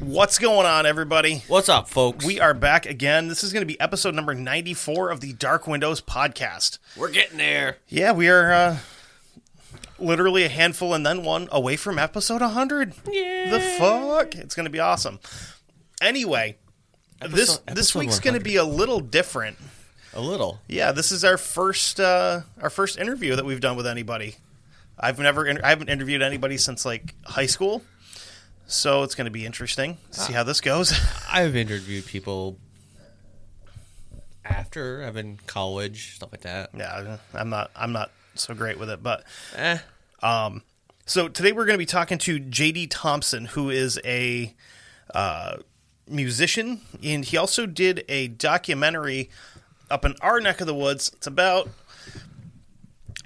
What's going on, everybody? What's up, folks? We are back again. This is going to be episode number 94 of the Dark Windows podcast. We're getting there. Yeah, we are uh, literally a handful and then one away from episode 100. Yeah. The fuck? It's going to be awesome. Anyway, this Episode- this week's going to be a little different. A little. Yeah, this is our first uh, our first interview that we've done with anybody. I've never I haven't interviewed anybody since like high school. So it's going to be interesting. to See how this goes. I've interviewed people after I've been college, stuff like that. Yeah, I'm not. I'm not so great with it, but Eh. so today we're going to be talking to JD Thompson, who is a uh, musician, and he also did a documentary up in our neck of the woods. It's about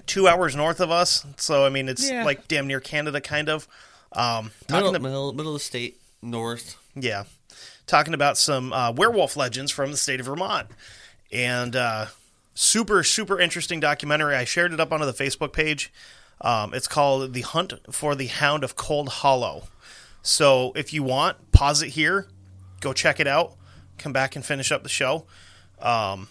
two hours north of us, so I mean, it's Yeah. like damn near Canada, kind of. Um, talking Middle, to- middle, middle of the state, north. Yeah. Talking about some uh, werewolf legends from the state of Vermont. And uh, super, super interesting documentary. I shared it up onto the Facebook page. Um, it's called The Hunt for the Hound of Cold Hollow. So if you want, pause it here, go check it out, come back and finish up the show. But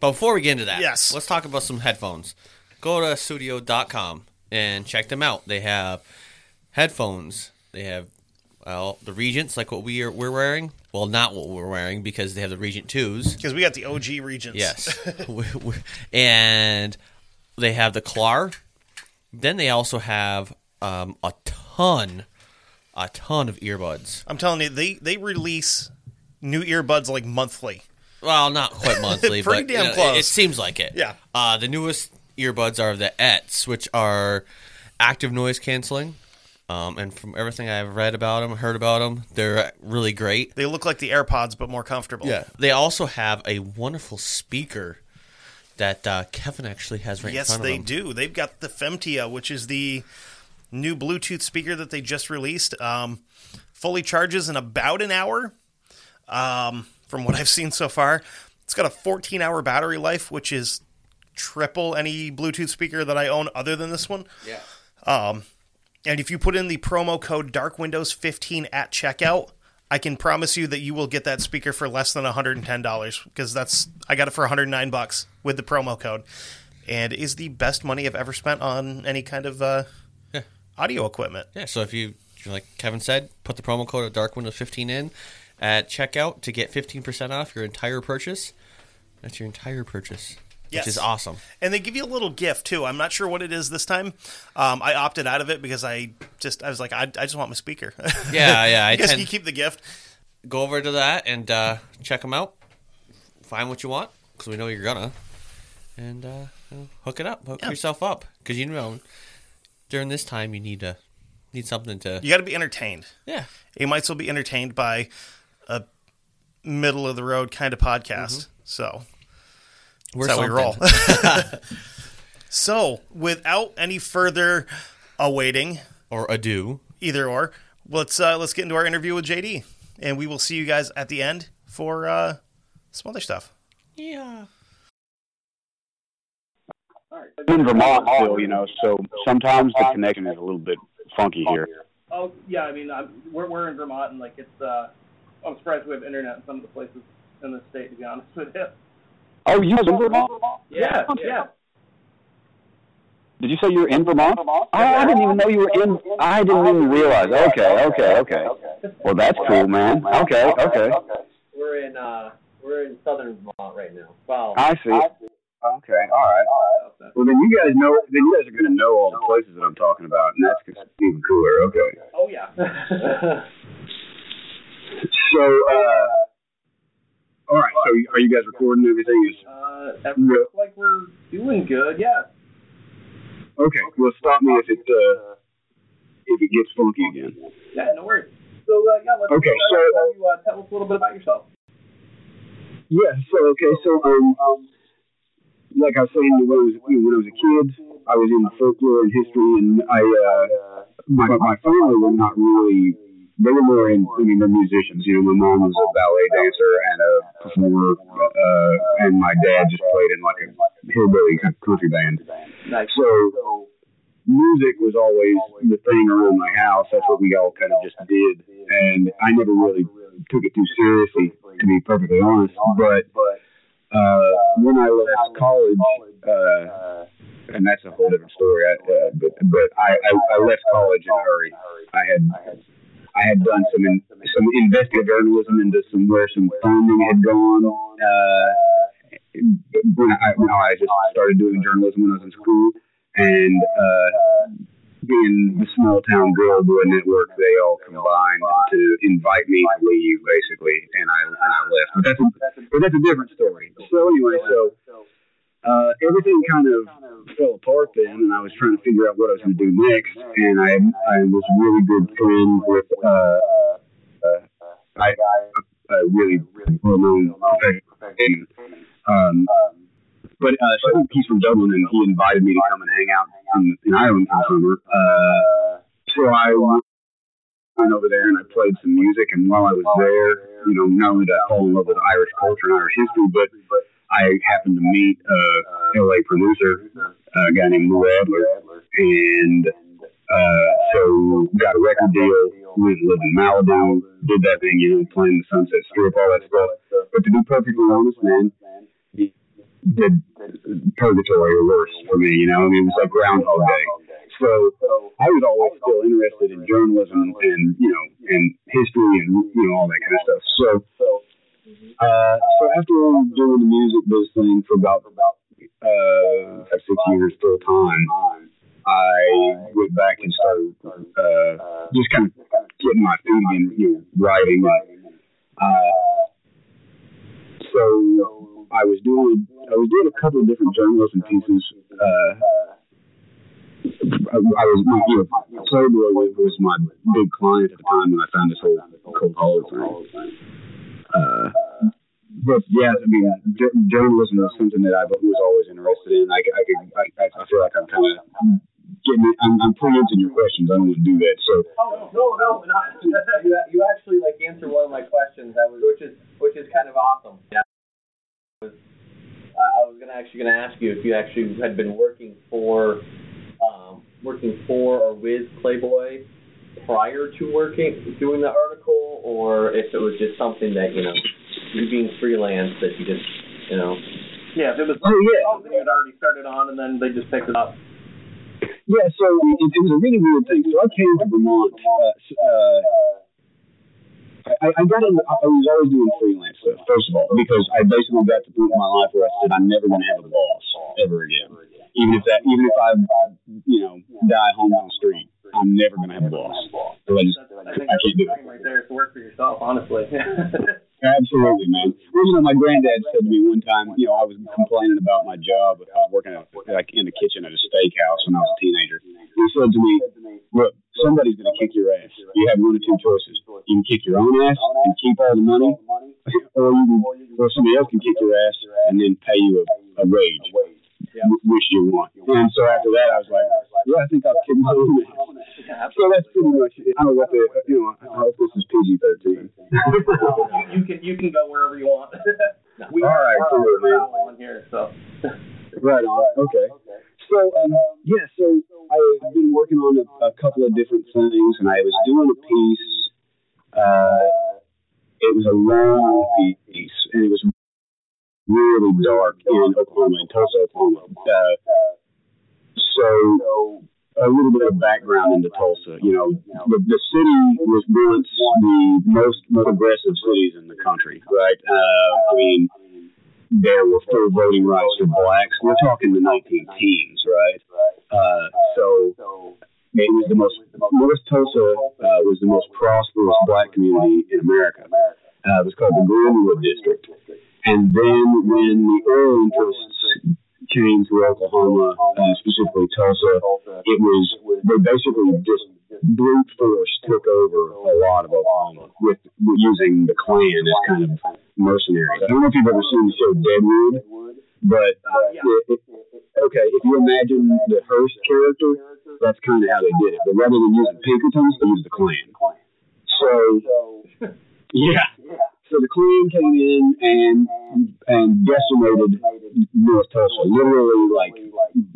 before we get into that, Yes. let's talk about some headphones. Go to studio.com and check them out. They have headphones. They have well, the Regents, like what we are we're wearing. Well, not what we're wearing because they have the Regent twos. Because we got the OG Regents. Yes. We- we- and they have the Clar. Then they also have um, a ton, a ton of earbuds. I'm telling you, they, they release new earbuds like monthly. Well, not quite monthly, Pretty but damn you know, close. It, it seems like it. Yeah. Uh, the newest earbuds are the ETS, which are active noise canceling. Um, and from everything I've read about them, heard about them, they're really great. They look like the AirPods, but more comfortable. Yeah. They also have a wonderful speaker that uh, Kevin actually has right Yes, in front they him. do. They've got the Femtia, which is the new Bluetooth speaker that they just released. Um, fully charges in about an hour. Um, from what I've seen so far, it's got a 14 hour battery life, which is triple any Bluetooth speaker that I own other than this one. Yeah. And if you put in the promo code DarkWindows15 at checkout, I can promise you that you will get that speaker for less than $110 because that's I got it for 109 bucks with the promo code. And is the best money I've ever spent on any kind of uh, Yeah. audio equipment. Yeah, so if you, like Kevin said, put the promo code of Dark Windows 15 in at checkout to get 15% off your entire purchase. That's your entire purchase, Yes. which is awesome. And they give you a little gift too. I'm not sure what it is this time. Um, I opted out of it because I just I was like I, I just want my speaker. Yeah, yeah. I I guess tend you keep the gift. go over to that and uh, check them out. Find what you want because we know you're gonna, and uh, you know, hook it up, hook Yeah. yourself up because you know during this time you need to need something to You got to be entertained. yeah you might still be entertained by a middle of the road kind of podcast. So we're that's how we roll. so without any further awaiting, or ado. either or, let's uh, let's get into our interview with JD, and we will see you guys at the end for uh, some other stuff. Yeah. in Vermont still, you know, so sometimes the connection is a little bit funky here. Oh yeah, I mean, I'm, we're we're in Vermont, and like it's. uh I'm surprised we have internet in some of the places in the state. To be honest with you. Oh, you was in Vermont? Yeah, yeah. Did you say you were in Vermont? Oh, I didn't even know you were in. I didn't even realize. Okay, okay, okay. Well, that's cool, man. Okay, okay. We're in uh we're in southern Vermont right now. Well, I see. Okay, all right, all right. Well, then you guys know. Then you guys are going to know all the places that I'm talking about, and that's even cooler. Okay. Oh yeah. So, uh, all right. So, are you guys recording everything? Is uh, everything looks like we're doing good. Yeah. okay. Well, stop me if it uh, if it gets funky again. Yeah. No worries. So uh, yeah, let's Okay, so- have you uh, tell us a little bit about yourself. Yeah. So okay. So um, like I was saying, when I was you know, when I was a kid, I was in folklore and history, and I uh, my my family were not really. They were more in. I mean, they're musicians. You know, my mom was a ballet dancer and a performer, uh, and my dad just played in like a hillbilly kind of country band. So music was always the thing around my house. That's what we all kind of just did, and I never really took it too seriously, to be perfectly honest. But uh, when I left college, uh, and that's a whole different story. I, uh, but but I, I, I left college in a hurry. I had I had done some in, some investigative journalism into some where some funding had gone. Uh, when I when I just started doing journalism when I was in school, and uh, being the small town girl boy network, they all combined to invite me to leave, basically, and I and I left. But that's a, but that's a different story. So anyway, so uh, everything kind of fell apart then, and I was trying to figure out what I was going to do next. And I I was really good friends with uh, uh, a really really well known professional. Um, but uh, so he's from Dublin, and he invited me to come and hang out in, in Ireland for summer. Uh, so I went over there and I played some music. And while I was there, you know, not only did I fall in love with Irish culture and Irish history, but I happened to meet a LA producer, a guy named Lou Adler, and uh, so got a record deal. Went lived in Malibu, did that thing, you know, playing the Sunset Strip, all that stuff. But to be perfectly honest, man, did purgatory or worse for me, you know. I mean, it was like Groundhog Day. So I was always still interested in journalism and you know and history and you know all that kind of stuff. So uh, so after doing the music thing for about uh, five, six years full time, I went back and started uh, just kind of getting my feet again, you know, writing. Uh, so I was doing I was doing a couple of different journalism pieces. Uh, I, was you know Playboy was, my big client at the time when I found this whole Cold Hollow thing. Uh, but yeah, I mean, journalism is something that I was always interested in. I, I could, I, I feel like I'm kind of getting, I'm, I'm preempting your questions. I don't want to do that. So, Oh no, no, not, you, you actually like answered one of my questions. That was which is which is kind of awesome. Yeah. I was, I was gonna actually gonna ask you if you actually had been working for, um, working for or with Playboy prior to working doing the article, or if it was just something that you know you being freelance that you just you know. Yeah, if it was oh yeah, something you had already started on, and then they just picked it up. Yeah, so it, it was a really weird thing. So I came to Vermont. Uh, uh, I, I got in. I was always doing freelance stuff. First of all, because I basically got to the point in my life where I said I'm never going to have a boss ever again. Even if that, even if I, you know, die home on the street, I'm never going to have a boss. So I just, I think I can't do it. right there is to work for yourself, honestly. Absolutely, man. You know, my granddad said to me one time, you know, I was complaining about my job, uh, working at, like in the kitchen at a steakhouse when I was a teenager. He said to me, "Look, somebody's going to kick your ass. You have one of two choices: you can kick your own ass and keep all the money, or you can, or somebody else can kick your ass and then pay you a, a wage, which you want." And so after that, I was like, "Yeah, I think I'll kick my own. So that's pretty much. It. I don't know what the, you know. I hope this is PG thirteen. you, you can you can go wherever you want. we All right, are cool, man. on here, so. Right on. Okay. So, um, yeah, so I've been working on a, a couple of different things, and I was doing a piece. Uh, it was a long piece, and it was really dark in Oklahoma, in Tulsa, Oklahoma. Uh, so, a little bit of background into Tulsa. You know, the, the city was once the most progressive cities in the country, right? Uh, I mean, there were full voting rights for blacks. We're talking the 19 teens, right? Uh, so it was the most North Tulsa uh, was the most prosperous black community in America. Uh, it was called the Greenwood District. And then when the oil interests came to Oklahoma, uh, specifically Tulsa, it was they basically just brute force took over a lot of Oklahoma with, with using the Klan as kind of mercenaries. I don't know if you've ever seen the show Deadwood, but uh, it, it, okay, if you imagine the Hearst character, that's kind of how they did it. But rather than using Pinkertons, they used the Klan. So, yeah. So the Klan came in and and decimated North Tulsa, literally like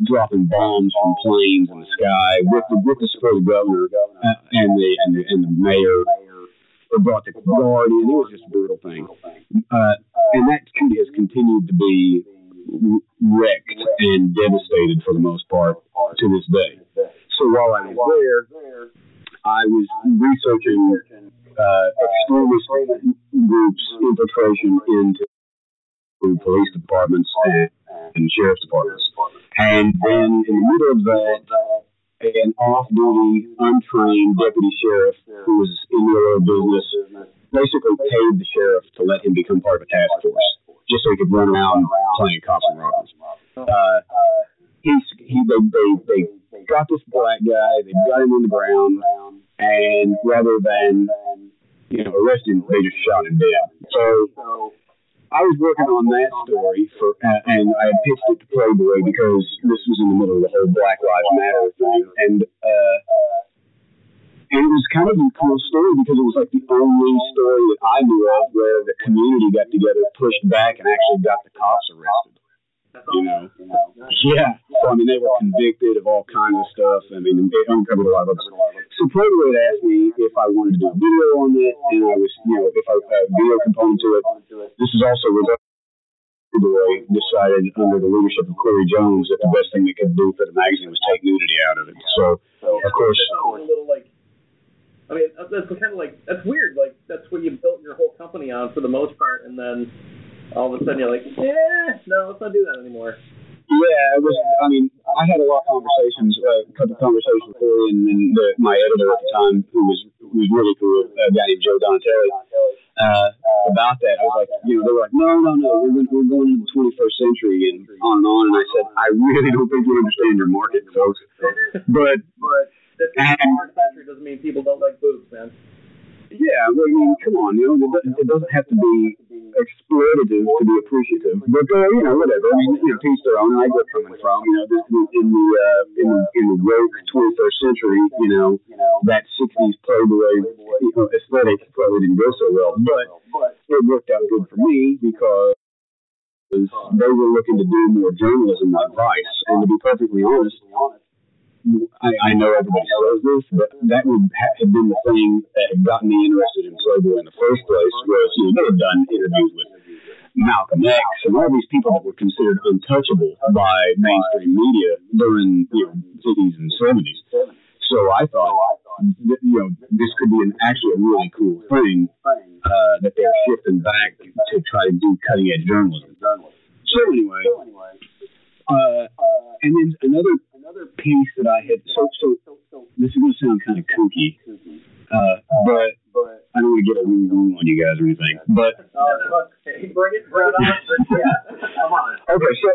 dropping bombs from planes in the sky with the with the support governor uh, and the and the, and the mayor. They brought the guard in. It was just a brutal thing, uh, and that has continued to be wrecked and devastated for the most part to this day. So while I was there, I was researching uh, extremist groups' infiltration into police departments and, and sheriff's departments. And then in the middle of that, an off-duty, untrained deputy sheriff who was in the oil business basically paid the sheriff to let him become part of a task force, just so he could run around playing cops and robbers. Uh, he's, he, they, they, they got this black guy, they got him on the ground, and rather than you know arrest him, they just shot him dead. So I was working on that story for, and I had pitched it to Playboy because this was in the middle of the whole Black Lives Matter thing, and uh, and it was kind of a cool story because it was like the only story that I knew of where the community got together, pushed back, and actually got the cops arrested. You know, yeah. So I mean, they were convicted of all kinds of stuff. I mean, they uncovered a lot of stuff. So Playboy had asked me if I wanted to do a video on it, and I was, you know, if I had a video component to it. This is also where Playboy decided, under the leadership of Corey Jones, that the best thing they could do for the magazine was take nudity out of it. So, of course. a little like. I mean, that's kind of like that's weird. Like that's what you built your whole company on for the most part, and then all of a sudden you're like, yeah, no, let's not do that anymore. Yeah, it was. I mean, I had a lot of conversations, uh, a couple of conversations with Corey and, and the, my editor at the time, who was who was really cool, a guy named Joe Donatelli, uh, about that. I was like, you know, they were like, no, no, no, we're going, we're going into the 21st century and on and on. And I said, I really don't think you understand your market, folks. But but because it's country doesn't mean people don't like boobs, man. Yeah, well, I mean, come on, you know, it doesn't, it doesn't have to be exploitative to be appreciative. But uh, you know, whatever. I mean, you know, teach their own. I get coming from. You know, this, in the uh, in the in the woke 21st century, you know, that 60s Playboy you know, aesthetic probably didn't go so well, but it worked out good for me because they were looking to do more journalism like Vice. And to be perfectly honest, I, I know everybody says this, but that would have been the thing that had gotten me interested in Playboy in the first place. Was you know they had done interviews with Malcolm X and all these people that were considered untouchable by mainstream media during you know 50s and 70s. So I thought, that, you know, this could be an actually a really cool thing uh, that they're shifting back to try to do cutting edge journalism. So anyway, uh, and then another another piece that I had. So so this is going to sound kind of kooky, uh, but I don't want to get a woo woo on you guys or anything. But bring it, bring it on. yeah, come on. okay, so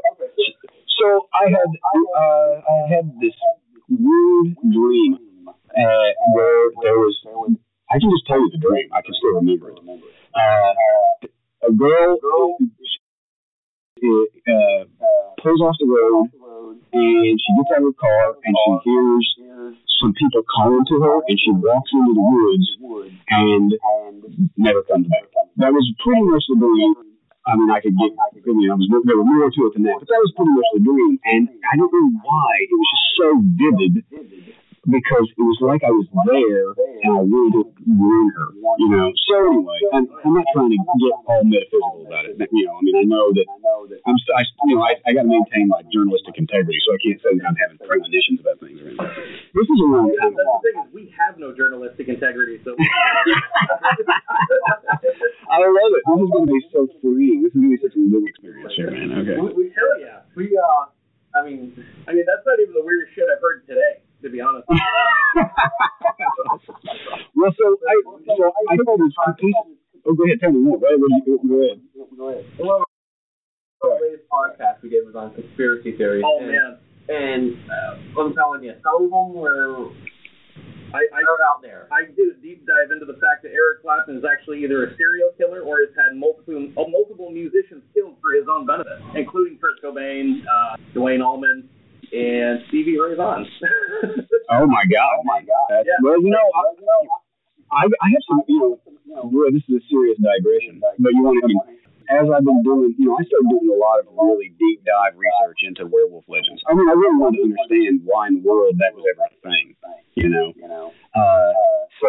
so I had uh, I had this weird dream uh, where there was. I can just tell you the dream. I can still remember it. Uh, a girl uh, pulls off the road and she gets out of her car and she hears some people calling to her and she walks into the woods and never comes back. That was pretty much the dream. I mean, I could get, I mean, I was, there were more to it than that, but that was pretty much the dream. And I don't know why. It was just so vivid because it was like I was there and I really didn't ruin her, you know. So anyway, I'm, I'm not trying to get all metaphysical about it. You know, I mean, I know that I'm, I, you know, I, I got to maintain my journalistic integrity, so I can't say that I'm having premonitions about things. Or anything. This is a long time That's the thing is we have no journalistic integrity, so. I love it. This is going to be so freeing. This is going to be such a living experience here, man. Okay. we, we hell yeah. We uh, I mean, I mean that's not even the weirdest shit I've heard today, to be honest. well, so I so I told this piece. Oh, go ahead. Tell me more. Ahead. Go ahead. Go ahead. Well, the latest podcast we did was on conspiracy theories. Oh and, man, And uh, I'm telling you, some of them were I I, out there. I did a deep dive into the fact that Eric Clapton is actually either a serial killer or has had multiple uh, multiple musicians killed for his own benefit, including Kurt Cobain, uh, Duane Allman, and Stevie Ray Vaughan. Oh my God. Oh my God. That's, Yeah. Well, you know, I, I I have some. You know, boy, this is a serious digression. But you want to. As I've been doing, you know, I started doing a lot of really deep dive research into werewolf legends. I mean, I really wanted to understand why in the world that was ever a thing. You know. You know. Uh, so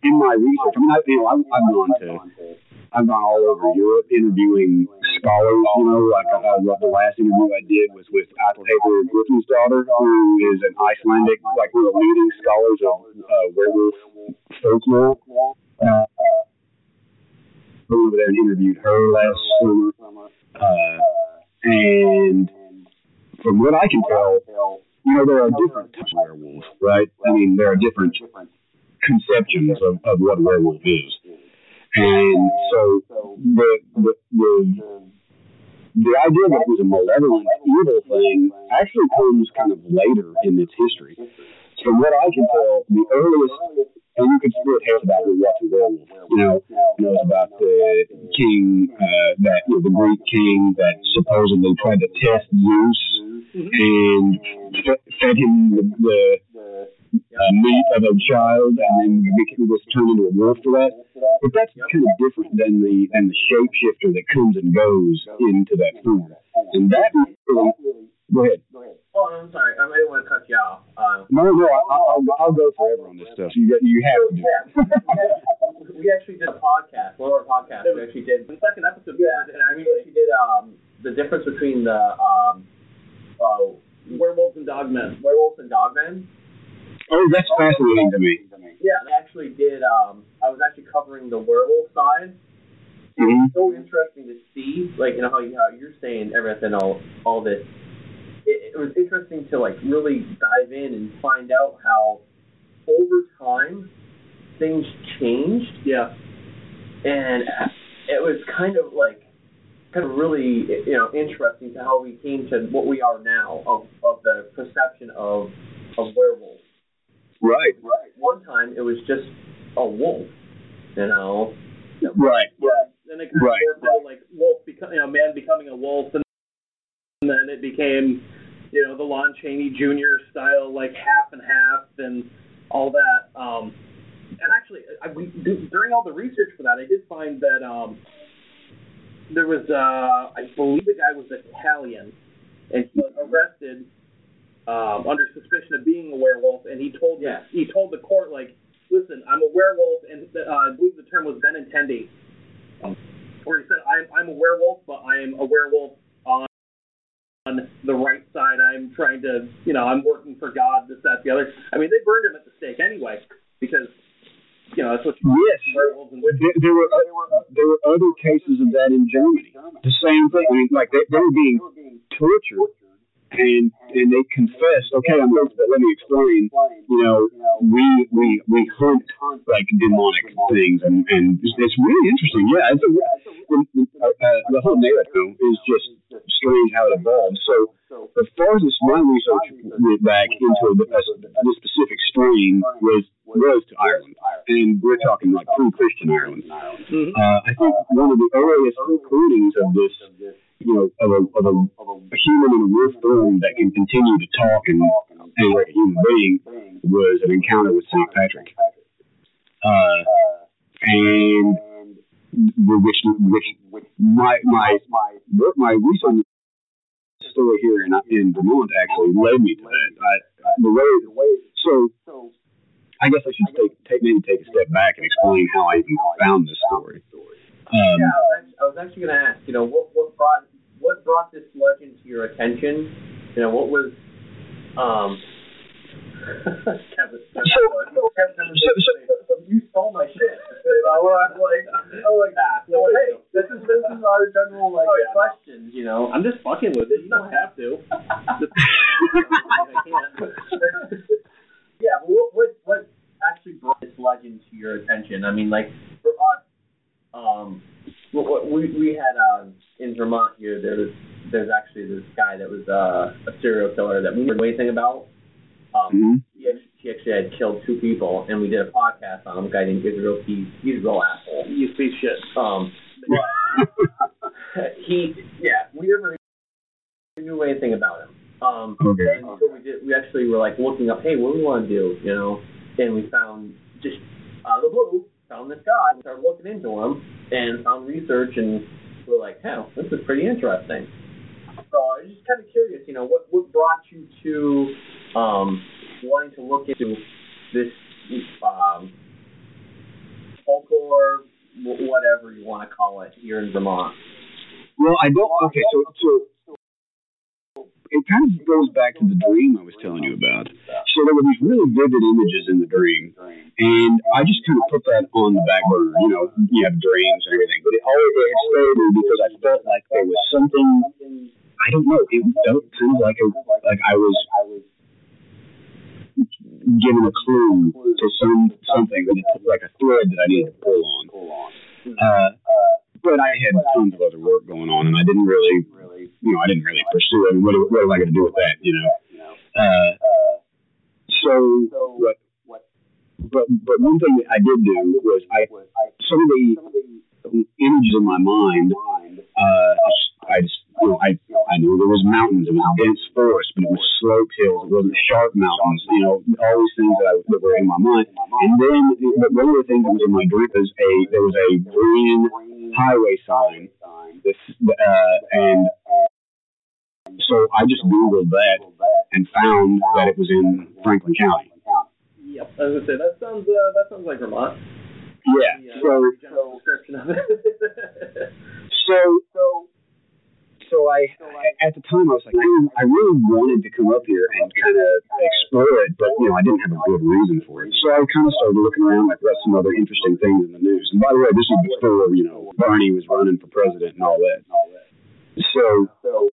in my research, I mean, I, you know, I've, I've gone to, I've gone all over Europe interviewing scholars. You know, like uh, the last interview I did was with Aðalheiður daughter, who is an Icelandic, like one of the leading scholars of uh, werewolf folklore. Uh, over there and interviewed her last summer. Uh, and from what I can tell, you know, there are different types of werewolves, right? I mean, there are different conceptions of, of what a werewolf is. And so the, the, the, the idea that it was a malevolent, evil thing actually comes kind of later in its history. From what I can tell, the earliest, and you could split hairs about what's a werewolf. You know, you about the king, uh, that, you know, the Greek king that supposedly tried to test Zeus and fe- fed him the, the uh, meat of a child, and then became, was turned into a wolf for that. But that's kind of different than the than the shapeshifter that comes and goes into that form. And that really, go ahead. Oh, I'm sorry. I didn't want to cut you off. Uh, No, no, I, I'll, I'll go forever on this stuff. You got, you have to do it. we actually did a podcast. One of our podcasts. We actually did. the second episode, Yeah, and I mean, we actually did um, the difference between the um, uh, werewolves and dogmen. werewolves and dogmen. Oh, that's fascinating to me. Yeah, I actually did. Um, I was actually covering the werewolf side. Mhm. It's so interesting to see, like you know how, you, how you're saying everything, all all this. It, was interesting to like really dive in and find out how over time things changed, Yeah, and it was kind of like kind of really you know interesting to how we came to what we are now of of the perception of of werewolves. Right, Right. One time it was just a wolf, you know. right. yeah. Then it kind Right. of into like wolf, become, you know, man becoming a wolf, and then it became, you know, the Lon Chaney Jr. style, like half and half, and all that. Um, and actually, I, we during all the research for that, I did find that um, there was, uh, I believe the guy was Italian, and he was arrested um, under suspicion of being a werewolf, and he told Yeah. he told the court like, listen, I'm a werewolf, and uh, I believe the term was benandanti, where he said, I'm I'm a werewolf, but I am a werewolf on the right side. I'm trying to, you know, I'm working for God, this, that, the other. I mean, they burned him at the stake anyway because, you know, that's what you Yes. werewolves and witches. There, there were uh, there were other cases of that in Germany. The same thing. I mean, like they, they were being tortured, and and they confessed. Okay, I'm guilty, but let me explain. You know, we we we hunt like demonic things, and and it's, it's really interesting. Yeah, it's a, uh, uh, the whole narrative is just strange how it evolved. So as far as this, my research went back into a, a specific strain was was to Ireland, and we're talking like pre-Christian Ireland. Mhm. Uh, I think one of the earliest recordings of this, you know, of a, of a, a human in a wolf form that can continue to talk and and like a human being was an encounter with Saint Patrick. Uh, and which which my my my my recent story here in in Vermont actually led me to that. I, the way so I guess I should take, take maybe take a step back and explain how I even found this story. Um, Yeah, I was actually, I was going to ask, you know, what what brought what brought this legend to your attention? You know, what was um. Kevin, Kevin, Kevin, so- so- you stole my shit. You I'm like, I'm like, ah, no, hey, this is this is our general like Oh, yeah. questions, you know. I'm just fucking with it. You don't have to. Just- I can't. What actually brought this legend to your attention? I mean, like for us, um, we we, we had uh, in Vermont here. There was there's actually this guy that was uh, a serial killer that we didn't know anything about. Um, hmm he, actually, he actually had killed two people, and we did a podcast on him. A guy named Israel Keyes. He's a real asshole. You piece of shit. Um, he, yeah, we never knew anything about him. Um, Okay. and so we did. We actually were like looking up, hey, what do we want to do? You know, and we found just out of the blue, found this guy. We started looking into him and found research, and we're like, hell, this is pretty interesting. So I was just kind of curious, you know, what what brought you to um, wanting to look into this um, folklore, whatever you want to call it, here in Vermont? Well, I don't. Okay, so so it kind of goes back to the dream I was telling you about. So there were these really vivid images in the dream, and I just kind of put that on the back burner. You know, you have dreams and everything, but it always it stayed because I felt like there was something. I don't know. It felt kind like a like I was given a clue to some something like a thread that I needed to pull on. Uh, but I had tons of other work going on, and I didn't really, you know, I didn't really pursue it. What, what am I going to do with that, you know? Uh, so what? But but one thing that I did do was I some of the images in my mind. Uh, I just you know I I knew there was mountains, it was dense forest, but it was slope hills, it wasn't sharp mountains. You know all these things that, I, that were in my mind. And then, but one of the things that was in my dream was a there was a green highway sign. This uh, and so I just googled that and found that it was in Franklin County. Yep. I was gonna say that sounds uh, that sounds like Vermont. Yeah. Yeah, So description of it. so so so I at the time I was like I, really wanted to come up here and kind of explore it, but you know I didn't have a good reason for it. So I kind of started looking around like what's some other interesting things in the news. And by the way, this is before you know Bernie was running for president and all that. So so.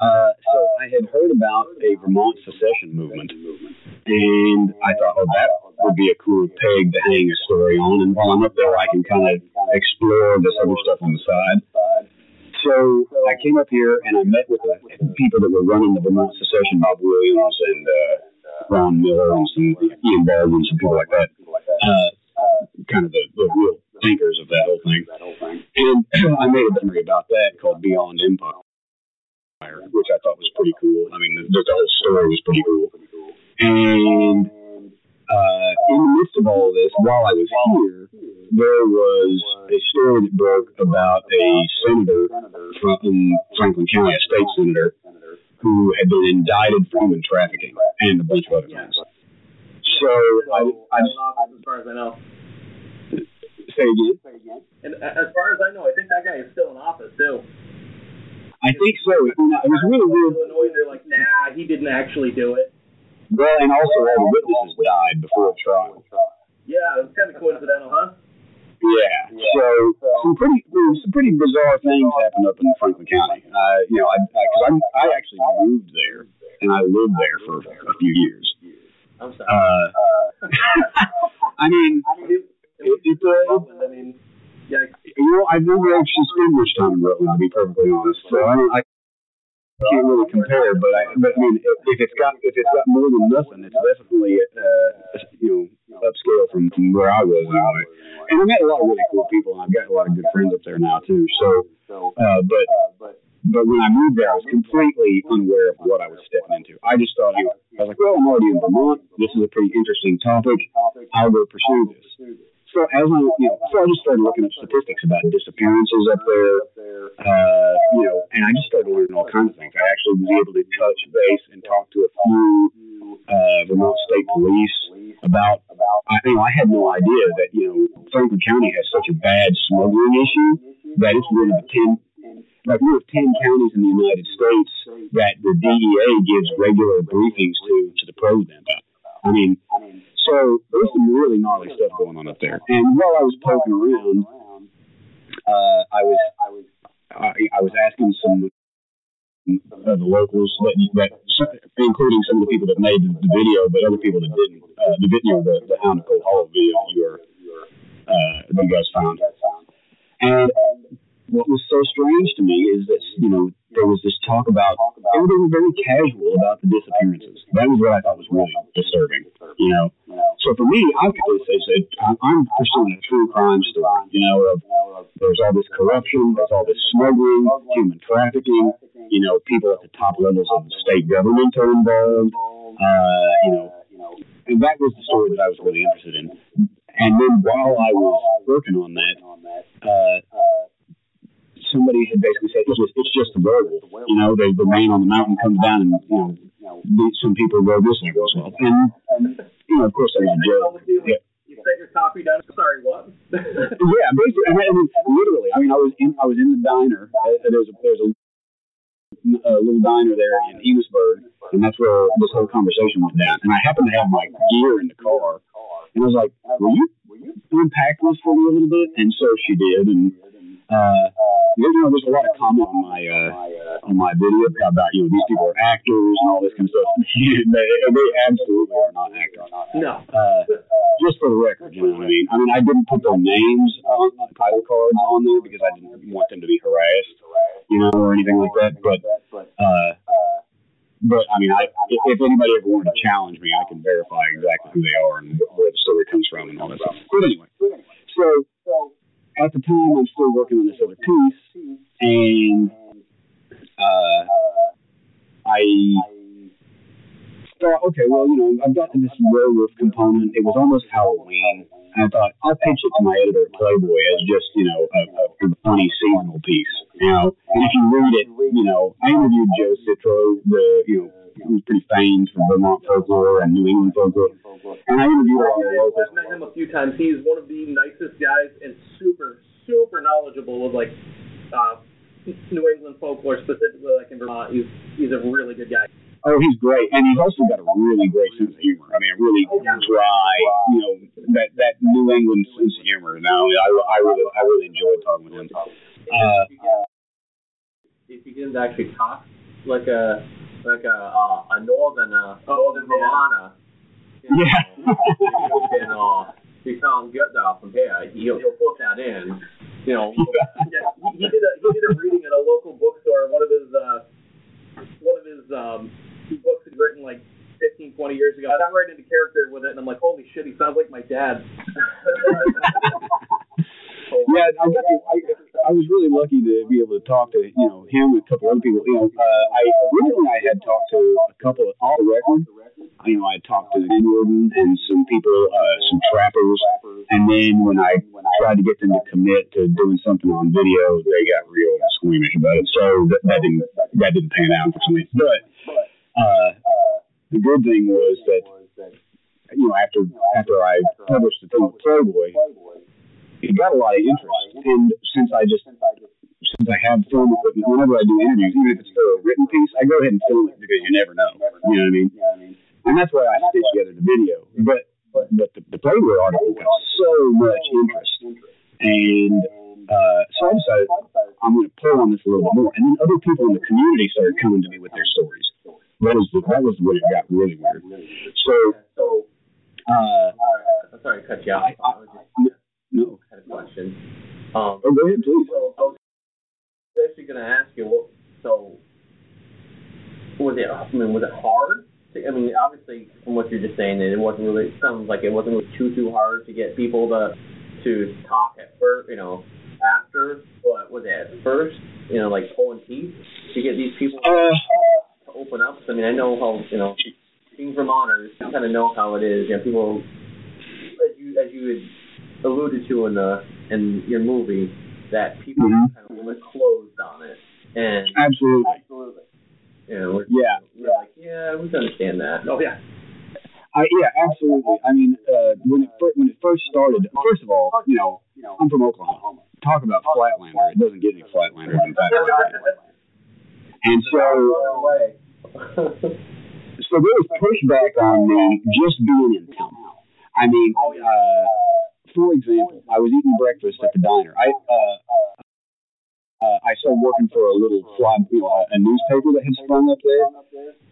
Uh, so I had heard about a Vermont secession movement, and I thought, oh, that would be a cool peg to hang a story on. And while I'm up there, I can kind of explore this other stuff on the side. So I came up here and I met with the people that were running the Vermont secession, Bob Williams and uh, Ron Miller and some Ian Baldwin, some people like that. Uh, kind of the, the real thinkers of that whole thing. And I made a memory about that called Beyond Empire, which I thought was pretty cool. I mean, the, the whole story was pretty cool. And uh, in the midst of all of this, while I was here, there was a story that broke about a senator from Franklin County, a state senator, who had been indicted for human trafficking and a bunch of other things. So I, I Still in office, as far as I know. say again. And as far as I know, I think that guy is still in office too. I think so. It was really weird. Illinois, they're like, nah, he didn't actually do it. Well, and also all the witnesses died before trial. Yeah, it's kind of coincidental, huh? Yeah. So some pretty some pretty bizarre things happened up in Franklin County. Uh, you know, I because I'm I actually moved there and I lived there for a few years. I'm sorry. Uh, I mean, it, it, it's uh, I mean, yeah, you know, I've never actually spent much time in Rutland, to be perfectly honest. So I I can't really compare. But I, but I mean, if, if it's got if it's got more than nothing, it's definitely uh, you know upscale from, from where I was. And I met a lot of really cool people, and I've got a lot of good friends up there now too. So, uh, but but when I moved there, I was completely unaware of what I was stepping into. I just thought, I was like, well, I'm already in Vermont. This is a pretty interesting topic. I'll go pursue this. So as I, you know, so I just started looking at statistics about disappearances up there, uh, you know, and I just started learning all kinds of things. I actually was able to touch base and talk to a few uh, Vermont State Police about, I, you know, I had no idea that you know Franklin County has such a bad smuggling issue that it's one of the ten, like one of ten counties in the United States that the DEA gives regular briefings to to the president about. I mean, so there's some really gnarly stuff going on up there. And while I was poking around, uh, I was I was I, I was asking some of the locals that, that including some of the people that made the, the video, but other people that didn't. Uh, the video, the, the Hound of Cold Hollow video you were, uh, you guys found. And what was so strange to me is that you know there was this talk about everything was very casual about the disappearances. That was what I thought was really disturbing. You know, so for me, I could say that I'm pursuing a true crime story. You know, of there's all this corruption, there's all this smuggling, human trafficking. You know, people at the top levels of the state government are involved. Uh, you know, and that was the story that I was really interested in. And then while I was working on that, uh, somebody had basically said it's just it's just a werewolf. You know, they, the man on the mountain comes down and you know some people go this and goes well. And, you know, of course, that was a joke. Yeah. You set your coffee down. Sorry, what? yeah, basically, I mean, literally. I mean, I was in I was in the diner. There's a there's a, a little diner there in Enosburg, and that's where this whole conversation went down. And I happened to have my gear in the car, and I was like, "Will you unpack this for me a little bit?" And so she did, and uh, you know, there's a lot of comment on my uh, on my video about you know these people are actors and all this kind of stuff. they, they absolutely are not actors. no. Uh, just for the record, you know what I mean. I mean, I didn't put their names on the title cards on there because I didn't want them to be harassed, you know, or anything like that. But, uh, but I mean, I if anybody ever wanted to challenge me, I can verify exactly who they are and where the story comes from and all that stuff. But anyway, so at the time, I'm still working on this other piece, and uh, I thought, okay, well, you know, I've got this werewolf component. It was almost Halloween. And I thought, I'll pitch it to my editor at Playboy as just, you know, a, a funny seasonal piece. You know, and if you read it, you know, I interviewed Joe Citro, the, you know, who's pretty famed for Vermont folklore and New England folklore. And I interviewed a lot of locals. I've met him a few times. He's one of the nicest guys and super, super knowledgeable of like uh, New England folklore, specifically like in Vermont. He's he's a really good guy. Oh, he's great, and he's also got a really great sense of humor. I mean, a really dry, you know, that that New England sense of humor. Now, I, I really, I really enjoyed talking with him. Uh, if you didn't actually talk like a like a uh, a northern uh, northern Vermonter, you know, Yeah. you can uh, you can't get from here. He'll he'll put that in, you know. Yeah, he, he did a he did a reading at a local bookstore. One of his uh, one of his um, books he'd written like 15, 20 years ago. I got right into character with it, and I'm like, holy shit, he sounds like my dad. yeah, I got to, I, I was really lucky to be able to talk to you know him and a couple other people. You know, uh, I originally I had talked to a couple of all record. You know, I talked to the warden and some people, uh, some trappers, and then when I tried to get them to commit to doing something on video, they got real squeamish about it. So that, that didn't that didn't pan out for me. But uh, the good thing was that you know after after I published the thing with Playboy, it got a lot of interest. And since I just since I have film equipment, whenever I do interviews, even if it's for a written piece, I go ahead and film it because you never know. You know what I mean? And that's why I stitch together the video. But but the, the Playboy article got so much interest, and uh, so I decided I'm going to pull on this a little bit more. And then other people in the community started coming to me with their stories. That was the, that was when it got really weird. So so uh, Sorry to cut you off. I, I, I no. had a question. Um, Oh, go ahead, please. So I was actually going to ask you, what, so was it? I mean, was it hard? To, I mean, obviously, from what you're just saying, that it wasn't really. It sounds like it wasn't really too too hard to get people to to talk at first. You know, after. But was it at first? You know, like pulling teeth to get these people Uh, to open up. I mean, I know how you know being Vermonters, you kind of know how it is. You know, people as you as you had alluded to in the in your movie that people Mhm. kind of were closed on it, and absolutely. absolutely, you know, we're, Yeah. we're like, yeah, we can understand that. oh yeah. I, yeah, absolutely. I mean, uh, when it fir- when it first started, first of all, you know, I'm from Oklahoma. Talk about Flatlander. It doesn't get any Flatlander than that. And so, away. so there was pushback on me just being in town. I mean, uh, for example, I was eating breakfast at the diner. I uh, uh, I started working for a little fly, you know, a, newspaper that had sprung up there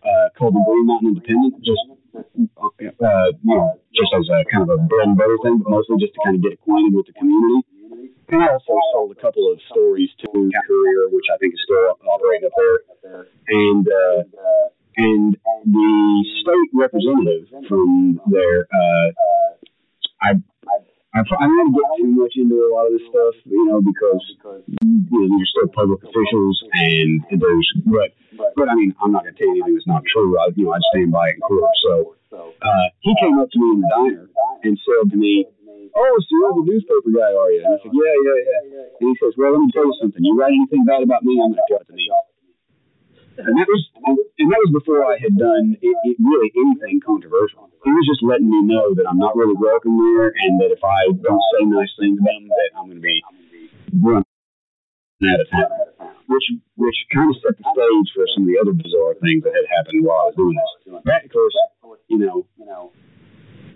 uh, called the Green Mountain Independent. Just uh, you know, just as a kind of a bread and butter thing, but mostly just to kind of get acquainted with the community. And I also sold a couple of stories to Courier, which I think is still operating up there. And uh, and the state representative from there, uh, I. I, I to get too much into a lot of this stuff, you know, because you know, are still public officials, and there's, but, but I mean, I'm not to tell you anything that's not true. I, you know, I'd stand by it in court. So, uh, he came up to me in the diner and said to me, "Oh, so you're the newspaper guy, are you?" And I said, "Yeah, yeah, yeah." And he says, "Well, let me tell you something. You write anything bad about me, I'm going to cut the knee." And that was, and that was before I had done it, it really anything controversial. He was just letting me know that I'm not really welcome there, and that if I don't say nice things about him, that I'm going to be run out of town. Which, which kind of set the stage for some of the other bizarre things that had happened while I was doing this. That, of course, you know, you know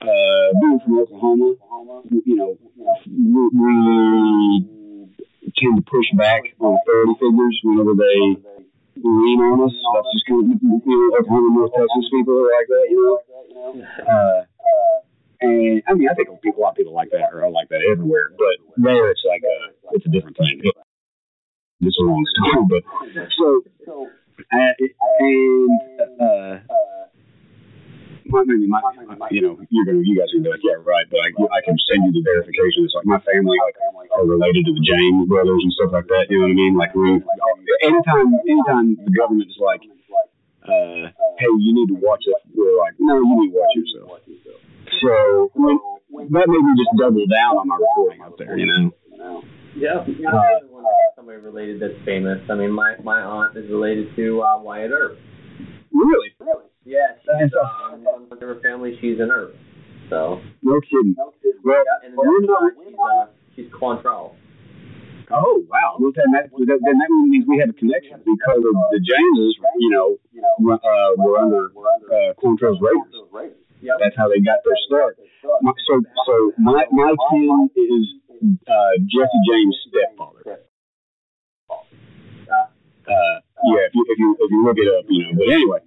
uh, being from Oklahoma, you know, we, we tend to push back on authority figures whenever they lean on us. That's just kind of, you know, Oklahoma, North Texas people are like that, you know. Uh, and I mean, I think a lot of people like that are like that everywhere, but there it's like a, it's a different thing. It's a long story, but so, uh, and, uh, my, maybe my, you know, you're gonna, you guys are gonna be like, yeah, right, but I, I can send you the verification. It's like my family, like, are related to the James brothers and stuff like that. You know what I mean? Like, we, anytime, anytime the government is like, uh, hey, you need to watch it, we're like, no, you need to watch yourself. So when, that made me just double down on my reporting up there, you know. Yeah, uh, when I got somebody related that's famous. I mean, my my aunt is related to uh, Wyatt Earp. Really? Really? Yeah, she's That's uh, on her family. She's an Earp. So No kidding. Well, yeah, and not. she's uh, she's Quantrill. Oh wow! Well, then that then that means we have a connection because of the Jameses, you know, uh, were under uh, Quantrill's Raiders. That's how they got their start. So, so my my kin is uh, Jesse James' stepfather. Uh, yeah, if you if you if you look it up, you know. But anyway,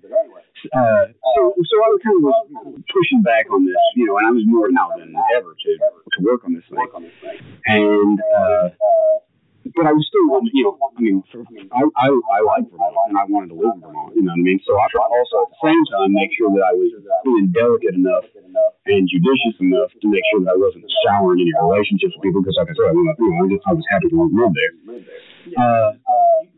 uh, so so I was kind of was pushing back on this, you know, and I was more now than ever to to work on this thing, and uh, but I was still wanting, you know, I mean, for, I, I I like Vermont and I wanted to live in Vermont, you know what I mean. So I tried also at the same time make sure that I was being delicate enough and judicious enough to make sure that I wasn't souring any relationships with people because, like I said, I, you know, I, just, I was happy to live there. Uh,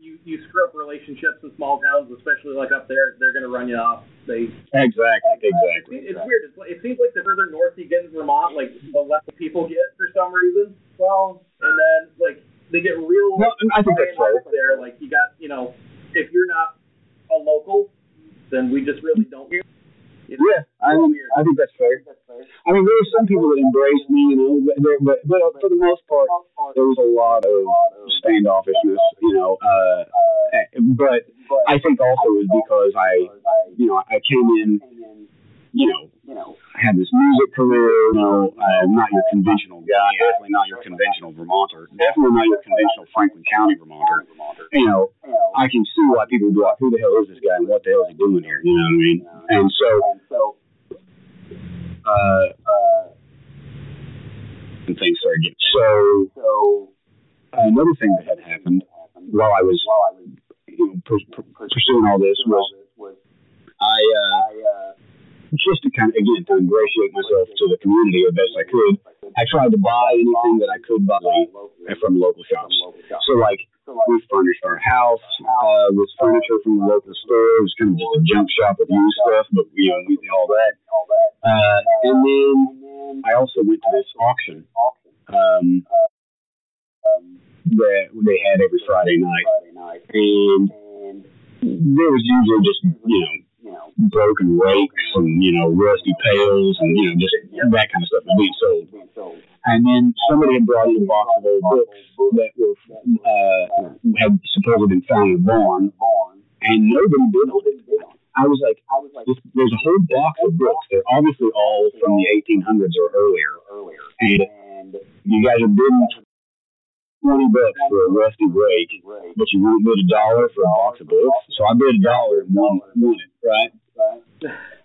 you, you, you screw up relationships in small towns, especially like up there, they're going to run you off. They exactly, exactly. It's weird. It's, like- it seems like the further north you get in Vermont, like the less people get for some reason. Well, and then like they get real. No, I think that's high and fair. low There, like you got, you know, if you're not a local, then we just really don't. You know? Yeah, I I think that's fair. I mean, there were some people that embraced me, you know, but, but but for the most part, there was a lot of standoffishness, you know. Uh, but I think also it was because I, you know, I came in, you know, I had this music career. You know, I'm not your conventional guy. Definitely not your conventional Vermonter. Definitely not your conventional Franklin County Vermonter. You know, I can see why people would be like, "Who the hell is this guy? And what the hell is he doing here?" You know what I mean? And so, uh, and things started getting so. Another thing that had happened while I was, you know, pur- pur- pursuing all this was I, uh, just to kind of again to ingratiate myself to the community as best I could. I tried to buy anything that I could buy from local shops. So like we furnished our house uh, with furniture from the local store. It was kind of just a junk shop with used stuff, but you know we did all that. Uh, and then I also went to this auction um, that they had every Friday night, and there was usually just you know broken rakes and you know rusty pails and you know just that kind of stuff was being sold. And then somebody had brought in a box of old books that were uh, had supposedly been found in a barn, and nobody on it. I was like, I was like, there's a whole box of books. They're obviously all from the 1800s or earlier, earlier. and you guys are bidding twenty bucks for a rusty rake, but you won't bid a dollar for a box of books. So I bid a dollar and won, won it, right?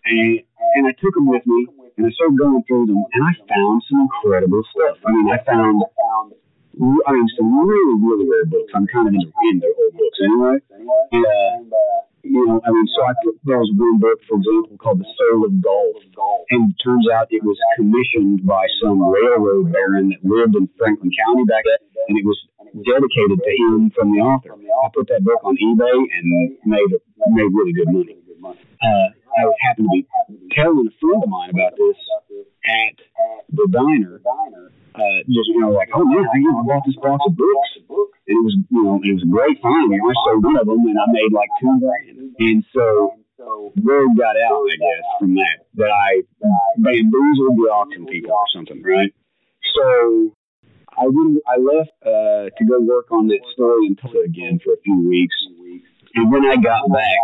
And and I took them with me, and I started going through them, and I found some incredible stuff. I mean, I found, I mean, some really, really rare books. I'm kind of into, into old books anyway. And, uh, you know, I mean, so I put there was one book, for example, called The Soul of Golf, and it turns out it was commissioned by some railroad baron that lived in Franklin County back then, and it was dedicated to him from the author. I put that book on eBay and made made really good money. Uh, I happened to be telling a friend of mine about this at the diner. Uh, just you know, like, oh man, I, you know, I bought this box of books, it was, you know, it was a great find. I sold one of them, and I made like two grand. And so word got out, I guess, from that that I bamboozled the auction people or something, right? So I went, I left uh, to go work on that story in Tulsa again for a few weeks, and when I got back,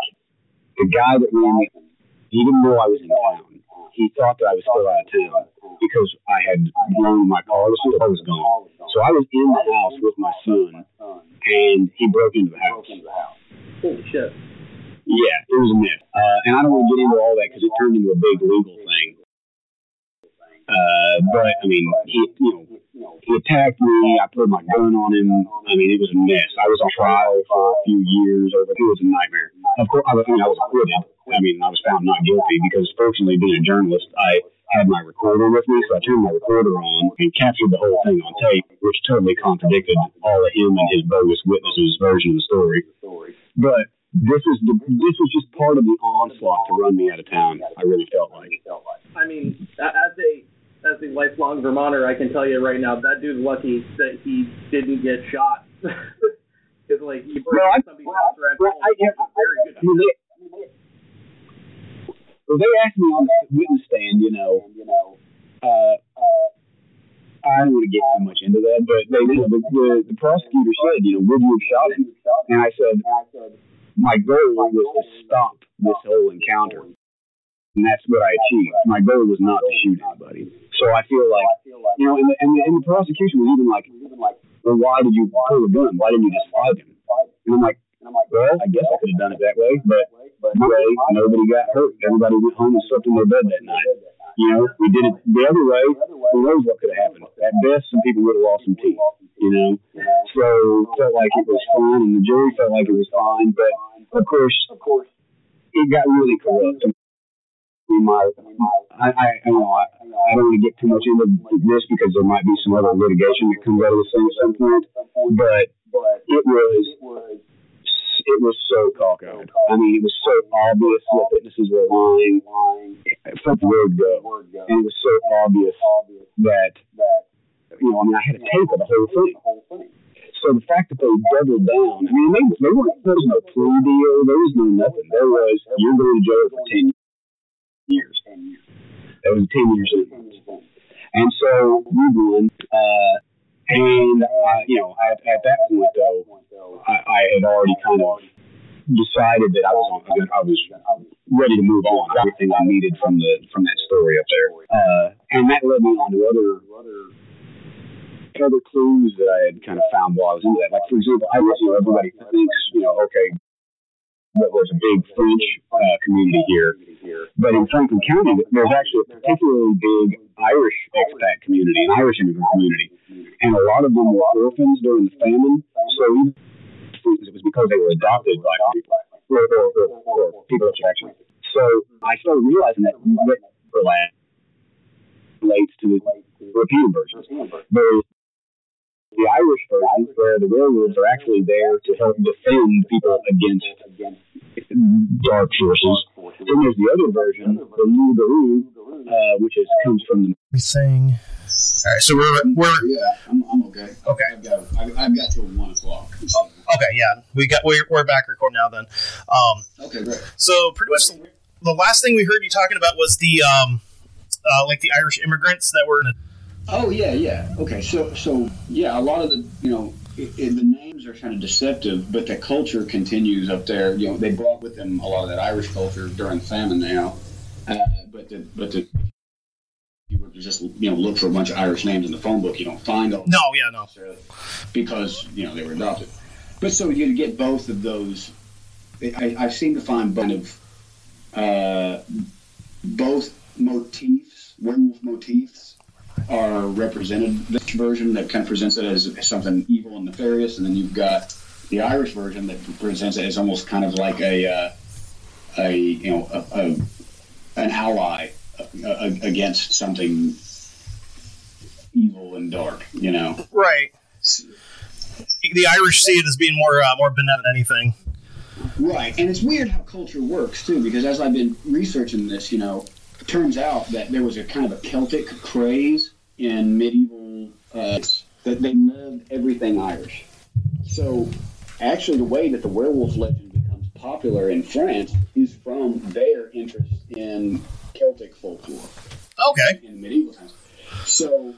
the guy that ran he didn't know I was in town. He thought that I was still out of town because I had blown my car. The store was gone. So I was in the house with my son, and he broke into the house. Holy shit. Yeah, it was a myth. Uh, and I don't want to get into all that because it turned into a big legal thing. Uh, but I mean, he, you know, he attacked me. I put my gun on him. I mean, it was a mess. I was on trial for a few years over. It was a nightmare. Of course, I, was, I mean, I was acquitted. I mean, I was found not guilty because, fortunately, being a journalist, I had my recorder with me, so I turned my recorder on and captured the whole thing on tape, which totally contradicted all of him and his bogus witnesses' version of the story. But this is the this was just part of the onslaught to run me out of town. I really felt like. I mean, as a as a lifelong Vermonter, I can tell you right now that dude's lucky that he didn't get shot. Because like he Well, I- somebody's house well, I- It's a very good. I mean, they, well, they asked me on the witness stand, you know, uh, I don't want to get too much into that, but they, you know, the, the, the prosecutor said, you know, would you have shot him? And I said, my goal was to stop this whole encounter. And that's what I achieved. My goal was not to shoot anybody. So I feel like, you know, and the, and the, and the prosecution was even like, well, why did you pull a gun? Why didn't you just fight him? And I'm like, well, I guess I could have done it that way, but my way, nobody got hurt. Everybody went home and slept in their bed that night. You know, we did it the other way. Who knows what could have happened? At best, some people would have lost some teeth. You know, so felt like it was fine, and the jury felt like it was fine. But of course, it got really corrupt. Mean, my, I, I, you know, I, I don't want to get too much into this because there might be some other litigation that comes out of this thing at some point. But it was it was so cockeyed. I mean, it was so obvious that witnesses were lying from the word go, and it was so obvious that you know, I mean, I had a tape of the whole thing. So the fact that they doubled down, I mean, they, they weren't, there was no plea deal, there was no nothing. There was, you're going to jail for 10 years. That was a 10 year sentence. And so we won. Uh, and, uh, you know, at, at that point, though, I, I had already kind of decided that I was on, I was ready to move on. Everything I needed from the from that story up there, uh, and that led me on to other other other clues that I had kind of found while I was in that. Like for example, I was, know, everybody thinks, you know, okay, that there's a big French uh, community here, but in Franklin County, there's actually a particularly big Irish expat community, an Irish immigrant community, and a lot of them were orphans during the famine. So it was because they were adopted by people or, or, or, people actually. So I started realizing that relates to the European version. There's the Irish version where the werewolves are actually there to help defend people against dark forces. Then there's the other version, the Loup Garou, uh, which is comes from the We saying. All right, so we're we're Yeah, I'm, I'm okay. Okay. I've got, I've, I've got till one o'clock. So. okay. Yeah, we got we're, we're back recording now. Then, um, Okay, great. so pretty much the, the last thing we heard you talking about was the um, uh, like the Irish immigrants that were. Oh yeah, yeah. Okay, so so yeah, a lot of the you know i i the names are kind of deceptive, but the culture continues up there. You know, they brought with them a lot of that Irish culture during famine now. Uh, but the but the you were just you know look for a bunch of Irish names in the phone book. You don't find them. No, yeah, no. because you know they were adopted. But so you get both of those. I, I seem to find kind of uh, both motifs, werewolf motifs, are represented. This version that kind of presents it as something evil and nefarious, and then you've got the Irish version that presents it as almost kind of like a uh, a you know a, a, an ally against something evil and dark. You know. Right. The Irish see it as being more uh, more benevolent than anything. Right, and it's weird how culture works too, because as I've been researching this, you know, it turns out that there was a kind of a Celtic craze in medieval uh, that they loved everything Irish. So, actually, the way that the werewolf legend becomes popular in France is from their interest in Celtic folklore Okay. in medieval times. So,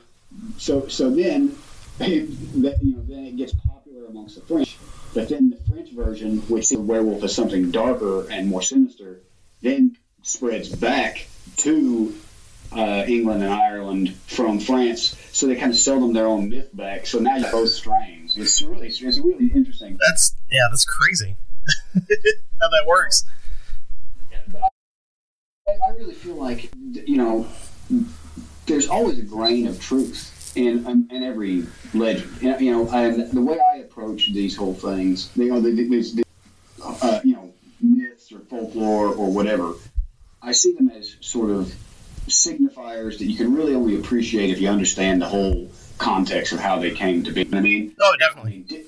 so, so then, that, you know, then it gets popular amongst the French. But then the French version, which the werewolf is something darker and more sinister, then spreads back to uh, England and Ireland from France. So they kind of sell them their own myth back. So now you both strains. It's really, it's really interesting. That's yeah, that's crazy. How that works. I, I really feel like you know, there's always a grain of truth in in, in every legend. You know, and the way I approach these whole things, you know, the, these, the, uh, you know, myths or folklore or whatever, I see them as sort of signifiers that you can really only appreciate if you understand the whole context of how they came to be. I mean, Oh, definitely. di-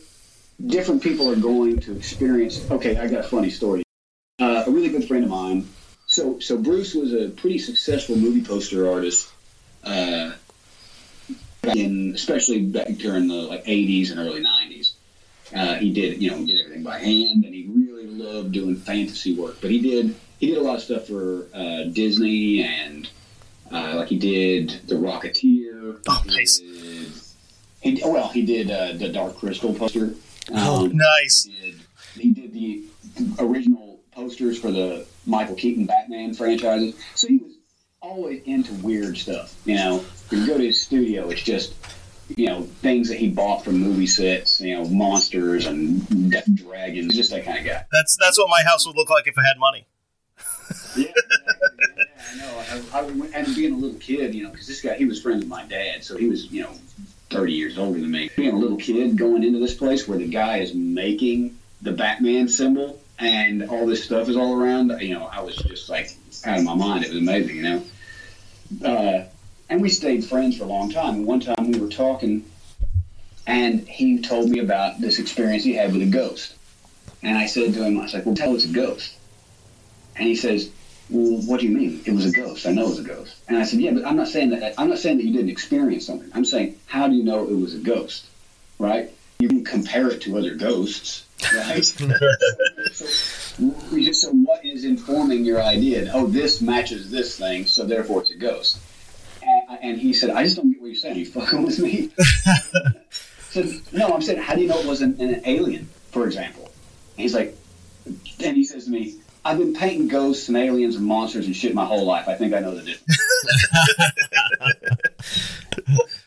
different people are going to experience. Okay, I got a funny story. Uh, a really good friend of mine. So, so Bruce was a pretty successful movie poster artist, uh, in especially back during the like '80s and early '90s. Uh, he did, you know, did everything by hand, and he really loved doing fantasy work. But he did, he did a lot of stuff for uh, Disney, and uh, like he did The Rocketeer. Oh, He nice. did- He, well, he did uh, the Dark Crystal poster. Oh, Um, nice. he did, he did the original posters for the Michael Keaton Batman franchises. So he was always into weird stuff. You know, when you go to his studio, it's just you know things that he bought from movie sets. You know, monsters and d- dragons. Just that kind of guy. That's that's what my house would look like if I had money. Yeah, I know. I, I, and being a little kid, you know, because this guy, he was friends with my dad, so he was, you know, 30 years older than me. Being a little kid going into this place where the guy is making the Batman symbol and all this stuff is all around, you know, I was just like out of my mind. It was amazing, you know. Uh, and we stayed friends for a long time. And one time we were talking, and he told me about this experience he had with a ghost. And I said to him, I was like, well, tell us a ghost. And he says, well, what do you mean? It was a ghost. I know it was a ghost. And I said, yeah, but I'm not saying that. I'm not saying that you didn't experience something. I'm saying, how do you know it was a ghost? Right? You can compare it to other ghosts, right? so, we just- so what is informing your idea? Oh, this matches this thing, so therefore it's a ghost. And, and he said, I just don't get what you're saying. Are you fucking with me? Said, no, I'm saying, how do you know it wasn't an alien, for example? And he's like, and he says to me, I've been painting ghosts and aliens and monsters and shit my whole life. I think I know the difference.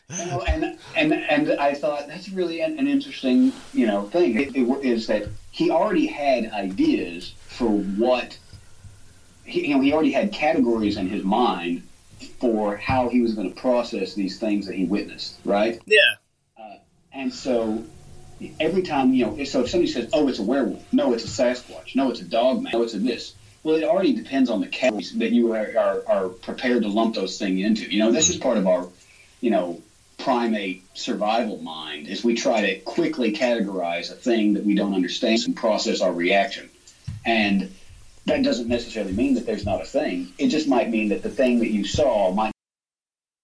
you know, and, and and I thought that's really an, an interesting you know thing. It, it, is that he already had ideas for what he, you know he already had categories in his mind for how he was going to process these things that he witnessed, right? Yeah. Uh, and so every time, you know, so if somebody says, oh, it's a werewolf, no, it's a Sasquatch, no, it's a dogman, no, it's a this. Well, it already depends on the categories that you are, are, are prepared to lump those things into. You know, this is part of our, you know, primate survival mind is we try to quickly categorize a thing that we don't understand and process our reaction. And that doesn't necessarily mean that there's not a thing. It just might mean that the thing that you saw might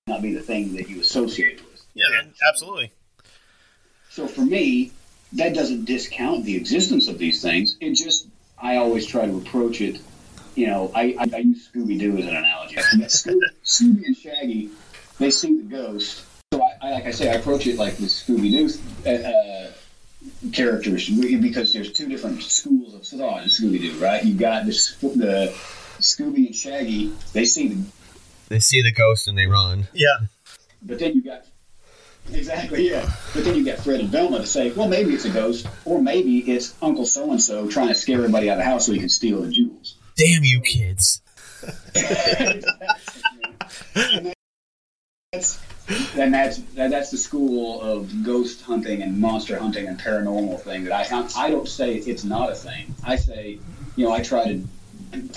not be the thing that you associate with. Yeah. Absolutely. So for me, that doesn't discount the existence of these things. It just I always try to approach it. You know, I, I, I use Scooby Doo as an analogy. Scooby, Scooby and Shaggy, they see the ghost. So I, I like I say, I approach it like the Scooby Doo uh, uh, characters because there's two different schools of thought in Scooby Doo, right? You got this the Scooby and Shaggy. They see the They see the ghost and they run. Yeah. But then you got exactly yeah. But then you got Fred and Velma to say, well, maybe it's a ghost, or maybe it's Uncle So and So trying to scare everybody out of the house so he can steal the jewels. Damn you, kids! and that's and that's that, that's the school of ghost hunting and monster hunting and paranormal thing that I I don't say it's not a thing. I say, you know, I try to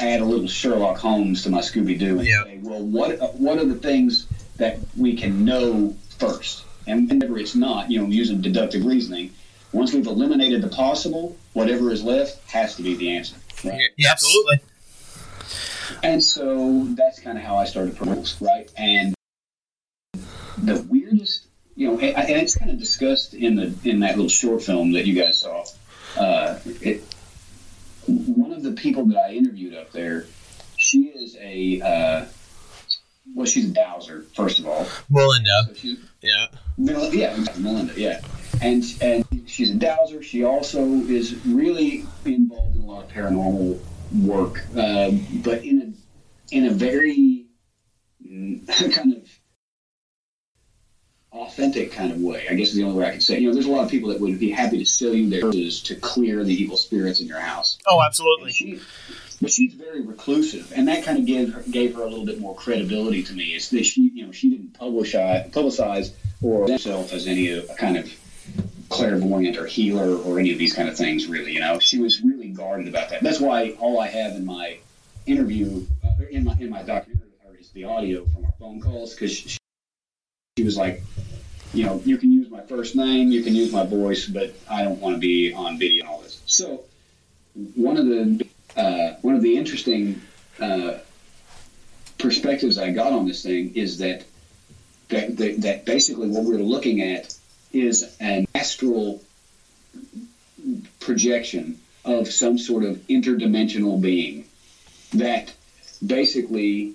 add a little Sherlock Holmes to my Scooby Doo and Yeah. say, well, what what are the things that we can know first? And whenever it's not, you know, using deductive reasoning, once we've eliminated the possible, whatever is left has to be the answer. Right? Yes. Absolutely. And so that's kind of how I started Pearls, right? And the weirdest, you know, and and it's kind of discussed in the in that little short film that you guys saw. Uh, it, one of the people that I interviewed up there, she is a uh, well, she's a dowser first of all. Melinda. So she's Yeah. Mel- yeah, Melinda, yeah. And and she's a dowser. She also is really involved in a lot of paranormal work, uh, but in a in a very mm, kind of authentic kind of way. I guess is the only way I can say. You know, there's a lot of people that would be happy to sell you their services to clear the evil spirits in your house. Oh, And absolutely. she, but she's very reclusive, and that kind of gave her, gave her a little bit more credibility to me. It's that she, you know, she didn't publicize, publicize or herself as any kind of clairvoyant or healer or any of these kind of things. Really, you know, she was really guarded about that. That's why all I have in my interview, uh, in my in my documentary with her, is the audio from our phone calls because she, she was like. You know, you can use my first name, you can use my voice, but I don't want to be on video and all this. So, one of the uh, one of the interesting uh, perspectives I got on this thing is that that, that that basically what we're looking at is an astral projection of some sort of interdimensional being that basically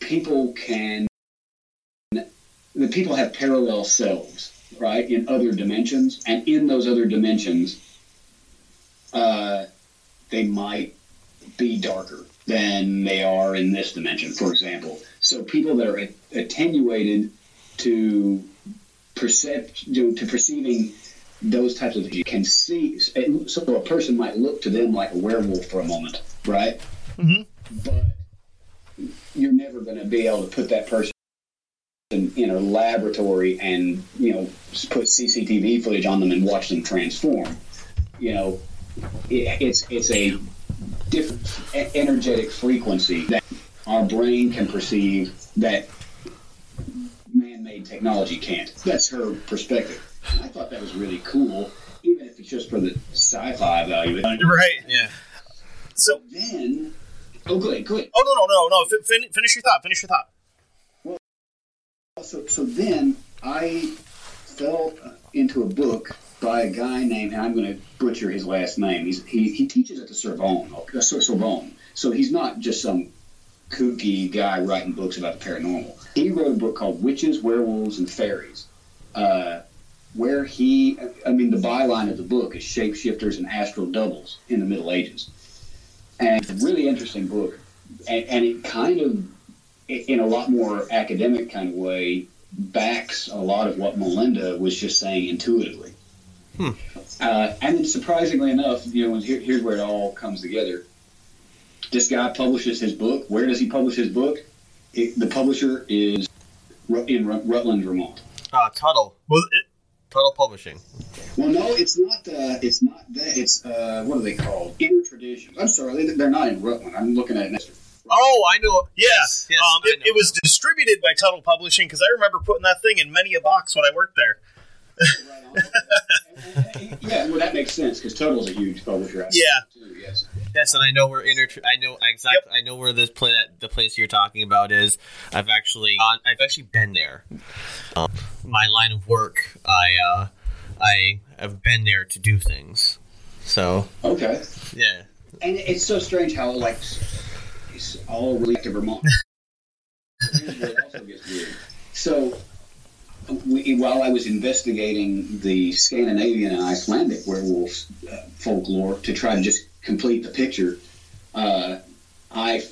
people can the people have parallel selves right in other dimensions. And in those other dimensions uh, they might be darker than they are in this dimension, for example. So people that are attenuated to percept, you know, to perceiving those types of can see. So a person might look to them like a werewolf for a moment, right? Mhm. But you're never going to be able to put that person in, in a laboratory and you know put CCTV footage on them and watch them transform. You know, it, it's it's a different energetic frequency that our brain can perceive that man-made technology can't. That's her perspective. And I thought that was really cool, even if it's just for the sci-fi value. Right. Yeah. So, Then, oh, good, good. oh no, no, no, no. Fin- fin- finish your thought. Finish your thought. Well, So, so then I fell into a book by a guy named, and I'm going to butcher his last name. He's, he, he teaches at the Sorbonne, uh, Sorbonne. So he's not just some kooky guy writing books about the paranormal. He wrote a book called Witches, Werewolves, and Fairies, uh, where he, I mean, the byline of the book is shapeshifters and astral doubles in the Middle Ages. And it's a really interesting book. And, and it kind of in a lot more academic kind of way, backs a lot of what Melinda was just saying intuitively. Uh, and then surprisingly enough, you know, and here, here's where it all comes together. This guy publishes his book. Where does he publish his book? It, the publisher is in Rutland, Vermont. Uh, Tuttle. Well, it, Tuttle Publishing. Well, no, it's not. Uh, it's not that. It's uh, what are they called? Inner traditions. I'm sorry, they, they're not in Rutland. I'm looking at it next. Oh, I know. yes. yes, um, I it, know it was distributed by Tuttle Publishing because I remember putting that thing in many a box when I worked there. Right on. And- and- yeah, well, that makes sense because Tuttle's a huge publisher. out Yeah. Too, yes. Yes, and I know where inter. I know exactly. I know where this play that the place you're talking about is. I've actually gone. I've actually been there. Um, my line of work. I uh, I have been there to do things. So Okay. yeah. And it's so strange how like it's all related to Vermont. Here's where it also gets weird. So, we, while I was investigating the Scandinavian and Icelandic werewolf uh, folklore to try to just complete the picture, uh, I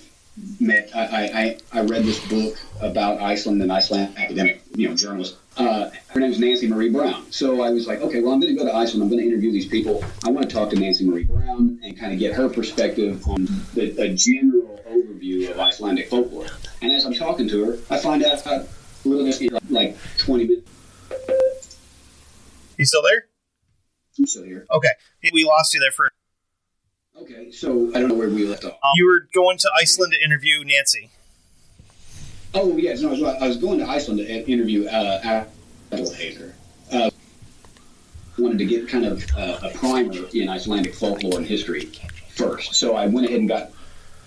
met. I, I, I read this book about Iceland and Iceland academic, you know, journalist. Uh, her name is Nancy Marie Brown. So I was like, okay, well, I'm going to go to Iceland. I'm going to interview these people. I want to talk to Nancy Marie Brown and kind of get her perspective on the, a general overview of Icelandic folklore. And as I'm talking to her, I find out a little bit like 20 minutes. You still there? I'm still here. Okay, we lost you there for. Okay, so I don't know where we left off. you were going to Iceland to interview Nancy. Oh yes, no, I was, I was going to Iceland to interview uh. Uh, wanted to get kind of uh, a primer in Icelandic folklore and history first, so I went ahead and got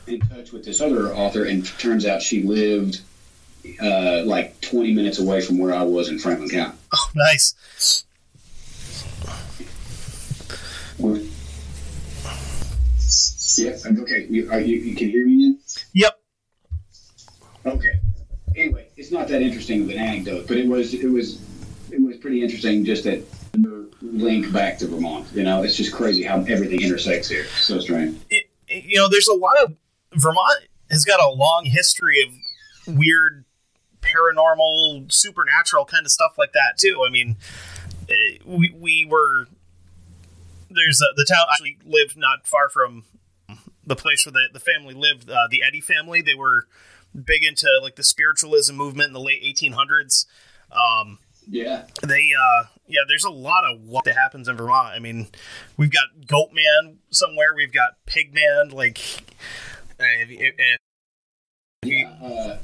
in touch with this other author, and turns out she lived uh, like 20 minutes away from where I was in Franklin County. Oh, nice. Yeah, Okay. You, are you, you can hear me in? Yep. Okay. Anyway, it's not that interesting of an anecdote, but it was it was it was pretty interesting just that link back to Vermont. You know, it's just crazy how everything intersects here. So strange. It, you know, there's a lot of Vermont has got a long history of weird paranormal supernatural kind of stuff like that too. I mean eh, we, we were there's a, the town actually lived not far from the place where the, the family lived uh, the eddy family. They were big into like the spiritualism movement in the late 1800s um, yeah. they uh yeah there's a lot of what that happens in vermont. I mean we've got goat man somewhere. We've got pig man like if yeah, uh,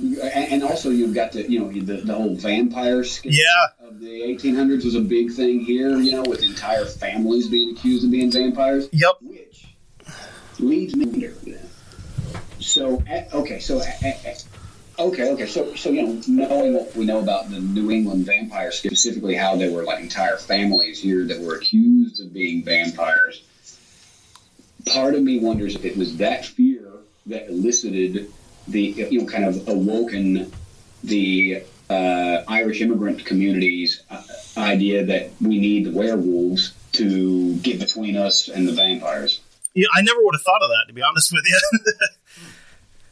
and, also you've got the you know the, the whole vampire scare Yeah. of the 1800s was a big thing here. You know, with entire families being accused of being vampires. yep Which leads me to. So eh, okay, so eh, eh, okay, okay, so so you know, knowing what we know about the New England vampire, specifically how there were like entire families here that were accused of being vampires. Part of me wonders if it was that fear that elicited the you know kind of awoken the uh, Irish immigrant community's uh, idea that we need the werewolves to get between us and the vampires. yeah i never would have thought of that to be honest with you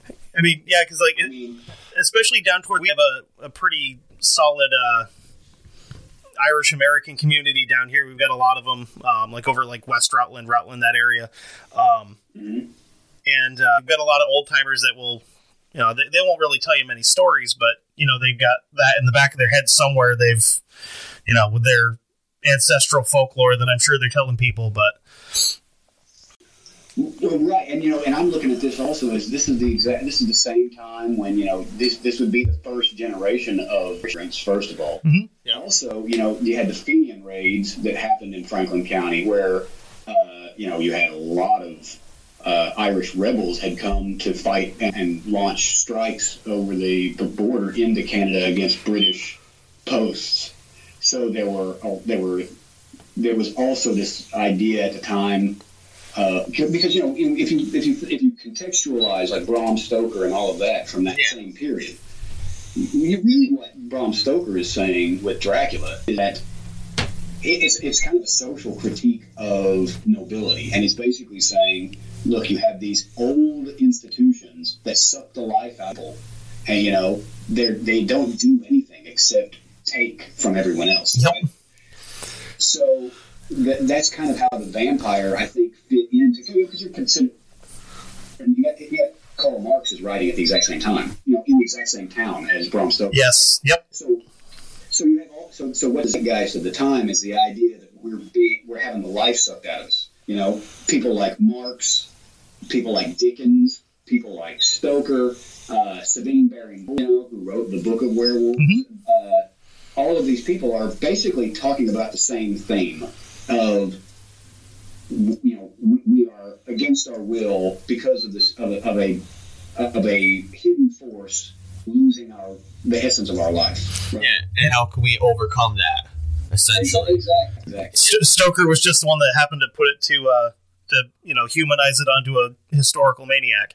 i mean yeah because like I mean, especially down toward we have a, a pretty solid uh Irish American community down here. We've got a lot of them, um, like over like West Rutland, Rutland, that area. Um, Mhm. And uh, we've got a lot of old timers that will, you know, they, they won't really tell you many stories, but you know, they've got that in the back of their head somewhere. They've, you know, with their ancestral folklore that I'm sure they're telling people. But right, and you know, and I'm looking at this also as this is the exact, this is the same time when you know this this would be the first generation of immigrants. First of all, Mhm. Yeah. also you know you had the Fenian raids that happened in Franklin County, where uh, you know you had a lot of uh, Irish rebels had come to fight and, and launch strikes over the, the border into Canada against British posts. So there were oh, there were there was also this idea at the time uh, because you know if you if you if you contextualize like Bram Stoker and all of that from that Yeah. same period, you really what Bram Stoker is saying with Dracula is that it's it's kind of a social critique of nobility, and he's basically saying, look, you have these old institutions that suck the life out of people, and you know they they don't do anything except take from everyone else. Yep. right? So th- that's kind of how the vampire, I think, fit into because you're considered. And you got, you got Karl Marx is writing at the exact same time, you know, in the exact same town as Bram Stoker. yes, yep, So, so you have all, so so what is it, guys? At the time, is the idea that we're being we're having the life sucked out of us. You know, people like Marx, people like Dickens, people like Stoker, uh, Sabine Baring, you who wrote the Book of Werewolves. Mhm. Uh, all of these people are basically talking about the same theme of you know we, we are against our will because of this of a, of a of a hidden force losing our the essence of our life. Right? Yeah, and how can we overcome that? Essentially, Exactly. Exactly. St- Stoker was just the one that happened to put it to uh, to you know humanize it onto a historical maniac.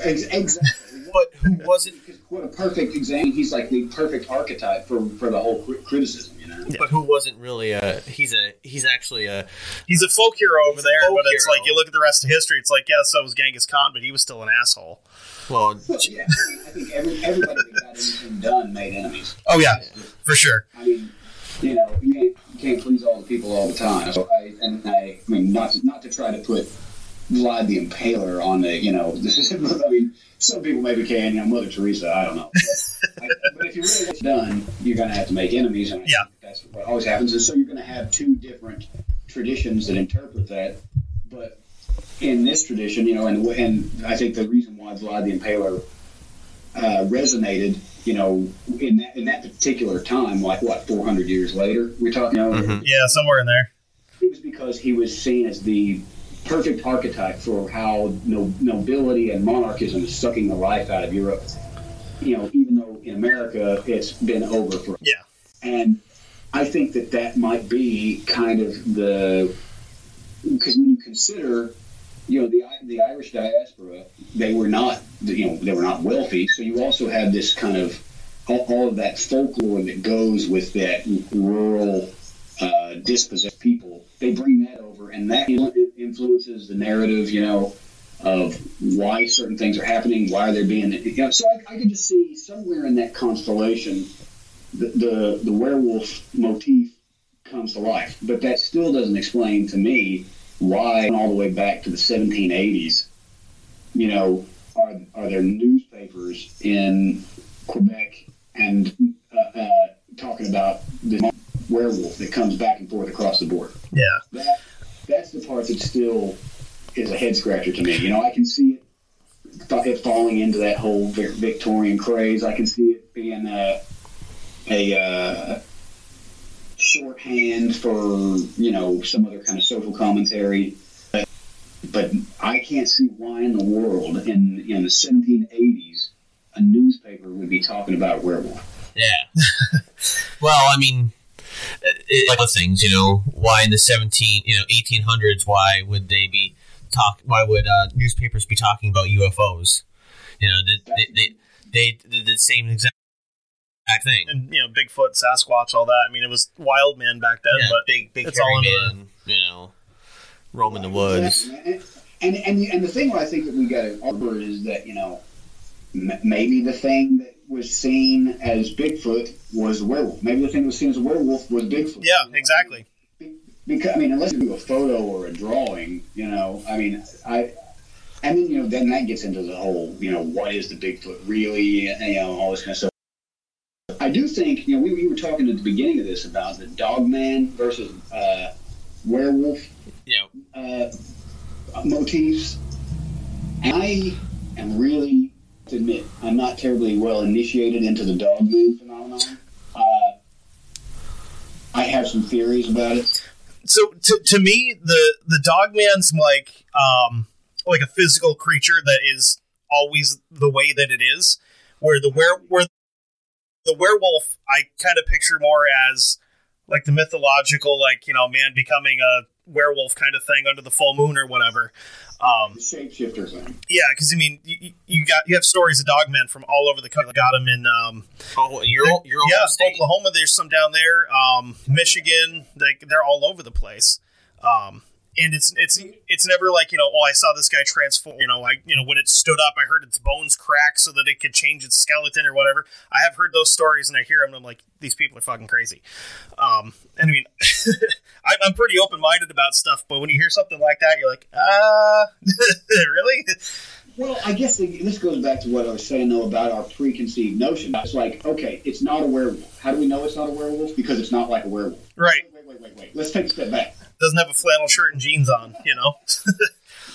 Ex- exactly. But who wasn't? What a perfect example. He's like the perfect archetype for, for the whole criticism, you know? But who wasn't really a? He's a. He's actually a. He's a folk hero over there, but it's hero. like you look at the rest of history. It's like yeah, so was Genghis Khan, but he was still an asshole. Well, Well, yeah, I, I think every, everybody that got anything done made enemies. Oh yeah, for sure. I mean, you know, you can't, please all the people all the time. So I, and I, I mean, not to, not to try to put Vlad the Impaler on the, you know, this is, I mean, some people maybe can, you know, Mother Teresa, I don't know. But, I, but if you really want it done, you're going to have to make enemies. And I Yeah. think that's what always happens. And so you're going to have two different traditions that interpret that. But in this tradition, you know, and, and I think the reason why Vlad the Impaler uh, resonated, you know, in that in that particular time, like what, 400 years later, we're talking. You know, Mhm. Yeah, somewhere in there. It was because he was seen as the perfect archetype for how no, nobility and monarchism is sucking the life out of Europe. You know, even though in America it's been over for. Yeah. And I think that that might be kind of the because when you consider, you know, the the Irish diaspora, they were not, you know, they were not wealthy. So you also have this kind of all, of that folklore that goes with that rural, uh, dispossessed people. They bring that over, and that influences the narrative, you know, of why certain things are happening, why they're being, you know. So I, I could just see somewhere in that constellation, the the, the werewolf motif comes to life. But that still doesn't explain to me why, all the way back to the 1780s, you know, are, are there newspapers in Quebec and uh, uh, talking about the werewolf that comes back and forth across the border? Yeah. That, that's the part that still is a head scratcher to me. You know, I can see it, it falling into that whole Victorian craze. I can see it being a, a uh, shorthand for you know some other kind of social commentary. But, but I can't see why in the world in in the 1780s a newspaper would be talking about werewolf. Yeah. well, I mean, it, like other things, you know, why in the seventeen, you know, eighteen hundreds, why would they be talk? Why would uh, newspapers be talking about UFOs? You know, they they they, they did the same exact thing. And you know, Bigfoot, Sasquatch, all that. I mean, it was wild man back then, Yeah, but big big it's all into man, you know, roam in the woods. And, and, and, and the thing I think that we got to arbor is that, you know, m- maybe the thing that was seen as Bigfoot was a werewolf. Maybe the thing that was seen as a werewolf was Bigfoot. yeah, exactly. Because, I mean, unless you do a photo or a drawing, you know, I mean, I. And then, you know, then that gets into the whole, you know, what is the Bigfoot really, and, you know, all this kind of stuff. I do think, you know, we, we were talking at the beginning of this about the dogman versus uh, werewolf Yeah. uh, motifs. I am really, to admit, I'm not terribly well initiated into the dogman phenomenon. Uh, I have some theories about it. So to, to me, the the dog man's like um like a physical creature that is always the way that it is. Where the where where the werewolf, I kind of picture more as like the mythological, like you know, man becoming a werewolf kind of thing under the full moon or whatever. Um, The shapeshifter thing. yeah, because I mean, you, you got you have stories of dogmen from all over the country. Got them in um, Oh, your your own yeah, state. Oklahoma. There's some down there. Um, Michigan. They, they're all over the place. Um, and it's it's it's never like you know oh I saw this guy transform you know I you know when it stood up I heard its bones crack so that it could change its skeleton or whatever I have heard those stories and I hear them and I'm like these people are fucking crazy um and I mean I'm pretty open minded about stuff but when you hear something like that you're like uh really Well, I guess this goes back to what I was saying though about our preconceived notion. It's like, okay, it's not a werewolf. How do we know it's not a werewolf? Because it's not like a werewolf. right wait Wait, wait, wait, wait. Let's take a step back. Doesn't have a flannel shirt and jeans on you know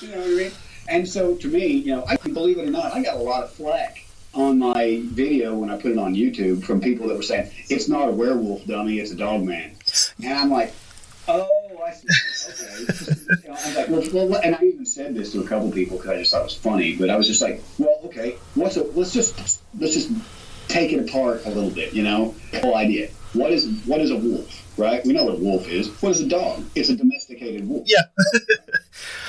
You know what I mean? And so to me, you know, I believe it or not, I got a lot of flack on my video when I put it on YouTube from people that were saying it's not a werewolf dummy, it's a dog man. And I'm like, oh, I see. Okay. You know, I'm like, well, well, and I even said this to a couple people because I just thought it was funny. But I was just like, well, okay, what's a, let's just let's just take it apart a little bit. You know, whole idea. What is what is a wolf? Right? We know what a wolf is. What is a dog? It's a domesticated wolf. Yeah.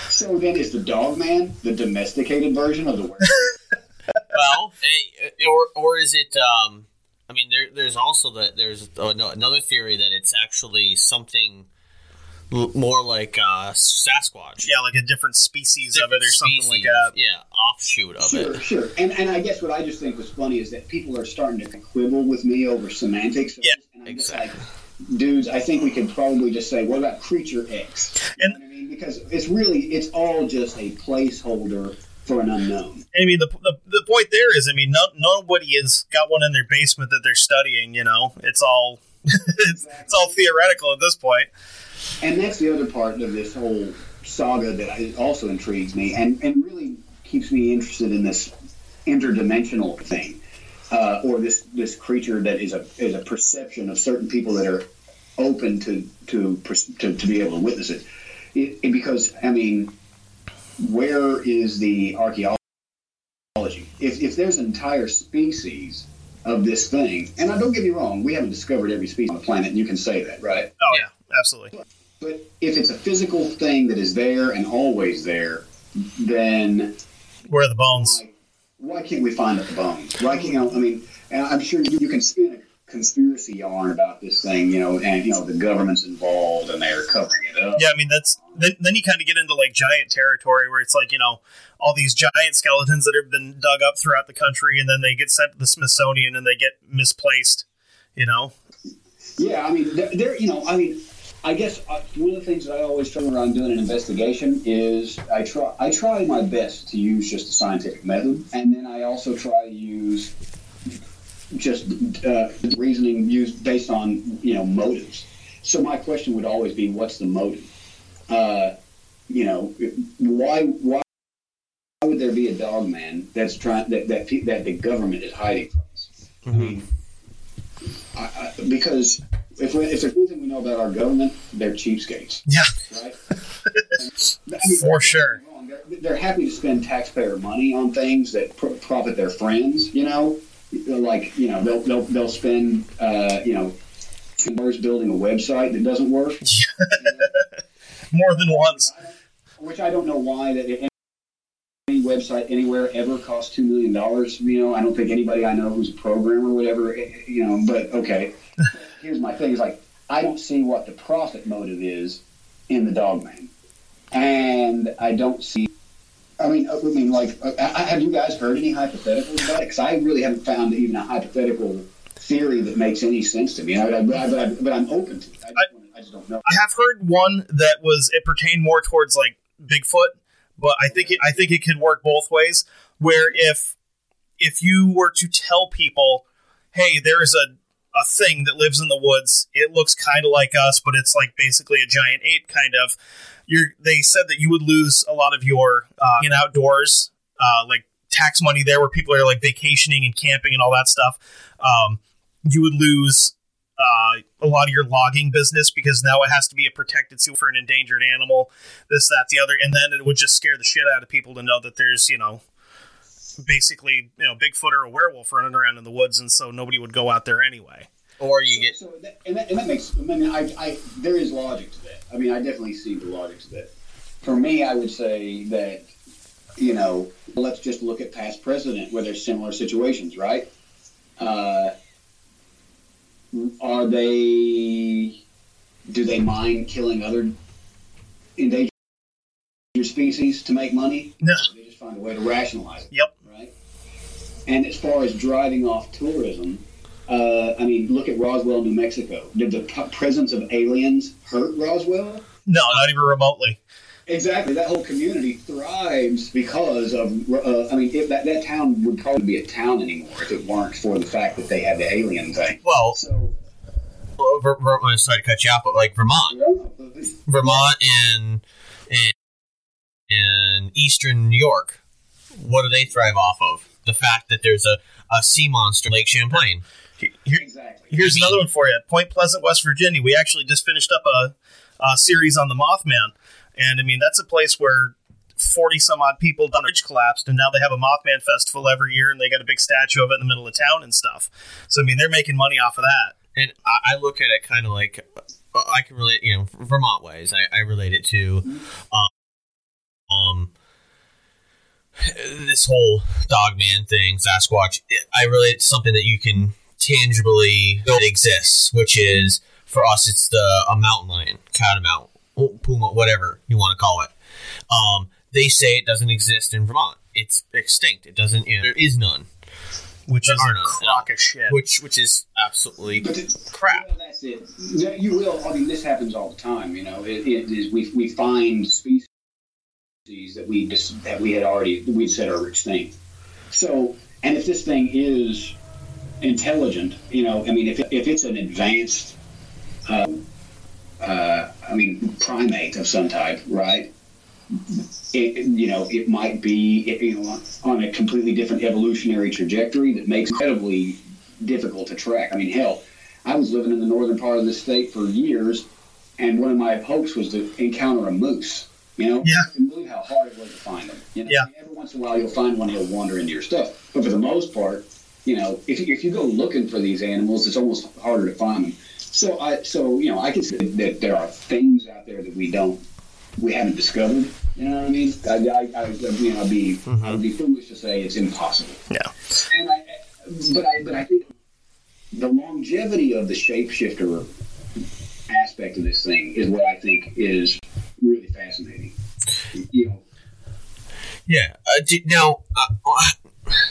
So then, is the dog man the domesticated version of the werewolf? well, eh, or or is it? Um, I mean, there, there's also that there's uh, another theory that it's actually something more like uh, Sasquatch. Yeah, like a different species of it or Different something like species, that. Yeah, offshoot of Sure, it. sure. And and I guess what I just think was funny is that people are starting to quibble with me over semantics. Yeah, and I'm exactly. Just like, dudes, I think we could probably just say, what about creature X? You And- I mean, because it's really it's all just a placeholder for an unknown. I mean, the, the the point there is, I mean, no, nobody has got one in their basement that they're studying. You know, it's all it's, it's all theoretical at this point. And that's the other part of this whole saga that also intrigues me and, and really keeps me interested in this interdimensional thing, uh, or this this creature that is a is a perception of certain people that are open to to to, to be able to witness it. it, it- because I mean, where is the archaeology? If if there's an entire species of this thing, and I don't get me wrong, we haven't discovered every species on the planet, and you can say that, right? Oh yeah, absolutely. But if it's a physical thing that is there and always there, then Where are the bones? Why, can't we find the bones? Why can't? I mean, and I'm sure you, you can spin a conspiracy yarn about this thing, you know, and you know the government's involved and they're covering it up. Yeah, I mean that's then, then you kind of get into like giant territory where it's like you know all these giant skeletons that have been dug up throughout the country, and then they get sent to the Smithsonian and they get misplaced. You know, Yeah, I mean, there you know, I mean, I guess uh, one of the things that I always try when I'm doing an investigation is I try I try my best to use just the scientific method, and then I also try to use just uh, reasoning used based on you know motives. So my question would always be, what's the motive? Uh, you know, why why would there be a dog man that's trying that that, that the government is hiding from us? I mean, I, I, because if, we, if there's one thing we know about our government, they're cheapskates, yeah, right? I mean, For sure. don't get me wrong, They're, they're happy to spend taxpayer money on things that pro- profit their friends. You know, like you know they'll they'll, they'll spend uh, you know hours building a website that doesn't work, more than once. which I don't know why that any website anywhere ever costs two million dollars. You know, I don't think anybody I know who's a programmer or whatever. eh, You know, but okay. Here's my thing: is like I don't see what the profit motive is in the Dogman, and I don't see. I mean, I mean, like, uh, I- have you guys heard any hypotheticals about it? Because I really haven't found even a hypothetical theory that makes any sense to me. I, I, but, I, but I'm open to it. I just, wanna- I just don't know. I have heard one that was it pertained more towards like Bigfoot, but I think it, I think it could work both ways. Where if if you were to tell people, hey, there is a a thing that lives in the woods, it looks kind of like us, but it's like basically a giant ape, kind of. You're, they said that you would lose a lot of your uh, in outdoors, uh, like tax money there, where people are like vacationing and camping and all that stuff. Um, you would lose uh, a lot of your logging business because now it has to be a protected seal for an endangered animal, this, that, the other, and then it would just scare the shit out of people to know that there's, you know, basically, you know, Bigfoot or a werewolf running around in the woods, and so nobody would go out there anyway. Or you get So that, and, that, and that makes. I mean, I, I there is logic to that. I mean, I definitely see the logic to that. For me, I would say that you know, let's just look at past precedent where there's similar situations, right? Uh, are they? Do they mind killing other endangered species to make money? No. They just find a way to rationalize it. Yep. And as far as driving off tourism, uh, I mean, look at Roswell, New Mexico. Did the p- presence of aliens hurt Roswell? No, not even remotely. Exactly. That whole community thrives because of. Uh, I mean, if that that town would probably be a town anymore if it weren't for the fact that they had the alien thing. well, So, well, Ver, Ver, I'm sorry to cut you off, but like Vermont, Vermont and and and Eastern New York, what do they thrive off of? The fact that there's a, a sea monster Lake Champlain. Here- here- exactly. here's another one for you. Point Pleasant, West Virginia. We actually just finished up a, a series on the Mothman, and I mean that's a place where forty some odd people done ridge collapsed, and now they have a Mothman festival every year, and they got a big statue of it in the middle of town and stuff. So I mean they're making money off of that. And I, I look at it kind of like uh, I can relate, you know, Vermont ways. I, I relate it to, um, um, this whole dog man thing, Sasquatch, I relate to something that you can tangibly know exists, which is for us, it's the a mountain lion, catamount, puma, whatever you want to call it. Um, they say it doesn't exist in Vermont. It's extinct. It doesn't. You know, there is none. Which There is are a none. crock of shit. Which which is absolutely But the- crap. Well, that's it. You will. I mean, this happens all the time. You know, it, it is. We we find species that we that we had already we'd said are extinct. So, and if this thing is intelligent, you know, I mean, if if it's an advanced, um, uh, I mean, primate of some type, right? It, you know, it might be it, you know on a completely different evolutionary trajectory that makes it incredibly difficult to track. I mean, hell, I was living in the northern part of the state for years, and one of my hopes was to encounter a moose. You know, Yeah. I can believe how hard it was to find them. You know, Yeah. every once in a while you'll find one he'll wander into your stuff, but for the most part, you know, if you, if you go looking for these animals, it's almost harder to find them. So I, so you know, I can say that there are things out there that we don't, we haven't discovered. You know what I mean? I, I, I you know, I'd be, mm-hmm. I would be foolish to say it's impossible. Yeah. And I, but I, but I think the longevity of the shapeshifter aspect of this thing is what I think is really fascinating. You know, Yeah. Uh, did, now, uh,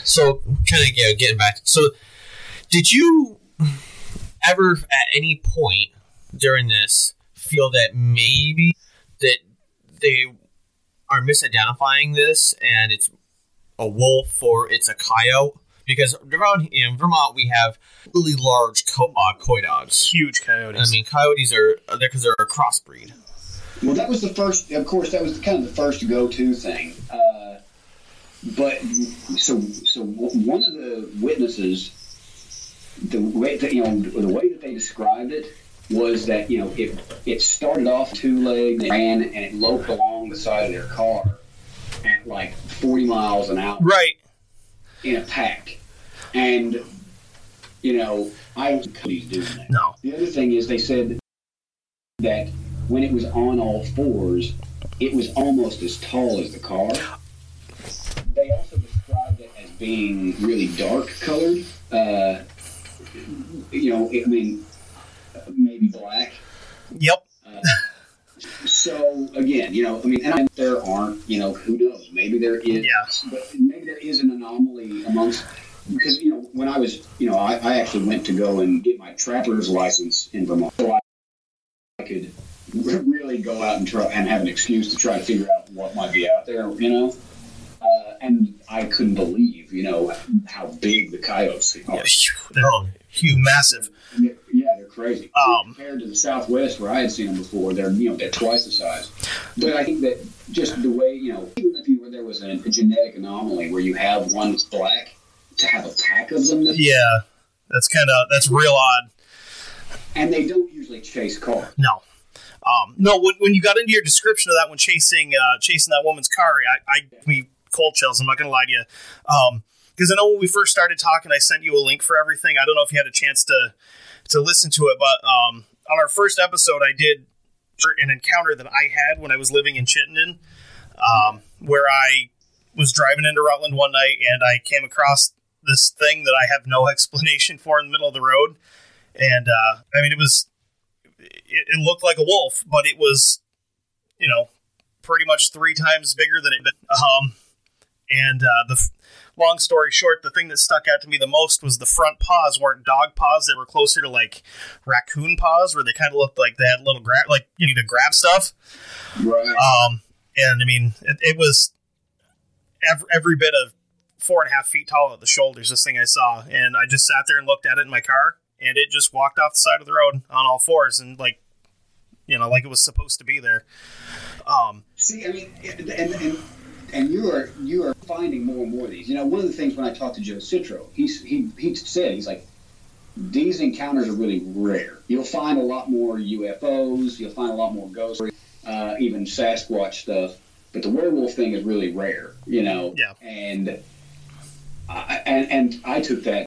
so kind of you know, getting back. So, did you ever, at any point during this, feel that maybe that they are misidentifying this and it's a wolf or it's a coyote? Because around in Vermont, we have really large co- uh, coy dogs. Huge coyotes. I mean, coyotes are they're because they're a crossbreed. Well, that was the first. Of course, that was kind of the first go-to thing. Uh, but so, so one of the witnesses, the way that you know, the way that they described it was that you know it it started off two legs, ran, and it loped along the side of their car at like 40 miles an hour right. in a pack, and you know, I don't think he's doing that. No. The other thing is they said that when it was on all fours, it was almost as tall as the car. They also described it as being really dark colored. Uh, you know, I mean, maybe black. Yep. So again, you know, I mean, and I, there aren't, you know, who knows? Maybe there is, Yeah. but maybe there is an anomaly amongst because you know when I was, you know, I, I actually went to go and get my trapper's license in Vermont, so I, I could really go out and try and have an excuse to try to figure out what might be out there, you know. Uh, and I couldn't believe, you know, how big the coyotes are. Yeah, they're Oh, huge, massive. Yeah, they're crazy. Um, Compared to the Southwest, where I had seen them before, they're you know they're twice the size. But I think that just the way you know, even if you were there was a, a genetic anomaly where you have one that's black, to have a pack of them, that, Yeah. That's kind of that's real odd. and they don't usually chase cars. No. Um, no, when, when you got into your description of that when chasing uh, chasing that woman's car, I, I me cold chills. I'm not to lie to you. Because I know when we first started talking, I sent you a link for everything. I don't know if you had a chance to to listen to it, but um, on our first episode, I did an encounter that I had when I was living in Chittenden, um, where I was driving into Rutland one night and I came across this thing that I have no explanation for in the middle of the road. And uh, I mean, it was it, it looked like a wolf, but it was, you know, pretty much three times bigger than it. Um, and uh, the long story short, the thing that stuck out to me the most was the front paws weren't dog paws; they were closer to like raccoon paws, where they kind of looked like they had little grab, like you need to grab stuff. Right. Um, and I mean, it, it was every, every bit of four and a half feet tall at the shoulders. This thing I saw, and I just sat there and looked at it in my car, and it just walked off the side of the road on all fours, and like, you know, like it was supposed to be there. Um, See, I mean, and and and you are you are finding more and more of these. You know, one of the things when I talked to Joe Citro, he's he he said he's like these encounters are really rare. You'll find a lot more UFOs. You'll find a lot more ghosts, uh, even Sasquatch stuff. But the werewolf thing is really rare. You know. Yeah. And I, and and I took that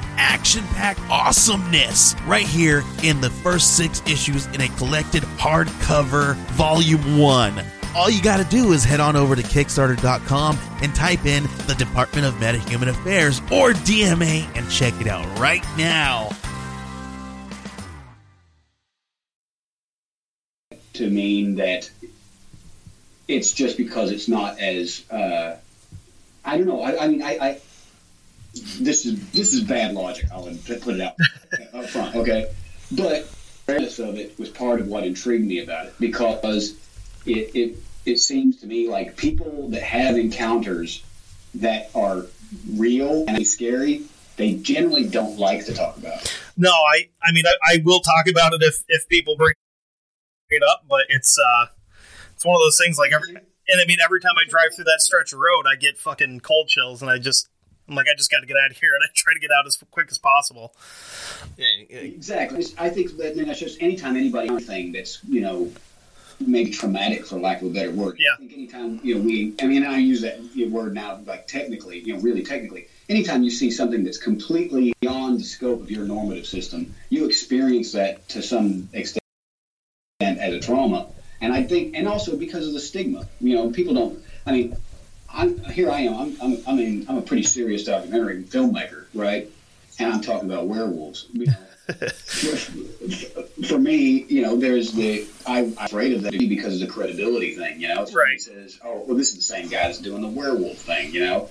action packed awesomeness right here in the first six issues in a collected hardcover volume one. All you got to do is head on over to Kickstarter.com and type in the Department of Meta Human Affairs or DMA and check it out right now. to mean that it's just because it's not as uh, I don't know. I, I mean, I, I this is this is bad logic. I'll put it out up front, okay? But awareness of it was part of what intrigued me about it because it it it seems to me like people that have encounters that are real and scary, they generally don't like to talk about. It. No, I I mean I, I will talk about it if if people bring it up, but it's uh it's one of those things like every and I mean every time I drive through that stretch of road, I get fucking cold chills, and I just I'm like I just got to get out of here, and I try to get out as quick as possible. Yeah, Exactly. I think that I mean, that's just anytime anybody anything that's you know maybe traumatic for lack of a better word. Yeah. I think anytime you know we I mean I use that word now like technically you know really technically anytime you see something that's completely beyond the scope of your normative system you experience that to some extent as a trauma and I think and also because of the stigma you know people don't I mean I'm here I am I'm I'm I mean I'm a pretty serious documentary filmmaker right and I'm talking about werewolves. You know, for me, you know, there's the I'm afraid of that because of the credibility thing. You know, right? Says, oh, well, this is the same guy that's doing the werewolf thing. You know,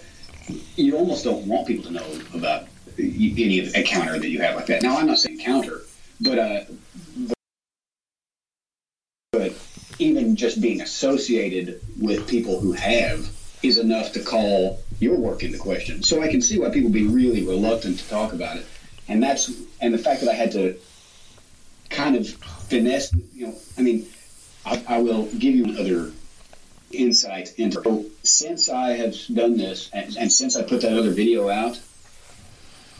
you almost don't want people to know about any encounter that you have like that. Now, I'm not saying counter, but uh, but even just being associated with people who have is enough to call your work into question. So I can see why people be really reluctant to talk about it and that's and the fact that I had to kind of finesse, you know, I mean, I, I will give you other insight into since I have done this and, and since I put that other video out,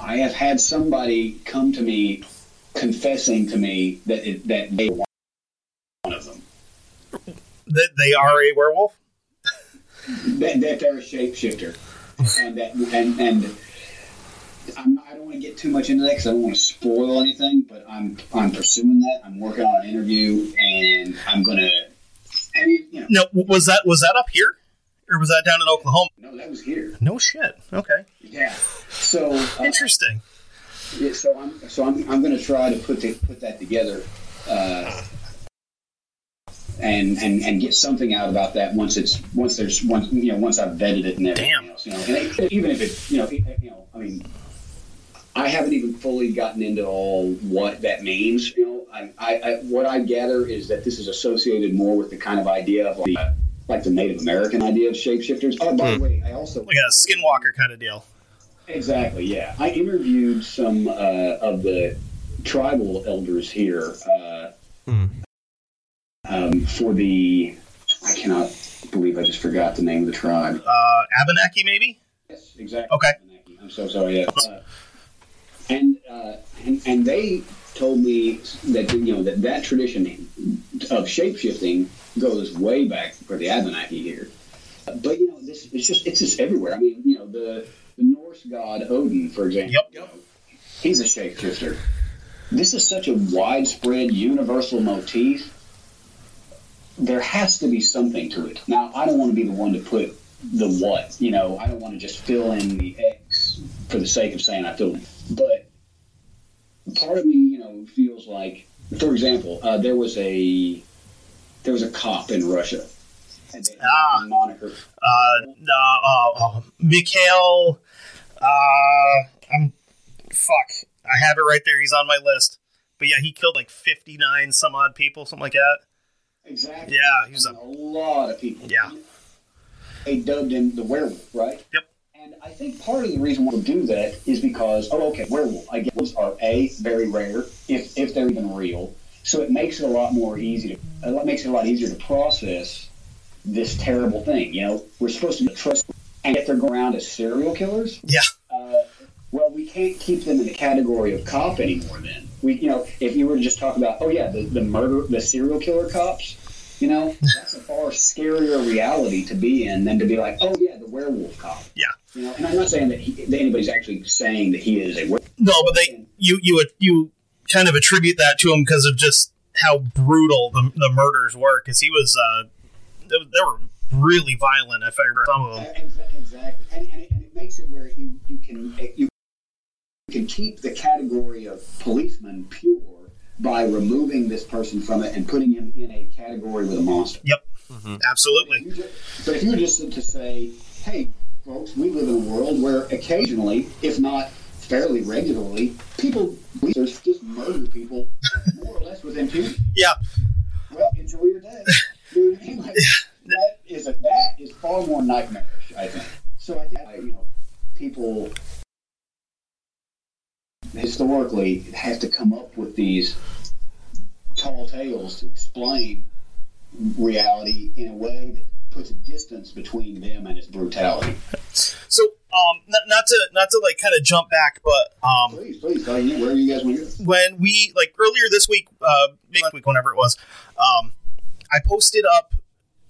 I have had somebody come to me confessing to me that it, that they one of them. That they are a werewolf. That, that they're a shapeshifter, and that and and I'm, I don't want to get too much into that because I don't want to spoil anything. But I'm I'm pursuing that. I'm working on an interview, and I'm gonna. I mean, you know, No, was that was that up here, or was that down in Oklahoma? no, that was here. No shit. Okay, Yeah. So uh, interesting. yeah, so I'm so I'm I'm gonna try to put the, put that together. Uh, and, and and get something out about that once it's once there's once you know once I've vetted it and everything Damn. else you know and even if it you know it, you know I mean I haven't even fully gotten into all what that means you know I, I, I what I gather is that this is associated more with the kind of idea of like, like the Native American idea of shapeshifters oh by the way I also Like a skinwalker kind of deal. Exactly. Yeah, I interviewed some uh, of the tribal elders here uh, um, for the. I cannot believe I just forgot the name of the tribe. Uh, Abenaki, maybe. Yes, exactly. Okay. I'm so sorry. Yeah. Uh, and, uh, and and they told me that you know that that tradition of shapeshifting goes way back for the Abenaki here. But you know, this it's just it's just everywhere. I mean, you know, the the Norse god Odin, for example. Yep. you know, he's a shapeshifter. This is such a widespread, universal motif. There has to be something to it. Now, I don't want to be the one to put the what. You know, I don't want to just fill in the X for the sake of saying I filled in. But part of me, you know, feels like, for example, uh, there was a there was a cop in Russia. And they Ah. moniker. Uh, uh, uh, uh, Mikhail. Uh, I'm. Fuck. I have it right there. He's on my list. But yeah, he killed like 59 some odd people, something like that. Exactly. Yeah, he was I a lot of people. Yeah. They dubbed him the werewolf, right? Yep. And I think part of the reason why we do that is because, oh, okay, werewolf. I guess are a very rare, if if they're even real. So it makes it a lot more easy to, it makes it a lot easier to process this terrible thing. You know, we're supposed to trust and yet they're going around as serial killers. Yeah. Uh, well, we can't keep them in the category of cop anymore. Then we, you know, if you were to just talk about, oh yeah, the, the murder, the serial killer cops, you know, that's a far scarier reality to be in than to be like, oh yeah, the werewolf cop. Yeah. You know, and I'm not saying that, he, that anybody's actually saying that he is a werewolf. No, but they you you you kind of attribute that to him because of just how brutal the, the murders were. Because he was, uh, they, they were really violent. If I remember some of them. Exa- Exactly, and, and, it, and it makes it where you, you can you can keep the category of policeman pure by removing this person from it and putting him in a category with a monster. Yep. Mm-hmm. Absolutely. You ju- But if you were just to say, hey, folks, we live in a world where occasionally, if not fairly regularly, people just just murder people more or less with impunity. Yeah. Well, enjoy your day. You know I mean? Like, that is a, that is far more nightmarish, I think. So I think you know people historically have to come up with these tall tales to explain reality in a way that puts a distance between them and its brutality. So, um, not, not to not to like kind of jump back, but um, Please, please, tell you where are you guys want to go. when we like earlier this week, uh, last week, whenever it was, um, I posted up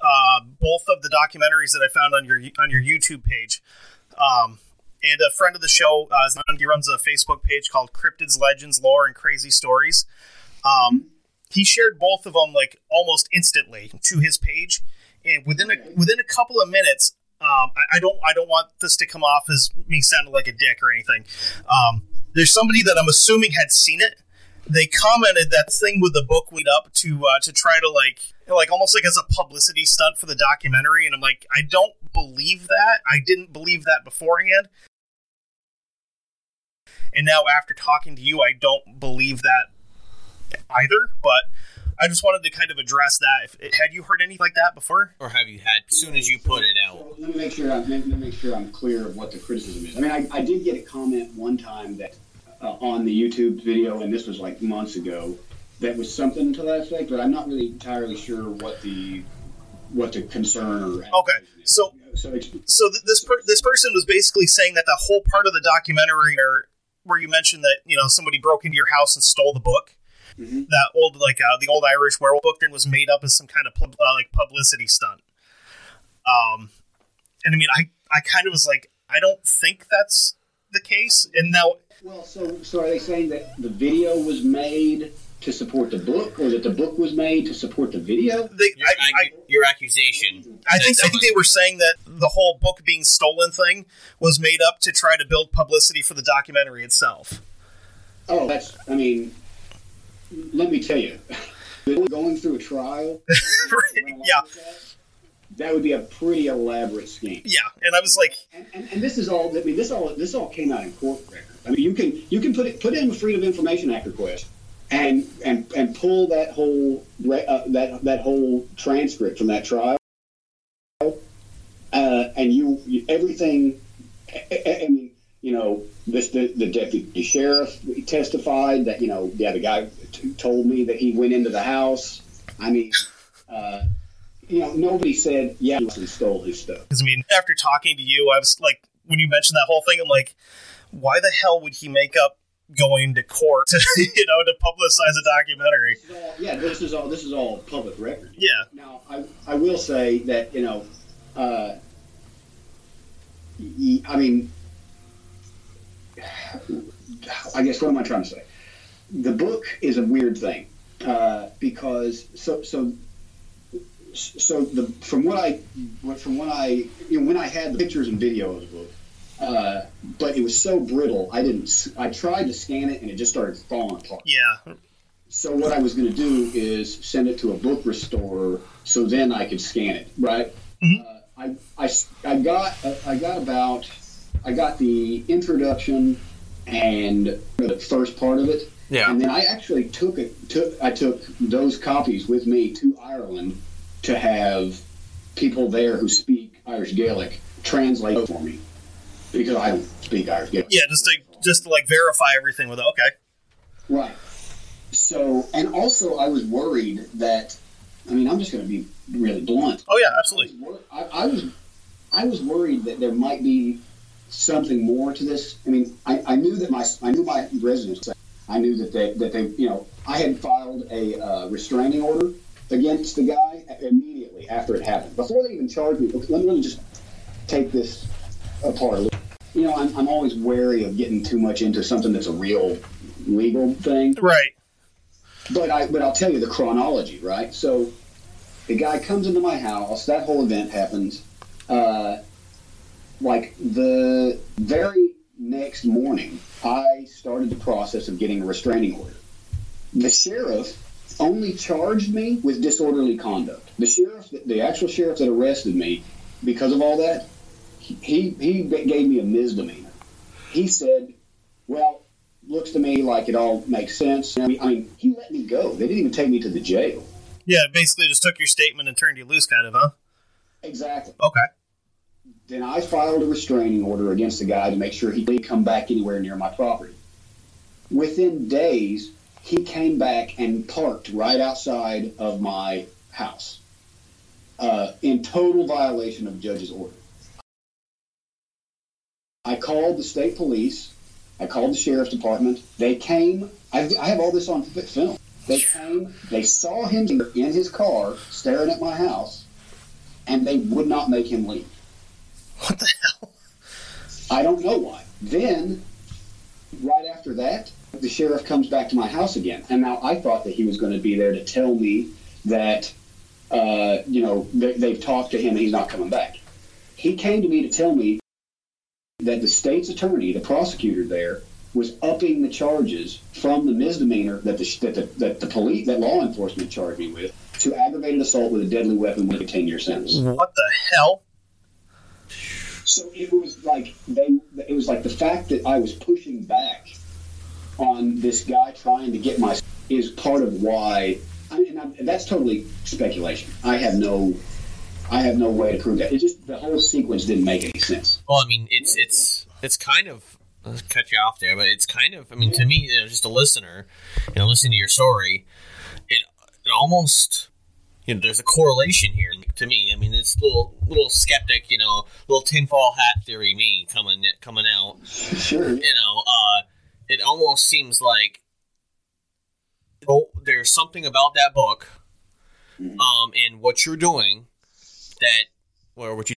uh, both of the documentaries that I found on your on your YouTube page. Um, and a friend of the show, uh, he runs a Facebook page called Cryptids, Legends, Lore, and Crazy Stories. Um, he shared both of them like almost instantly to his page, and within a within a couple of minutes, um, I, I don't I don't want this to come off as me sounding like a dick or anything. Um, there's somebody that I'm assuming had seen it. They commented that thing with the book lead up to uh, to try to like like almost like as a publicity stunt for the documentary, and I'm like I don't believe that. I didn't believe that beforehand. And now, after talking to you, I don't believe that either. But I just wanted to kind of address that. If, had you heard anything like that before? Or have you had as soon as you put it out? So let me make sure I'm let me make sure I'm clear of what the criticism is. I mean, I, I did get a comment one time that uh, on the YouTube video, and this was like months ago, that was something to that effect, but I'm not really entirely sure what the what the concern or Okay, so so so th- this per- this person was basically saying that the whole part of the documentary where you mentioned that you know somebody broke into your house and stole the book, that old like uh, the old Irish werewolf book, that was made up as some kind of pub- uh, like publicity stunt. Um, and I mean, I I kind of was like, I don't think that's the case. And now, well, so so are they saying that the video was made to support the book, or that the book was made to support the video? they, Your, I, I, your accusation. I think I think they were saying that the whole book being stolen thing was made up to try to build publicity for the documentary itself. Oh, that's. I mean, let me tell you, going through a trial. went along yeah, that, that would be a pretty elaborate scheme. yeah. And I was like, And, and, and this is all. I mean, this all this all came out in court record. I mean, you can you can put it put in a Freedom of Information Act request and and and pull that whole uh, that that whole transcript from that trial, uh, and you, everything. I, I- I mean, you know, this the, the deputy sheriff testified that you know, yeah, the guy t- told me that he went into the house. I mean. Uh, you know, nobody said, yeah, he stole his stuff. Because I mean, after talking to you, I was like, when you mentioned that whole thing, I'm like, why the hell would he make up going to court to you know to publicize a documentary? This all- yeah, this is all this is all public record. Yeah, Now, I, I will say that you know, uh, I mean, I guess what am I trying to say? The book is a weird thing uh, because so so so the from what I from what I you know when I had the pictures and video of the book. Uh, but it was so brittle. I didn't. I tried to scan it, and it just started falling apart. yeah, So what I was going to do is send it to a book restorer, so then I could scan it. Right? Mm-hmm. Uh, I, I I got I got about I got the introduction and the first part of it. Yeah. And then I actually took it took I took those copies with me to Ireland to have people there who speak Irish Gaelic translate for me because I speak Irish Gaelic. yeah. Just to just to like verify everything with it. Okay, Right. So, and also, I was worried that, I mean, I'm just going to be really blunt. oh yeah, absolutely. I, I was, I was worried that there might be something more to this. I mean, I, I knew that my I knew my residence. I knew that they that they you know I had filed a uh, restraining order against the guy immediately after it happened. Before they even charged me, let me, me just take this apart a little. You know, I'm, I'm always wary of getting too much into something that's a real legal thing. Right. But I but I'll tell you the chronology, right? So the guy comes into my house. That whole event happens. Uh, like the very next morning, I started the process of getting a restraining order. The sheriff only charged me with disorderly conduct. The sheriff, the actual sheriff that arrested me, because of all that, he he gave me a misdemeanor. He said, "Well, looks to me like it all makes sense." I mean, I mean, he let me go. They didn't even take me to the jail. Yeah, basically just took your statement and turned you loose, kind of, huh? Exactly. Okay. Then I filed a restraining order against the guy to make sure he didn't come back anywhere near my property. Within days, he came back and parked right outside of my house uh, in total violation of judge's order. I called the state police. I called the sheriff's department. They came. I, I have all this on film. They came. They saw him in his car staring at my house, and they would not make him leave. What the hell? I don't know why. Then, right after that, the sheriff comes back to my house again. And now I thought that he was going to be there to tell me that, uh, you know, they, they've talked to him and he's not coming back. He came to me to tell me that the state's attorney, the prosecutor there, was upping the charges from the misdemeanor that the, that the, that the police, that law enforcement charged me with, to aggravated assault with a deadly weapon with a 10 year sentence. What the hell? So it was like they, it was like the fact that I was pushing back on this guy trying to get my is part of why. I mean, I, that's totally speculation. I have no, I have no way to prove that. It just the whole sequence didn't make any sense. Well, I mean, it's it's it's kind of I'll cut you off there, but it's kind of I mean, to me, you know, just a listener, you know, listening to your story, it it almost you know, there's a correlation here to me. I mean, it's a little little skeptic, you know, little tinfoil hat theory me coming coming out. Sure. You know, uh, it almost seems like oh, there's something about that book, um, and what you're doing that, or what you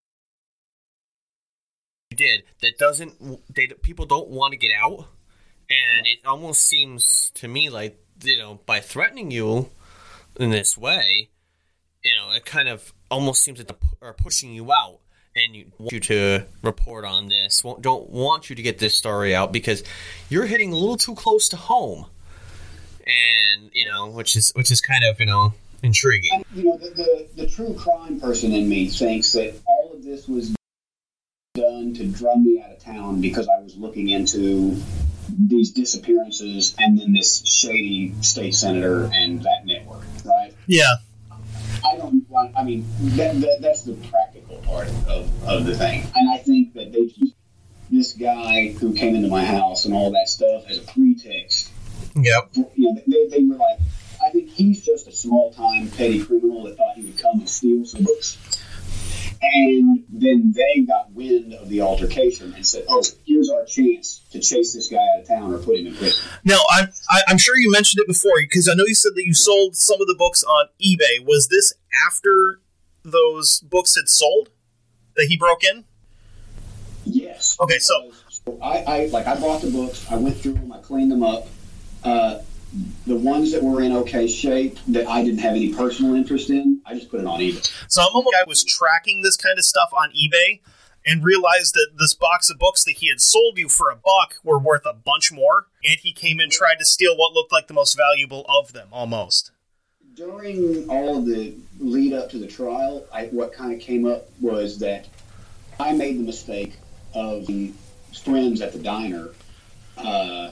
did that doesn't they people don't want to get out, and it almost seems to me like you know by threatening you in this way, you know, it kind of almost seems like they are pushing you out and you want you to report on this. Don't want you to get this story out because you're hitting a little too close to home, and you know, which is which is kind of you know intriguing. You know, the, the the true crime person in me thinks that all of this was done to drum me out of town because I was looking into these disappearances and then this shady state senator and that network, right? Yeah. I don't want. I mean, that, that, that's the practical part of, of the thing, and I think that they used this guy who came into my house and all that stuff as a pretext. Yep. You know, they, they were like, think he's just a small time petty criminal that thought he would come and steal some books. And then they got wind of the altercation and said, "Oh, here's our chance to chase this guy out of town or put him in prison." Now, I'm I, I'm sure you mentioned it before because I know you said that you sold some of the books on eBay. Was this after those books had sold that he broke in? Yes. Okay, so So I, I like I bought the books. I went through them. I cleaned them up. Uh, the ones that were in okay shape that I didn't have any personal interest in, I just put it on eBay. So I'm almost I was tracking this kind of stuff on eBay and realized that this box of books that he had sold you for a buck were worth a bunch more, and he came and tried to steal what looked like the most valuable of them, almost. During all of the lead up to the trial, I, what kind of came up was that I made the mistake of friends at the diner uh,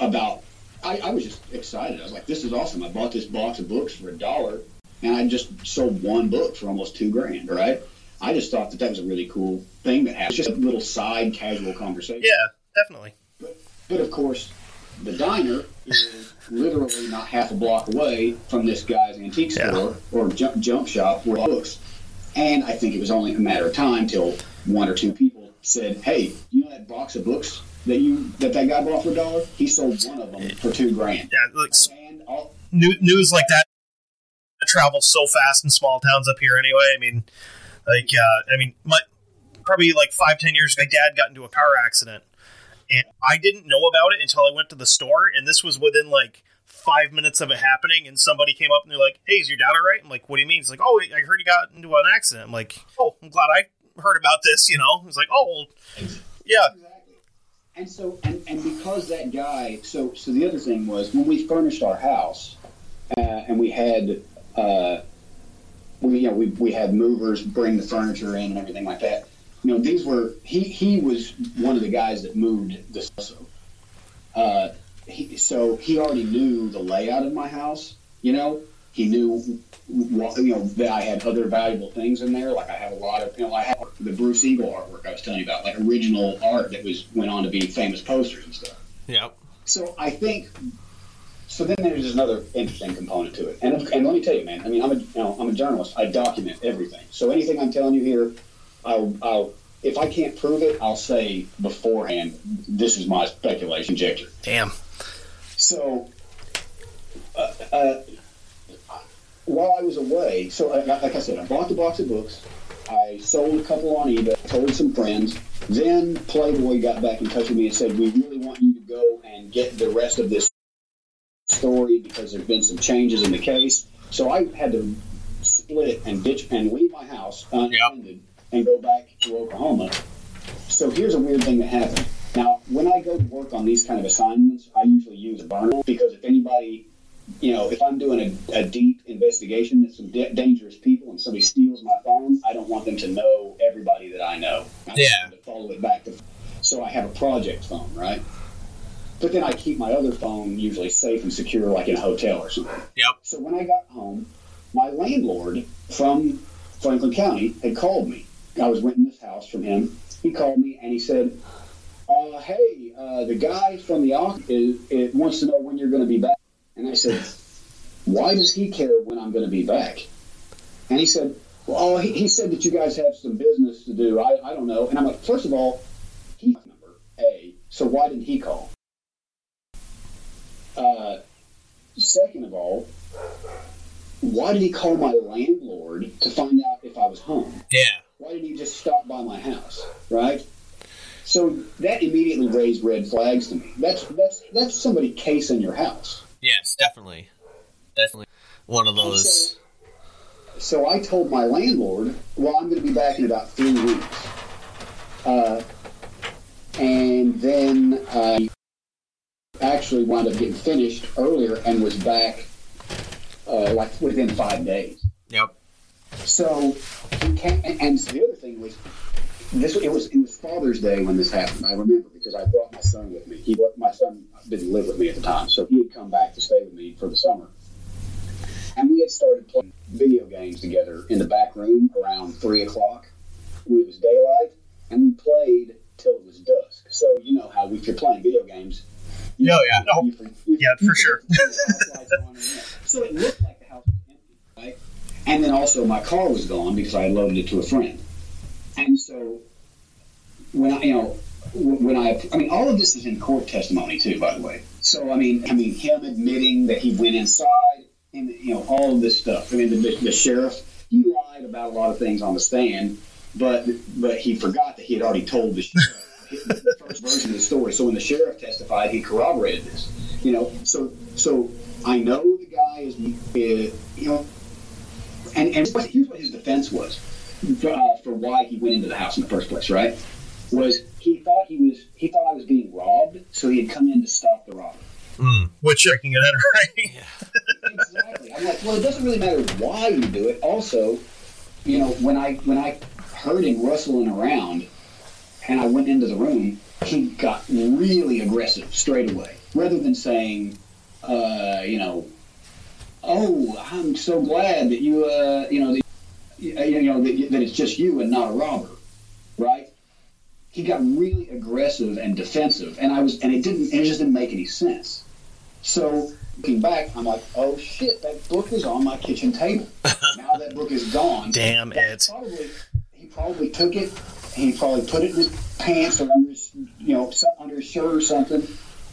about. I, I was just excited. I was like, "This is awesome! I bought this box of books for a dollar, and I just sold one book for almost two grand." Right? I just thought that that was a really cool thing that happened. It's Just a little side casual conversation. Yeah, definitely. But, but of course, the diner is literally not half a block away from this guy's antique store or junk, junk shop where books. And I think it was only a matter of time till one or two people said, "Hey, you know that box of books that you that that guy bought for a dollar? He sold one of them for two grand." Yeah, like, all, news like that travels so fast in small towns up here. Anyway, I mean, like, uh, I mean, my probably like five, ten years ago, my dad got into a car accident, and I didn't know about it until I went to the store, and this was within like five minutes of it happening, and somebody came up and they're like, "Hey, is your dad all right?" I'm like, "What do you mean?" He's like, "Oh, I heard he got into an accident." I'm like, "Oh, I'm glad I heard about this." You know, he's like, "Oh, well, yeah." And so, and, and because that guy, so so the other thing was when we furnished our house, uh, and we had, uh, we you know we we had movers bring the furniture in and everything like that. You know, these were he he was one of the guys that moved this also. Uh, he, so he already knew the layout of my house. You know, he knew you know that I had other valuable things in there. Like I have a lot of you know I have the Bruce Eagle artwork I was telling you about, like original art that was went on to be famous posters and stuff. Yep. So I think. So then there's another interesting component to it, and and let me tell you, man. I mean, I'm a you know I'm a journalist. I document everything. So anything I'm telling you here, I'll I'll if I can't prove it, I'll say beforehand. This is my speculation, conjecture. Damn. So, uh, uh, while I was away, so like I said, I bought the box of books. I sold a couple on eBay, told some friends. Then Playboy got back in touch with me and said, "We really want you to go and get the rest of this story because there's been some changes in the case." So I had to split and ditch and leave my house unattended and go back to Oklahoma. So here's a weird thing that happened. Now, when I go to work on these kind of assignments, I usually use a burner because if anybody, you know, if I'm doing a, a deep investigation with some da- dangerous people and somebody steals my phone, I don't want them to know everybody that I know. I Yeah. To follow it back to. So I have a project phone, right? But then I keep my other phone usually safe and secure, like in a hotel or something. Yep. So when I got home, my landlord from Franklin County had called me. I was renting this house from him. He called me and he said, uh, "Hey, uh, the guy from the office is, wants to know when you're going to be back." And I said, "Why does he care when I'm going to be back?" And he said, "Well, he, he said that you guys have some business to do. I, I don't know." And I'm like, first of all, he number A. So why didn't he call? Uh, second of all, why did he call my landlord to find out if I was home? Yeah. Why didn't he just stop by my house? Right? So that immediately raised red flags to me. That's that's that's somebody casing your house. Yes, definitely. Definitely. One of those. So I told my landlord, well, I'm going to be back in about three weeks. Uh, and then I actually wound up getting finished earlier and was back uh, like within five days. Yep. So and, and the other thing was this. It was it was Father's Day when this happened. I remember because I brought my son with me. He my son didn't live with me at the time, so he had come back to stay with me for the summer. And we had started playing video games together in the back room around three o'clock when it was daylight, and we played till it was dusk. So you know how if you're playing video games, you, Oh, yeah. you, you, you, Yeah, for sure. so it looked like the house was empty, right? And then also my car was gone because I had loaded it to a friend. And so when I, you know, when I, I mean, all of this is in court testimony too, by the way. So I mean, I mean, him admitting that he went inside, and you know, all of this stuff. I mean, the, the sheriff, he lied about a lot of things on the stand, but but he forgot that he had already told the sheriff the first version of the story. So when the sheriff testified, he corroborated this. You know, so so I know the guy is, you know, and and here's what his defense was uh, for why he went into the house in the first place. Right? Was he thought he was he thought I was being robbed, so he had come in to stop the robbery. Which I can get it right. Exactly. I'm like, well, it doesn't really matter why you do it. Also, you know, when I when I heard him rustling around, and I went into the room, he got really aggressive straight away. Rather than saying, uh, you know, oh, I'm so glad that you, uh, you know, that, you know that, that it's just you and not a robber, right? He got really aggressive and defensive, and I was, and it didn't, and it just didn't make any sense. So looking back, I'm like, oh shit, that book was on my kitchen table. now that book is gone. Damn it. Probably, he probably took it. He probably put it in his pants or under his, you know, under his shirt or something.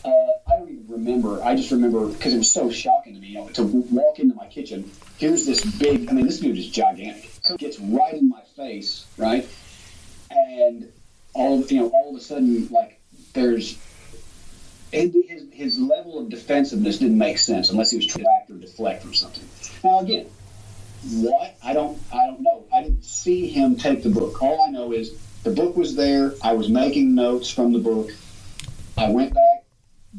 Uh, I don't even remember. I just remember because it was so shocking to me. You know, to walk into my kitchen, here's this big. I mean, this dude is gigantic. Gets right in my face, right, and all you know, all of a sudden, like there's his, his level of defensiveness didn't make sense unless he was trying to act or deflect from something. Now again, what I don't I don't know. I didn't see him take the book. All I know is the book was there. I was making notes from the book. I went back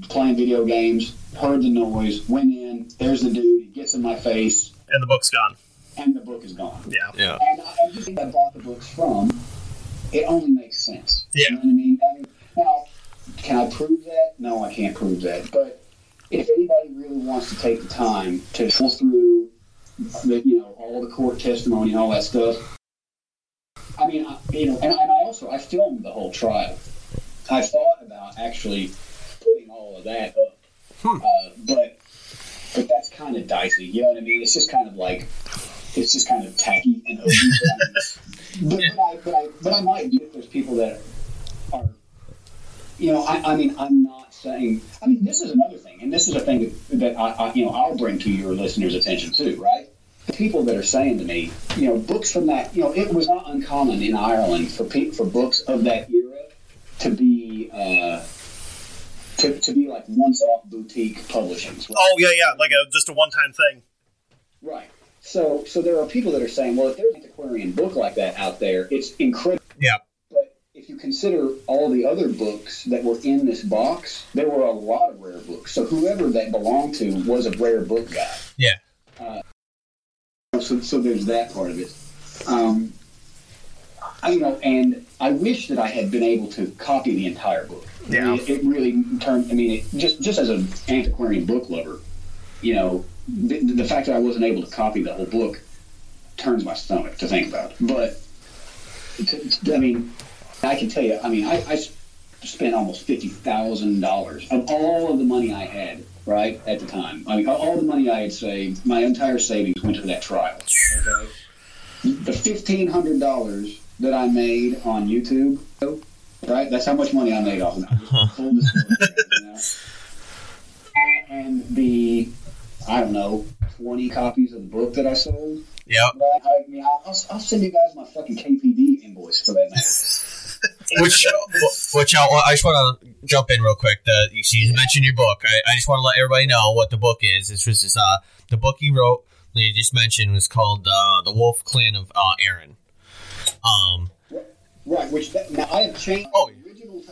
playing video games, heard the noise, went in. There's the dude. He gets in my face, And the book's gone. And the book is gone. Yeah. Yeah. And I, and the I bought the books from, it only makes sense. Yeah. You know what I mean? I mean? Now, can I prove that? No, I can't prove that. But if anybody really wants to take the time to go through the, you know, all the court testimony and all that stuff, I mean, I, you know, and, and I also I filmed the whole trial. I thought about actually putting all of that up, uh, but but that's kind of dicey. You know what I mean? It's just kind of like it's just kind of tacky and ugly. but, but, I, but, I, but I might do it. There's people that are, you know, I, I mean, I'm not saying. I mean, this is another thing, and this is a thing that, that I, I, you know, I'll bring to your listeners' attention too, right? The people that are saying to me, you know, books from that, you know, it was not uncommon in Ireland for pe- for books of that era to be. Uh, to, to be like once-off boutique publishing. Oh yeah, yeah, like a just a one-time thing. Right. So, so there are people that are saying, well, if there's an antiquarian book like that out there, it's incredible. Yeah. But if you consider all the other books that were in this box, there were a lot of rare books. So whoever that belonged to was a rare book guy. Yeah. Uh, so, so there's that part of it. Um, I, you know, and I wish that I had been able to copy the entire book. Yeah. I mean, it, it really turned. I mean, it, just just as an antiquarian book lover, you know, the, the fact that I wasn't able to copy the whole book turns my stomach to think about. But to, to- I mean, I can tell you. I mean, I spent almost fifty thousand dollars of all of the money I had right at the time. I mean, all- the money I had saved, my entire savings went to that trial. Okay, the fifteen hundred dollars that I made on YouTube, right? That's how much money I made off of that. Disclosure. And the, I don't know, twenty copies of the book that I sold. Yep. Right? I mean, I'll, I'll I'll send you guys my fucking KDP invoice for that matter. Which, which I, I just want to jump in real quick. The, you, see, you mentioned your book. I, I just want to let everybody know what the book is. This was this, uh, the book you wrote that you just mentioned was called uh, The Wolf Clan of uh, Erin. Um, Right, which that, now I have changed Oh. the original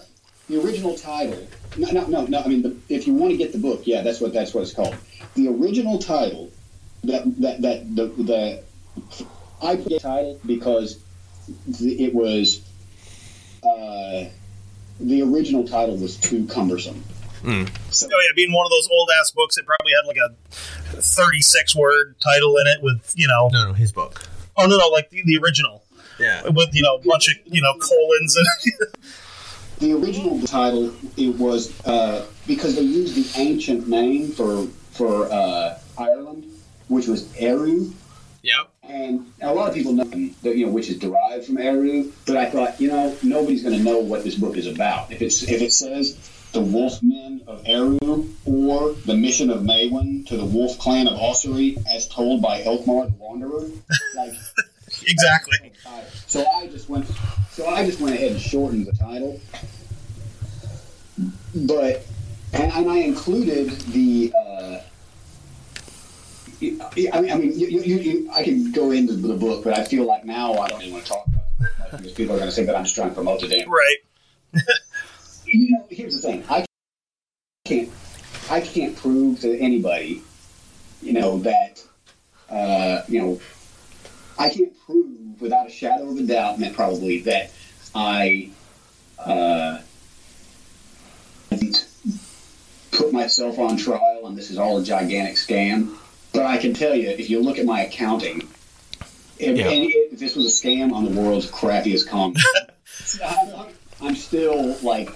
the original title. No, no, no, no. I mean, the, if you want to get the book, yeah, that's what that's what it's called. The original title that that that the the I put the title because it was uh, the original title was too cumbersome. So, Oh yeah, being one of those old ass books, it probably had like a thirty-six word title in it with you know. no, no, his book. Oh no, no, like the, the original Yeah. with you know a bunch of you know colons and. the original title it was uh, because they used the ancient name for for uh, Ireland, which was Eru, Yep. and a lot of people know that you know which is derived from Eru. But I thought you know nobody's going to know what this book is about if it's if it says the Wolfmen of Eru or the mission of Maewyn to the Wolf Clan of Ossory as told by Elkmar the Wanderer, like. exactly. So I just went. So I just went ahead and shortened the title, but and, and I included the. Uh, I mean, I mean, you, you, you, I can go into the book, but I feel like now I don't even want to talk about it because people are going to say that I'm just trying to promote the damn. Right. You know, here's the thing: I can't, I can't prove to anybody, you know, that, uh, you know, I can't prove without a shadow of a doubt, Matt, probably that I uh, put myself on trial and this is all a gigantic scam. But I can tell you, if you look at my accounting, if, Yeah. and if this was a scam on the world's crappiest con, I'm, I'm still like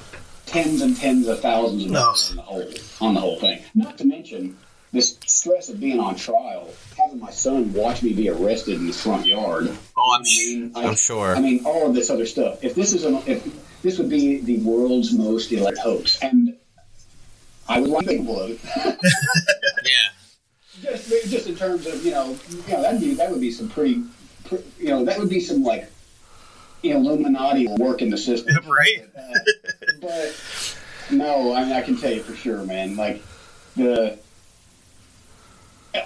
tens and tens of thousands of dollars on the whole on the whole thing. Not to mention this stress of being on trial, having my son watch me be arrested in the front yard. Oh, I'm, I mean, I- I'm sure. I mean, all of this other stuff. If this is an, if this would be the world's most elaborate hoax, and I would like capable of it. yeah. just, just in terms of you know, you know that'd be that would be some pretty, pre- you know, that would be some like, Illuminati work in the system, right? Uh, but no, I mean, I can tell you for sure, man. Like the.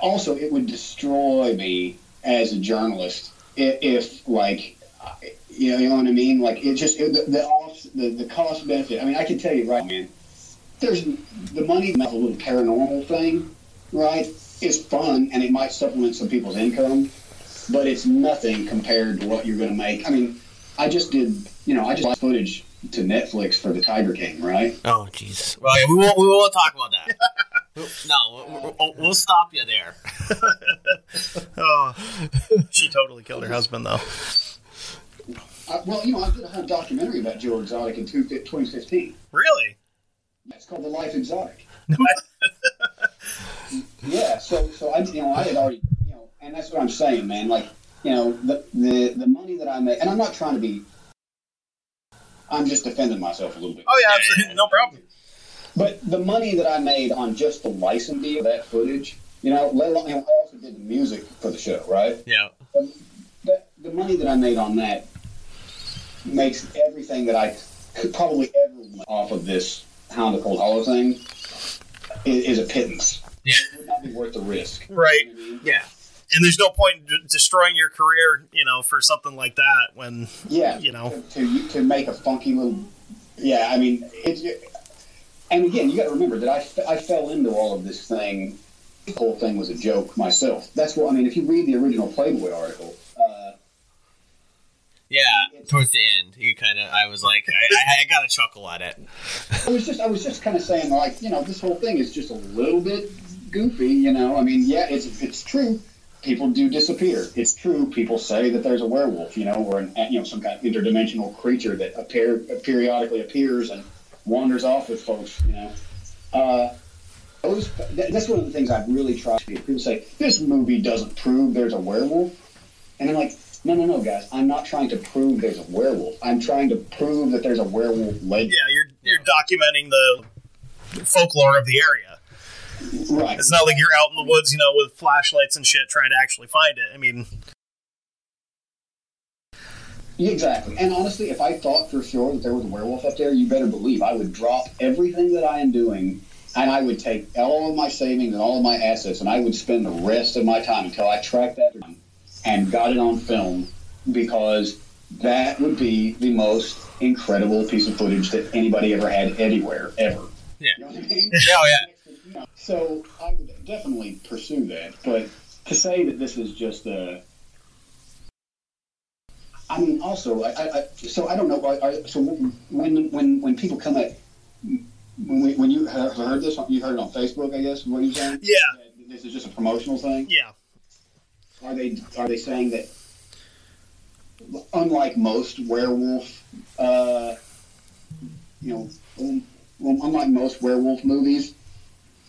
Also, it would destroy me as a journalist if, if like, you know, you know what I mean. Like it just it, the the, off, the the cost benefit. I mean, I can tell you right, man. There's the money, not a little paranormal thing, right? Is fun and it might supplement some people's income, but it's nothing compared to what you're going to make. I mean, I just did, you know, I just lost footage to Netflix for the Tiger King, right? Oh, jeez. Well, yeah, we won't. We won't talk about that. no, we'll, we'll, we'll stop you there. Oh, she totally killed her husband though. Uh, well, you know, I did a whole documentary about Joe Exotic in two, 2015. Really? It's called The Life Exotic. yeah, so so I you know I had already you know, and that's what I'm saying, man. Like you know the the the money that I make, and I'm not trying to be. I'm just defending myself a little bit. Oh yeah, absolutely. no problem. But the money that I made on just the license deal, that footage, you know, let alone, you know, I also did the music for the show, right? Yeah. Um, the, the money that I made on that makes everything that I could probably ever off of this Hound of Cold Hollow thing is, is a pittance. Yeah. It would not be worth the risk. Right. You know I mean? Yeah. And there's no point in d- destroying your career, you know, for something like that when Yeah, you know. to, to to make a funky little. Yeah, I mean, it's. And again, you got to remember that I, I fell into all of this thing. The whole thing was a joke myself. That's what I mean. If you read the original Playboy article, uh, Yeah. Towards the end, you kind of. I was like, I, I, got a chuckle at it. I was just I was just kind of saying like, you know, this whole thing is just a little bit goofy. You know, I mean, yeah, it's it's true. People do disappear. It's true. People say that there's a werewolf, you know, or an you know some kind of interdimensional creature that appear periodically appears and wanders off with folks. You know, uh, those, that's one of the things I've really tried to do. People say this movie doesn't prove there's a werewolf, and I'm like, no, no, no, guys. I'm not trying to prove there's a werewolf. I'm trying to prove that there's a werewolf legend. Yeah, you're you're documenting the folklore of the area. Right. It's not like you're out in the woods, you know, with flashlights and shit trying to actually find it. I mean, Exactly. And honestly, if I thought for sure that there was a werewolf up there, you better believe I would drop everything that I am doing and I would take all of my savings and all of my assets and I would spend the rest of my time until I tracked that down and got it on film because that would be the most incredible piece of footage that anybody ever had anywhere, ever. Yeah. You know what I mean? Oh, yeah. So I would definitely pursue that. But to say that this is just a I mean, also, I, I, so I don't know. I, I, so when when when people come at when, we, when you have heard this, you heard it on Facebook, I guess. What are you saying? yeah, This is just a promotional thing. yeah. Are they are they saying that unlike most werewolf, uh, you know, um, well, unlike most werewolf movies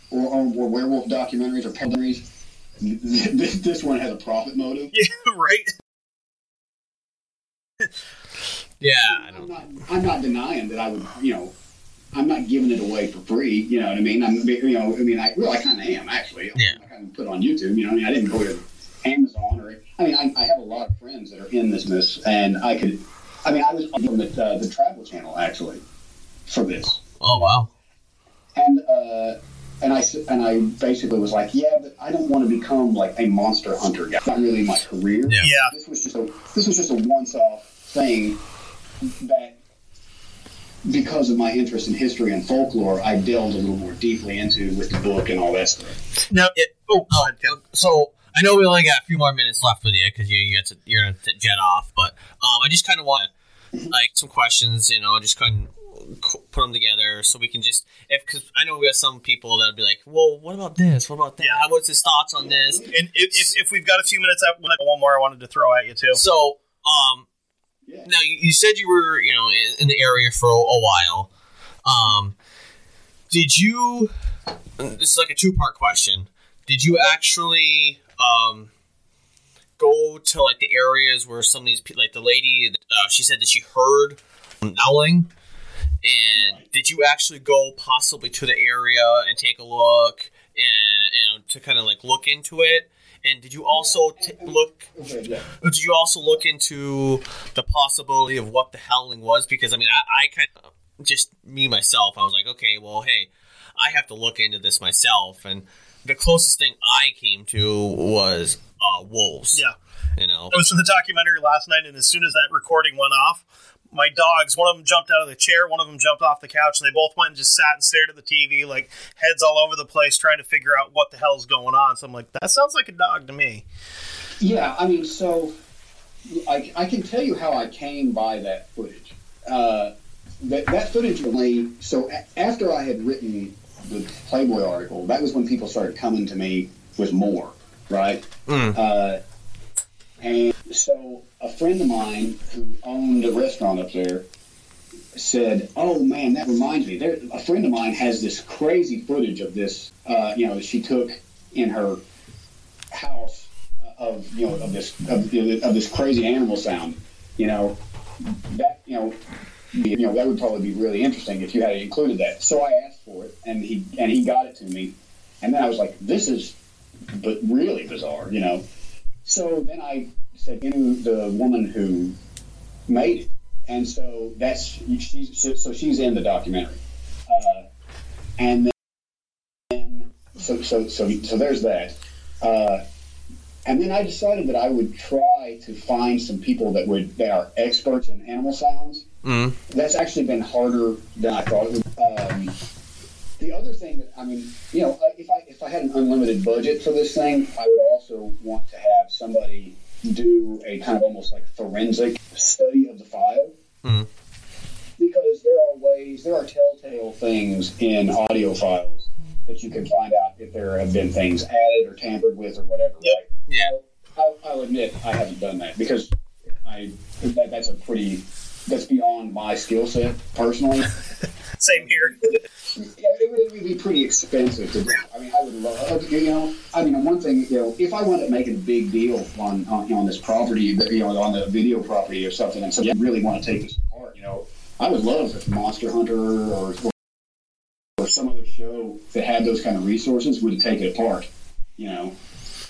or, or, or werewolf documentaries or documentaries, this, this one has a profit motive. Yeah, right. Yeah. I I'm don't. not, I'm not denying that I would, you know, I'm not giving it away for free. You know what I mean? I'm, you know, I mean, I well, I kind of am actually. Yeah. I kind of put it on YouTube. You know, I mean, I didn't go to Amazon or. I mean, I, I have a lot of friends that are in this business, and I could. I mean, I was on the uh, the Travel Channel actually for this, Oh wow. and uh, and I s- and I basically was like, yeah, but I don't want to become like a monster hunter guy. It's not really my career. Yeah. Yeah, This was just a this was just a once off thing that because of my interest in history and folklore, I delved a little more deeply into with the book and all that stuff. Now, It- oh, go Oh, so I know we only got a few more minutes left with you because you you to, you're gonna jet off, but um, I just kind of want like some questions, you know, just kind of put them together so we can just if because I know we have some people that'll be like, well, what about this? What about that? Yeah. What's his thoughts on this? And if, if, if we've got a few minutes, I one more I wanted to throw at you too. So, um, Yeah. now you, you said you were, you know, in, in the area for a, a while. Um, did you? This is like a two part question. did you actually um, go to like the areas where some of these people, like the lady, uh, she said that she heard howling, and did you actually go possibly to the area and take a look and, and to kind of like look into it? And did you also t- look? Did you also look into the possibility of what the howling was? Because I mean, I, I kind of just me myself, I was like, okay, well, hey, I have to look into this myself, and the closest thing I came to was uh, wolves. Yeah. You know, I was in the documentary last night, and as soon as that recording went off, my dogs, one of them jumped out of the chair, one of them jumped off the couch, and they both went and just sat and stared at the TV, like heads all over the place, trying to figure out what the hell's going on. So I'm like, that sounds like a dog to me. Yeah, I mean, so I, I can tell you how I came by that footage. Uh, that, that footage really, so a- after I had written the Playboy article, that was when people started coming to me with more, right? Uh, and so a friend of mine who owned a restaurant up there said, "Oh man, that reminds me. There, a friend of mine has this crazy footage of this. Uh, you know, that she took in her house uh, of you know of this of, of this crazy animal sound. You know, that you know." You know that would probably be really interesting if you had included that. So I asked for it, and he and he got it to me, and then I was like, "This is, but really bizarre," you know. So then I said, "You know, the woman who made it," and so that's she's so, she's in the documentary, uh, and then so so so so there's that, uh, and then I decided that I would try to find some people that would that are experts in animal sounds. Mm. That's actually been harder than I thought it would. Um, the other thing that I mean, you know, if I if I had an unlimited budget for this thing, I would also want to have somebody do a kind of almost like forensic study of the file Mhm. because there are ways, there are telltale things in audio files that you can find out if there have been things added or tampered with or whatever. Right? Yeah. I'll, I'll admit I haven't done that because I that, that's a pretty that's beyond my skill set personally. Same here. Yeah, it would, it would be pretty expensive to do. I mean, I would love, you know, I mean, one thing, you know, if I wanted to make a big deal on, on, on this property, you know, on the video property or something, and so you really want to take this apart, you know, I would love if Monster Hunter or, or, or some other show that had those kind of resources would take it apart, you know.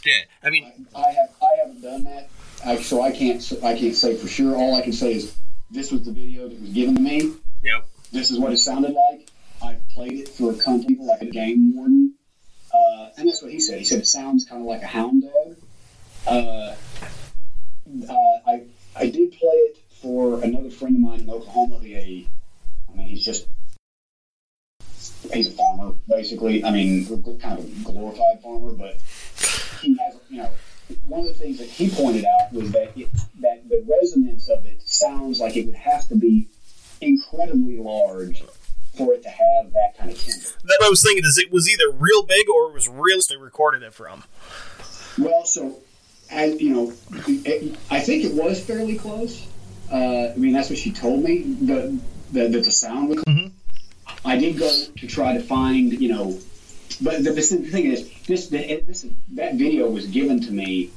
Yeah. I mean, I have, I haven't done that, I, so I can't, I can't say for sure. All I can say is this was the video that was given to me. Yep. This is what it sounded like. I played it for a company like a game warden, uh, and that's what he said. He said it sounds kind of like a hound dog. Uh, uh, I I did play it for another friend of mine in Oklahoma. A, I mean, he's just he's a farmer basically. I mean, kind of a glorified farmer, but he has you know one of the things that he pointed out was that it, that the resonance of it sounds like it would have to be incredibly large for it to have that kind of timbre. That I was thinking is it was either real big or it was real they recorded it from. Well, so, and you know, it, I think it was fairly close. Uh, I mean, that's what she told me. That that, that the sound was. I did go to try to find, you know, but the, the thing is, this, the, this that video was given to me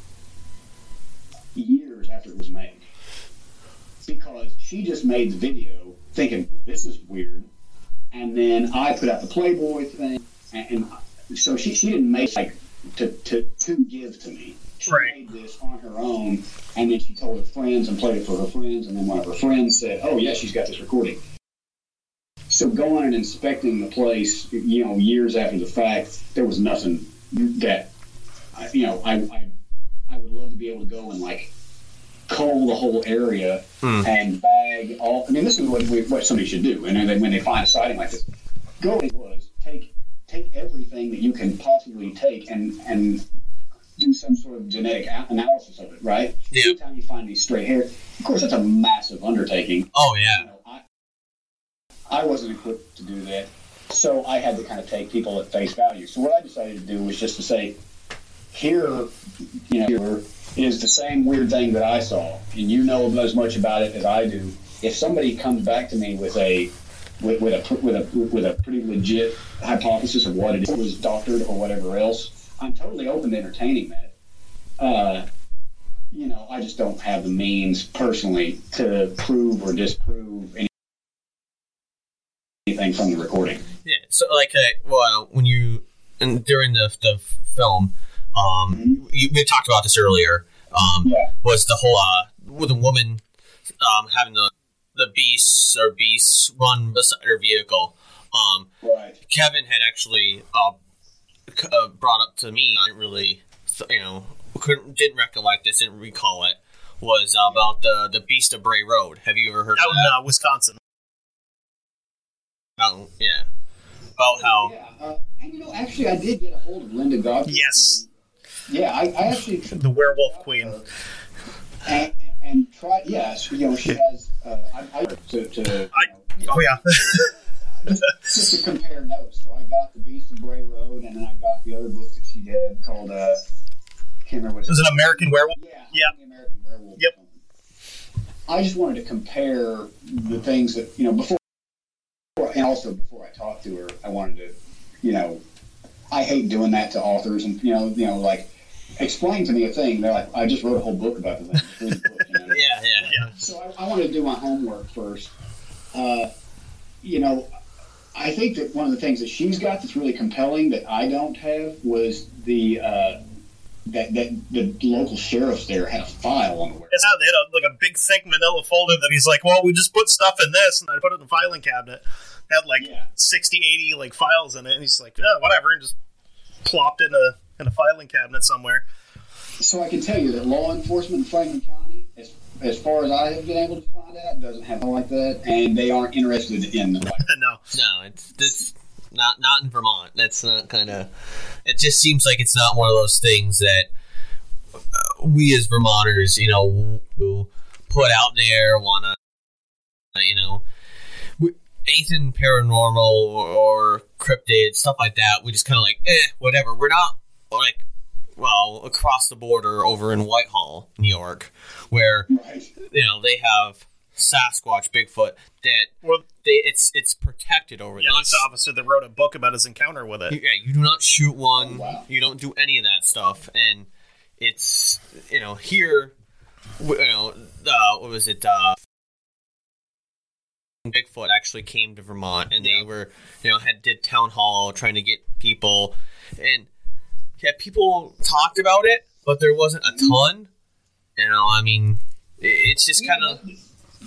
years after it was made because she just made the video thinking this is weird, and then I put out the Playboy thing, and, and so she, she didn't make like to, to to give to me. She made this on her own, and then she told her friends and played it for her friends, and then one of her friends said, "Oh yeah, she's got this recording." So going and inspecting the place, you know, years after the fact, there was nothing that, you know, I, I, I would love to be able to go and like cull the whole area Hmm. and bag all. I mean, this is what, we, what somebody should do. And then when they find a sighting like this, go it was take take everything that you can possibly take and and do some sort of genetic a- analysis of it. Right. Yeah. Anytime you find these straight hair, of course, that's a massive undertaking. Oh yeah. I wasn't equipped to do that, so I had to kind of take people at face value. So what I decided to do was just to say, here, you know, here is the same weird thing that I saw, and you know as much about it as I do. If somebody comes back to me with a with, with a with a with a pretty legit hypothesis of what it was doctored or whatever else, I'm totally open to entertaining that. Uh, you know, I just don't have the means personally to prove or disprove anything from the recording. Yeah. So like, uh, well, when you and during the the film, um, you, we talked about this earlier. Um, Yeah. was the whole uh with a woman um having the the beasts or beasts run beside her vehicle. Um, Right. Kevin had actually uh, c- uh, brought up to me. I didn't really, you know, couldn't didn't recollect this, didn't recall it. Was about the the Beast of Bray Road. Have you ever heard Out of in that? uh, Wisconsin. Oh, yeah. About how Yeah. Uh, and you know, actually, I did get a hold of Linda Godfrey. Yes, Yeah, I, I actually the werewolf queen. and, and try. Yes, you know, she has. Uh, I, I to, to I, oh yeah, just to compare notes. So I got the Beast of Bray Road, and then I got the other book that she did called. Uh, can't remember what it was an American werewolf. Yeah, Yeah. American Werewolf. Yep. I just wanted to compare the things that you know before, and also before I talked to her, I wanted to, you know, I hate doing that to authors, and you know, you know, like explain to me a thing. They're like, I just wrote a whole book about the thing. Just read the book, you know? yeah, yeah, Yeah. So I, I wanted to do my homework first. Uh, you know, I think that one of the things that she's got that's really compelling that I don't have was the uh, that that the local sheriffs there had a file on the werewolf. It's how they had a, like a big thick manila folder that he's like, well, we just put stuff in this, and I put it in the filing cabinet. Had like Yeah. 60, 80 like files in it, and he's like, yeah, whatever, and just plopped in a in a filing cabinet somewhere. So I can tell you that law enforcement in Franklin County, as, as far as I have been able to find out, doesn't have one like that, and they aren't interested in like, no, No, it's this not not in Vermont. That's not kind of. It just seems like it's not one of those things that uh, we as Vermonters, you know, will put out there. Want to, you know, anything paranormal or, or cryptid stuff like that. We just kind of like, eh, whatever. We're not like. Well, across the border over in Whitehall, New York, where you know they have Sasquatch, Bigfoot that well, they it's it's protected over yeah, there. this officer that wrote a book about his encounter with it. Yeah, you do not shoot one. Oh, wow. You don't do any of that stuff, and it's you know here, you know, uh, what was it? Uh, Bigfoot actually came to Vermont, and they were you know had did town hall trying to get people, and yeah, people talked about it, but there wasn't a ton. You know, I mean, it- it's just kind of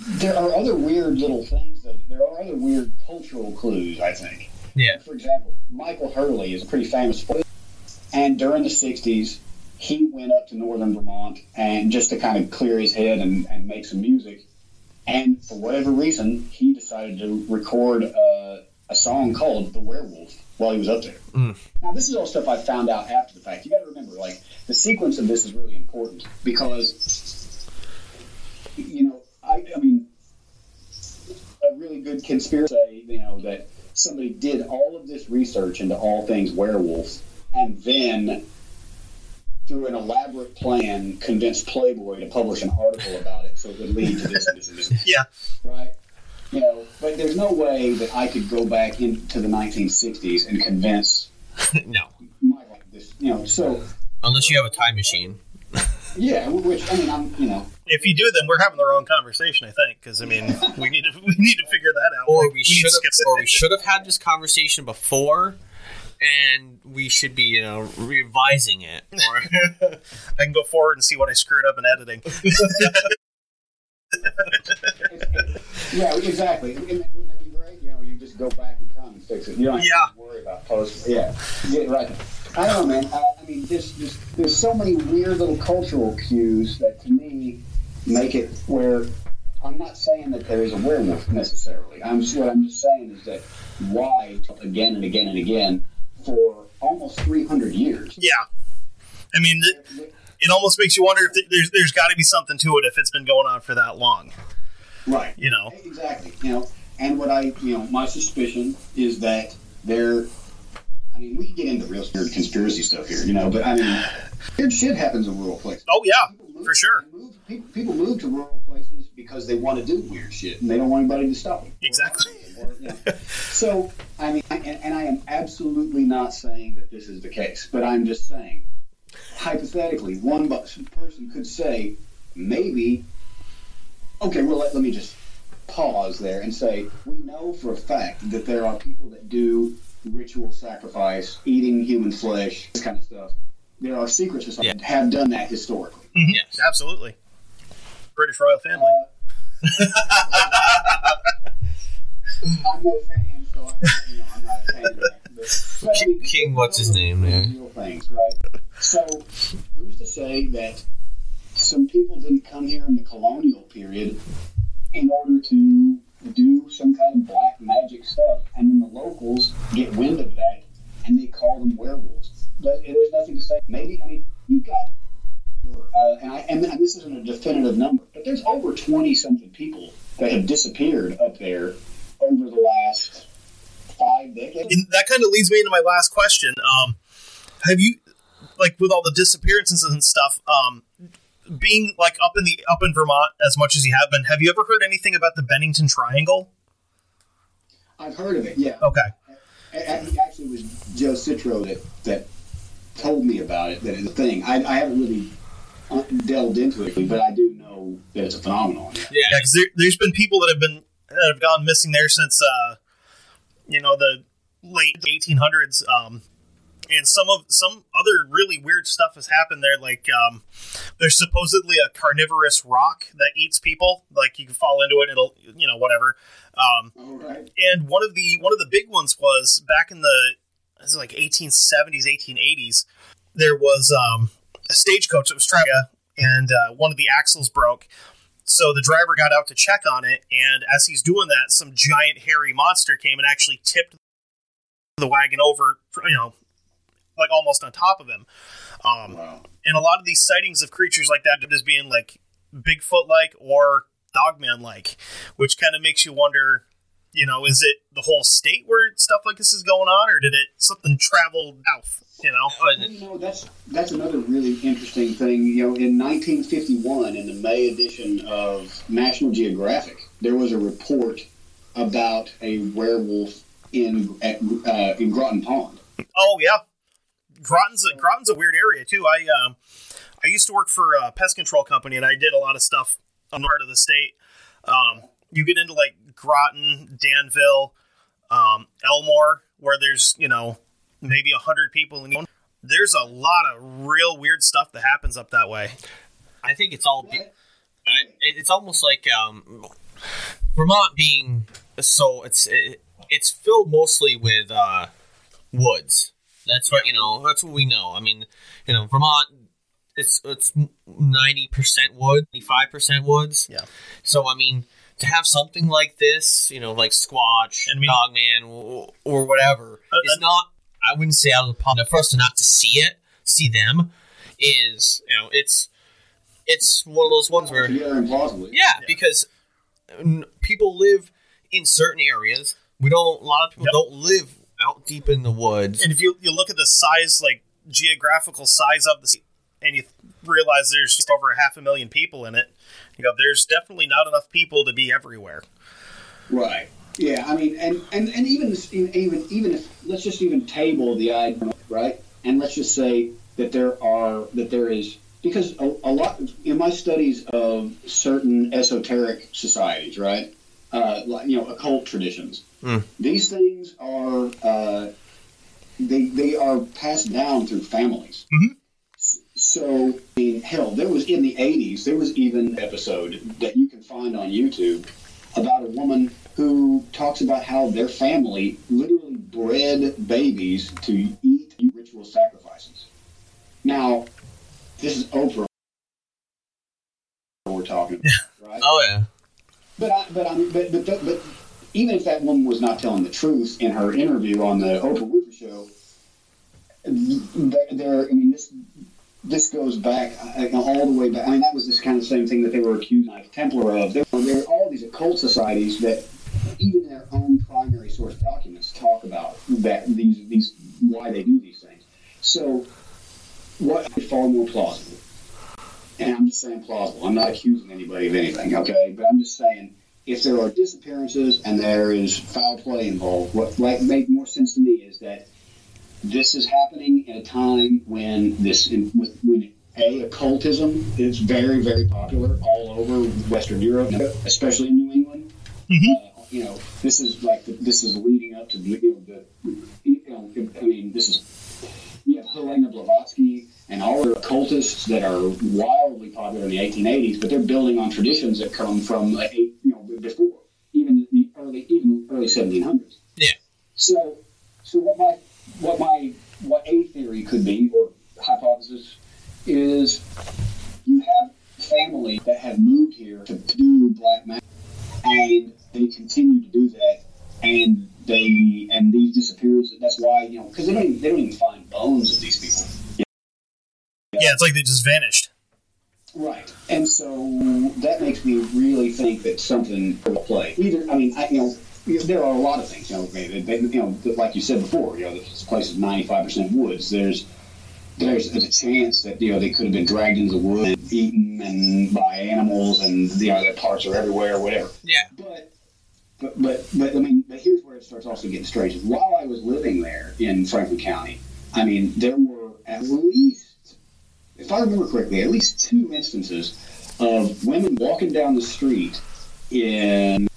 There are other weird little things, though. There are other weird cultural clues, I think. yeah, For example, Michael Hurley is a pretty famous foot, and during the '60s, he went up to northern Vermont and just to kind of clear his head and, and make some music. And for whatever reason, he decided to record uh, a song called "The Werewolf" while he was up there. Mm. Now, this is all stuff I found out after the fact. You got to remember, like the sequence of this is really important because, you know, I, I mean, a really good conspiracy, you know, that somebody did all of this research into all things werewolves, and then through an elaborate plan, convinced Playboy to publish an article about it, so it would lead to this and this and this. Yeah, Right? You know, but there's no way that I could go back into the 1960s and convince no, my like this. You know, so unless you have a time machine. Yeah, which I mean, I'm you know, if you do, then we're having the wrong conversation. I think because I mean, we need to we need to figure that out. or Like, we should have, or we should have had this conversation before, and we should be, you know, revising it. Or I can go forward and see what I screwed up in editing. yeah, exactly. Wouldn't that be great? You know, you just go back in time and fix it. You don't have Yeah. to worry about post. Yeah, get it right. I don't know, man. I, I mean, there's, there's there's so many weird little cultural cues that to me make it where I'm not saying that there is a werewolf necessarily. I'm what I'm just saying is that why again and again and again for almost 300 years. Yeah, I mean, it, it almost makes you wonder if there's there's got to be something to it if it's been going on for that long. Right. You know, Exactly. You know, and what I, you know, my suspicion is that there. I mean, we can get into real weird conspiracy stuff here, you know, but I mean, weird shit happens in rural places. oh yeah, move, For sure. move, people, move to rural places because they want to do weird shit and they don't want anybody to stop them. Exactly. Or, you know. So, I mean, and, and I am absolutely not saying that this is the case, but I'm just saying, hypothetically, one person could say, maybe, okay, well, let, let me just pause there and say, we know for a fact that there are people that do ritual sacrifice, eating human flesh, this kind of stuff. There are secret societies that have done that historically. Mm-hmm. Yes. Absolutely. British royal family. Uh, I'm no fan, so I'm, you know, I'm not a fan of that. But, but I mean, King, what's his name there? Real things, right? So, who's to say that some people didn't come here in the colonial period in order to do some kind of black magic stuff, and then the locals get wind of that and they call them werewolves? But there's nothing to say. Maybe I mean you've got. Uh, and, I, and this isn't a definitive number, but there's over 20 something people that have disappeared up there over the last five decades. And that kind of leads me into my last question. Um, have you, like, with all the disappearances and stuff, um, being like up in the up in Vermont as much as you have been, have you ever heard anything about the Bennington Triangle? I've heard of it, yeah. Okay. A- a- It actually was Joe Citro that, that told me about it, that it's a thing. I, I haven't really uh, delved into it, but I do know that it's a phenomenon. Yeah. Yeah, because there, there's been people that have been that have gone missing there since, uh, you know, the late 1800s. Um, and some of some other really weird stuff has happened there. Like, um, there's supposedly a carnivorous rock that eats people. Like, you can fall into it, and it'll, you know, whatever. Um, right. and one of the one of the big ones was back in the this is like 1870s 1880s there was um, a stagecoach that was trying and uh, one of the axles broke so the driver got out to check on it and as he's doing that some giant hairy monster came and actually tipped the wagon over you know like almost on top of him um, Wow. and a lot of these sightings of creatures like that as being like Bigfoot like or Dogman like, which kind of makes you wonder, you know, is it the whole state where stuff like this is going on, or did it something travel south? You know, Well, you know, that's that's another really interesting thing. You know, in 1951, in the May edition of National Geographic, there was a report about a werewolf in at, uh, in Groton Pond. oh yeah, Groton's a, Groton's a weird area too. I um, I used to work for a pest control company, and I did a lot of stuff on part of the state. Um, you get into like Groton, Danville, um, Elmore, where there's you know maybe a hundred people in. There's a lot of real weird stuff that happens up that way. I think it's all. It's almost like um, Vermont being so it's it, it's filled mostly with uh, woods. That's what you know. That's what we know. I mean, you know, Vermont. It's it's ninety percent wood, ninety five percent woods. Yeah. So I mean, to have something like this, you know, like Squatch, And I mean- Dogman, or, or whatever, Uh, is uh, not. I wouldn't say out of the pond. For us to not to see it, see them, is you know, it's it's one of those ones where Together implausibly. yeah, because people live in certain areas. We don't. A lot of people Yep. don't live out deep in the woods. And if you you look at the size, like geographical size of the, state, and you realize there's just over a half a million people in it, you go, there's definitely not enough people to be everywhere. Right. Yeah. I mean, and and and even even even if let's just even table the idea, right? And let's just say that there are that there is because a, a lot in my studies of certain esoteric societies, right? Uh, like, you know, occult traditions. Mm. These things are uh, they they are passed down through families. Mhm. So, I mean, hell, there was in the '80s. There was even an episode that you can find on YouTube about a woman who talks about how their family literally bred babies to eat ritual sacrifices. Now, this is Oprah we're talking about, right? oh yeah, But I, but but, but but but even if that woman was not telling the truth in her interview on the Oprah Winfrey show, there, I mean this this goes back all the way back. I mean that was this kind of same thing that they were accused like Templar of. There, there are all these occult societies that even their own primary source documents talk about that these these why they do these things. So what is far more plausible? and I'm just saying plausible. I'm not accusing anybody of anything, okay? But I'm just saying if there are disappearances and there is foul play involved, what like made more sense to me is that this is happening at a time when this when a occultism is very very popular all over Western Europe, especially in New England. Uh, you know, this is like the, this is leading up to the, you know the you know I mean this is you have Helena Blavatsky and all the occultists that are wildly popular in the 1880s, but they're building on traditions that come from like, before even the early even early 1700s. Yeah. So so what my what my what a theory could be or hypothesis is you have family that have moved here to do black magic and they continue to do that and they and these disappearances that's why you know because they don't even, they don't even find bones of these people Yeah. Yeah, it's like they just vanished. Right and so that makes me really think that something will play either i mean I, you know there are a lot of things you know they, they, you know like you said before you know this place is 95% woods there's there's, a chance that you know they could have been dragged into the woods and eaten and by animals and you know their parts are everywhere or whatever Yeah. but but but but I mean, but here's where it starts also getting strange. While I was living there in Franklin County, I mean, there were at least, if I remember correctly, at least two instances of women walking down the street in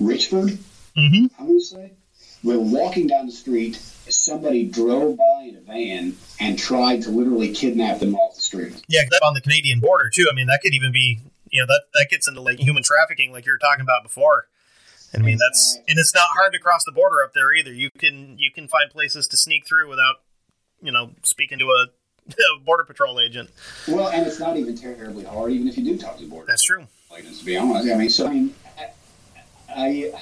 Richford. Mm-hmm. I'm going to say, were walking down the street. Somebody drove by in a van and tried to literally kidnap them off the street. Yeah, that on the Canadian border too. I mean, that could even be you know that that gets into like human trafficking, like you were talking about before. I mean, that's and it's not hard to cross the border up there either. You can you can find places to sneak through without you know speaking to a border patrol agent. Well, and it's not even terribly hard, even if you do talk to the border. That's true. agents, to be honest. I mean, so I mean, I,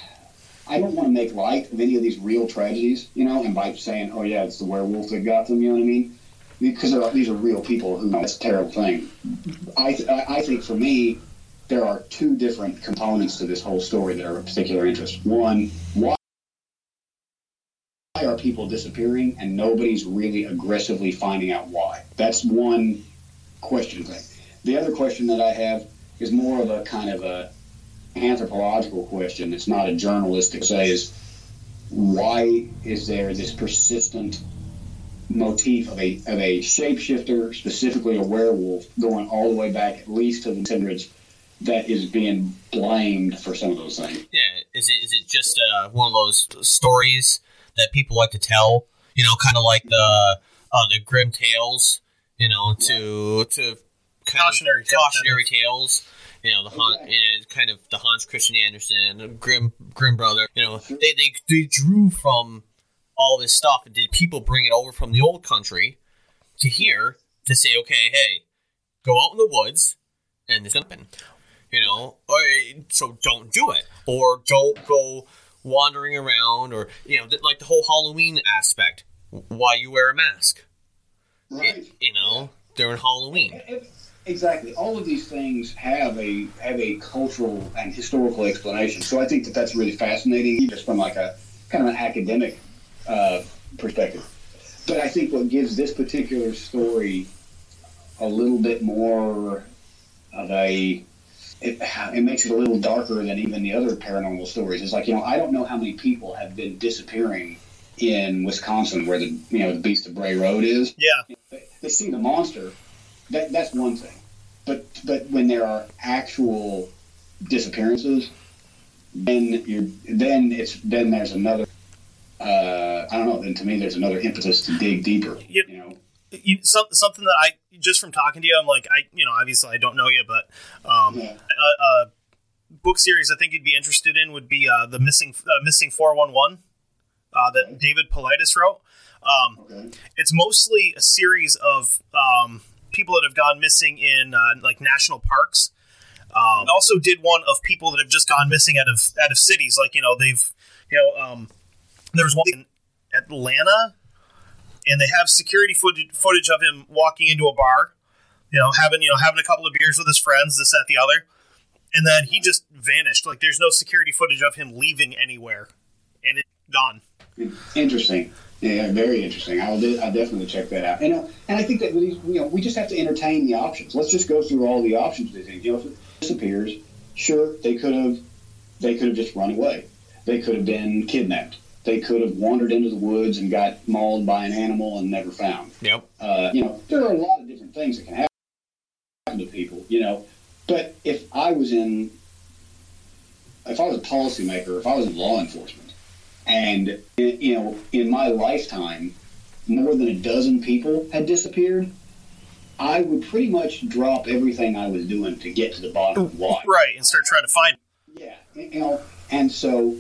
I don't want to make light of any of these real tragedies, you know, and by saying, "Oh yeah, it's the werewolf that got them," you know what I mean? Because they're, these are real people who it's a terrible thing. I, th- I I think for me, there are two different components to this whole story that are of particular interest. One, why are people disappearing and nobody's really aggressively finding out why? That's one question thing. The other question that I have is more of a kind of a anthropological question. It's not a journalistic say is why is there this persistent motif of a of a shapeshifter, specifically a werewolf, going all the way back at least to the hundreds that is being blamed for some of those things. Yeah, is it is it just uh, one of those stories that people like to tell? You know, kind of like the uh, the grim tales. You know, to to Cautionary tales, cautionary tales. You know, the Han, you know, kind of the Hans Christian Andersen, the Grimm Grimm brother. You know, they, they they drew from all this stuff, and did people bring it over from the old country to here to say, okay, hey, go out in the woods, and this happen you know or, so don't do it or don't go wandering around or you know th- like the whole halloween aspect why you wear a mask Right. you know during halloween Exactly. All of these things have a have a cultural and historical explanation. So I think that that's really fascinating, just from like a kind of an academic uh, perspective. But I think what gives this particular story a little bit more of a it, it makes it a little darker than even the other paranormal stories. It's like you know I don't know how many people have been disappearing in Wisconsin where the you know the Beast of Bray Road is Yeah, they, they see the monster. That, that's one thing. But but when there are actual disappearances, then you're then it's then there's another. Uh, I don't know. Then to me, there's another impetus to dig deeper. You- You know. You, some, something that I just from talking to you, I'm like, I you know, obviously I don't know you, but um, Yeah. a, a book series I think you'd be interested in would be uh, the missing uh, missing four one one uh, that David Paulides wrote. Um, Okay. it's mostly a series of um, people that have gone missing in uh, like national parks. Um, I also did one of people that have just gone missing out of out of cities. Like you know they've you know um, there was one in Atlanta, and they have security footage footage of him walking into a bar, you know having you know having a couple of beers with his friends, this that the other, and then he just vanished. Like there's no security footage of him leaving anywhere, and it's gone. Interesting. Yeah, very interesting. I'll, de- I'll definitely check that out. And uh, and I think that we, you know we just have to entertain the options. Let's just go through all the options. They think you know if it disappears, sure they could have they could have just run away. They could have been kidnapped. They could have wandered into the woods and got mauled by an animal and never found. Yep. Uh, you know there are a lot of different things that can happen to people. You know, but if I was in if I was a policymaker, if I was in law enforcement, and you know, in my lifetime, more than a dozen people had disappeared, I would pretty much drop everything I was doing to get to the bottom of why. Right, and start trying to find. Yeah, you know, and so.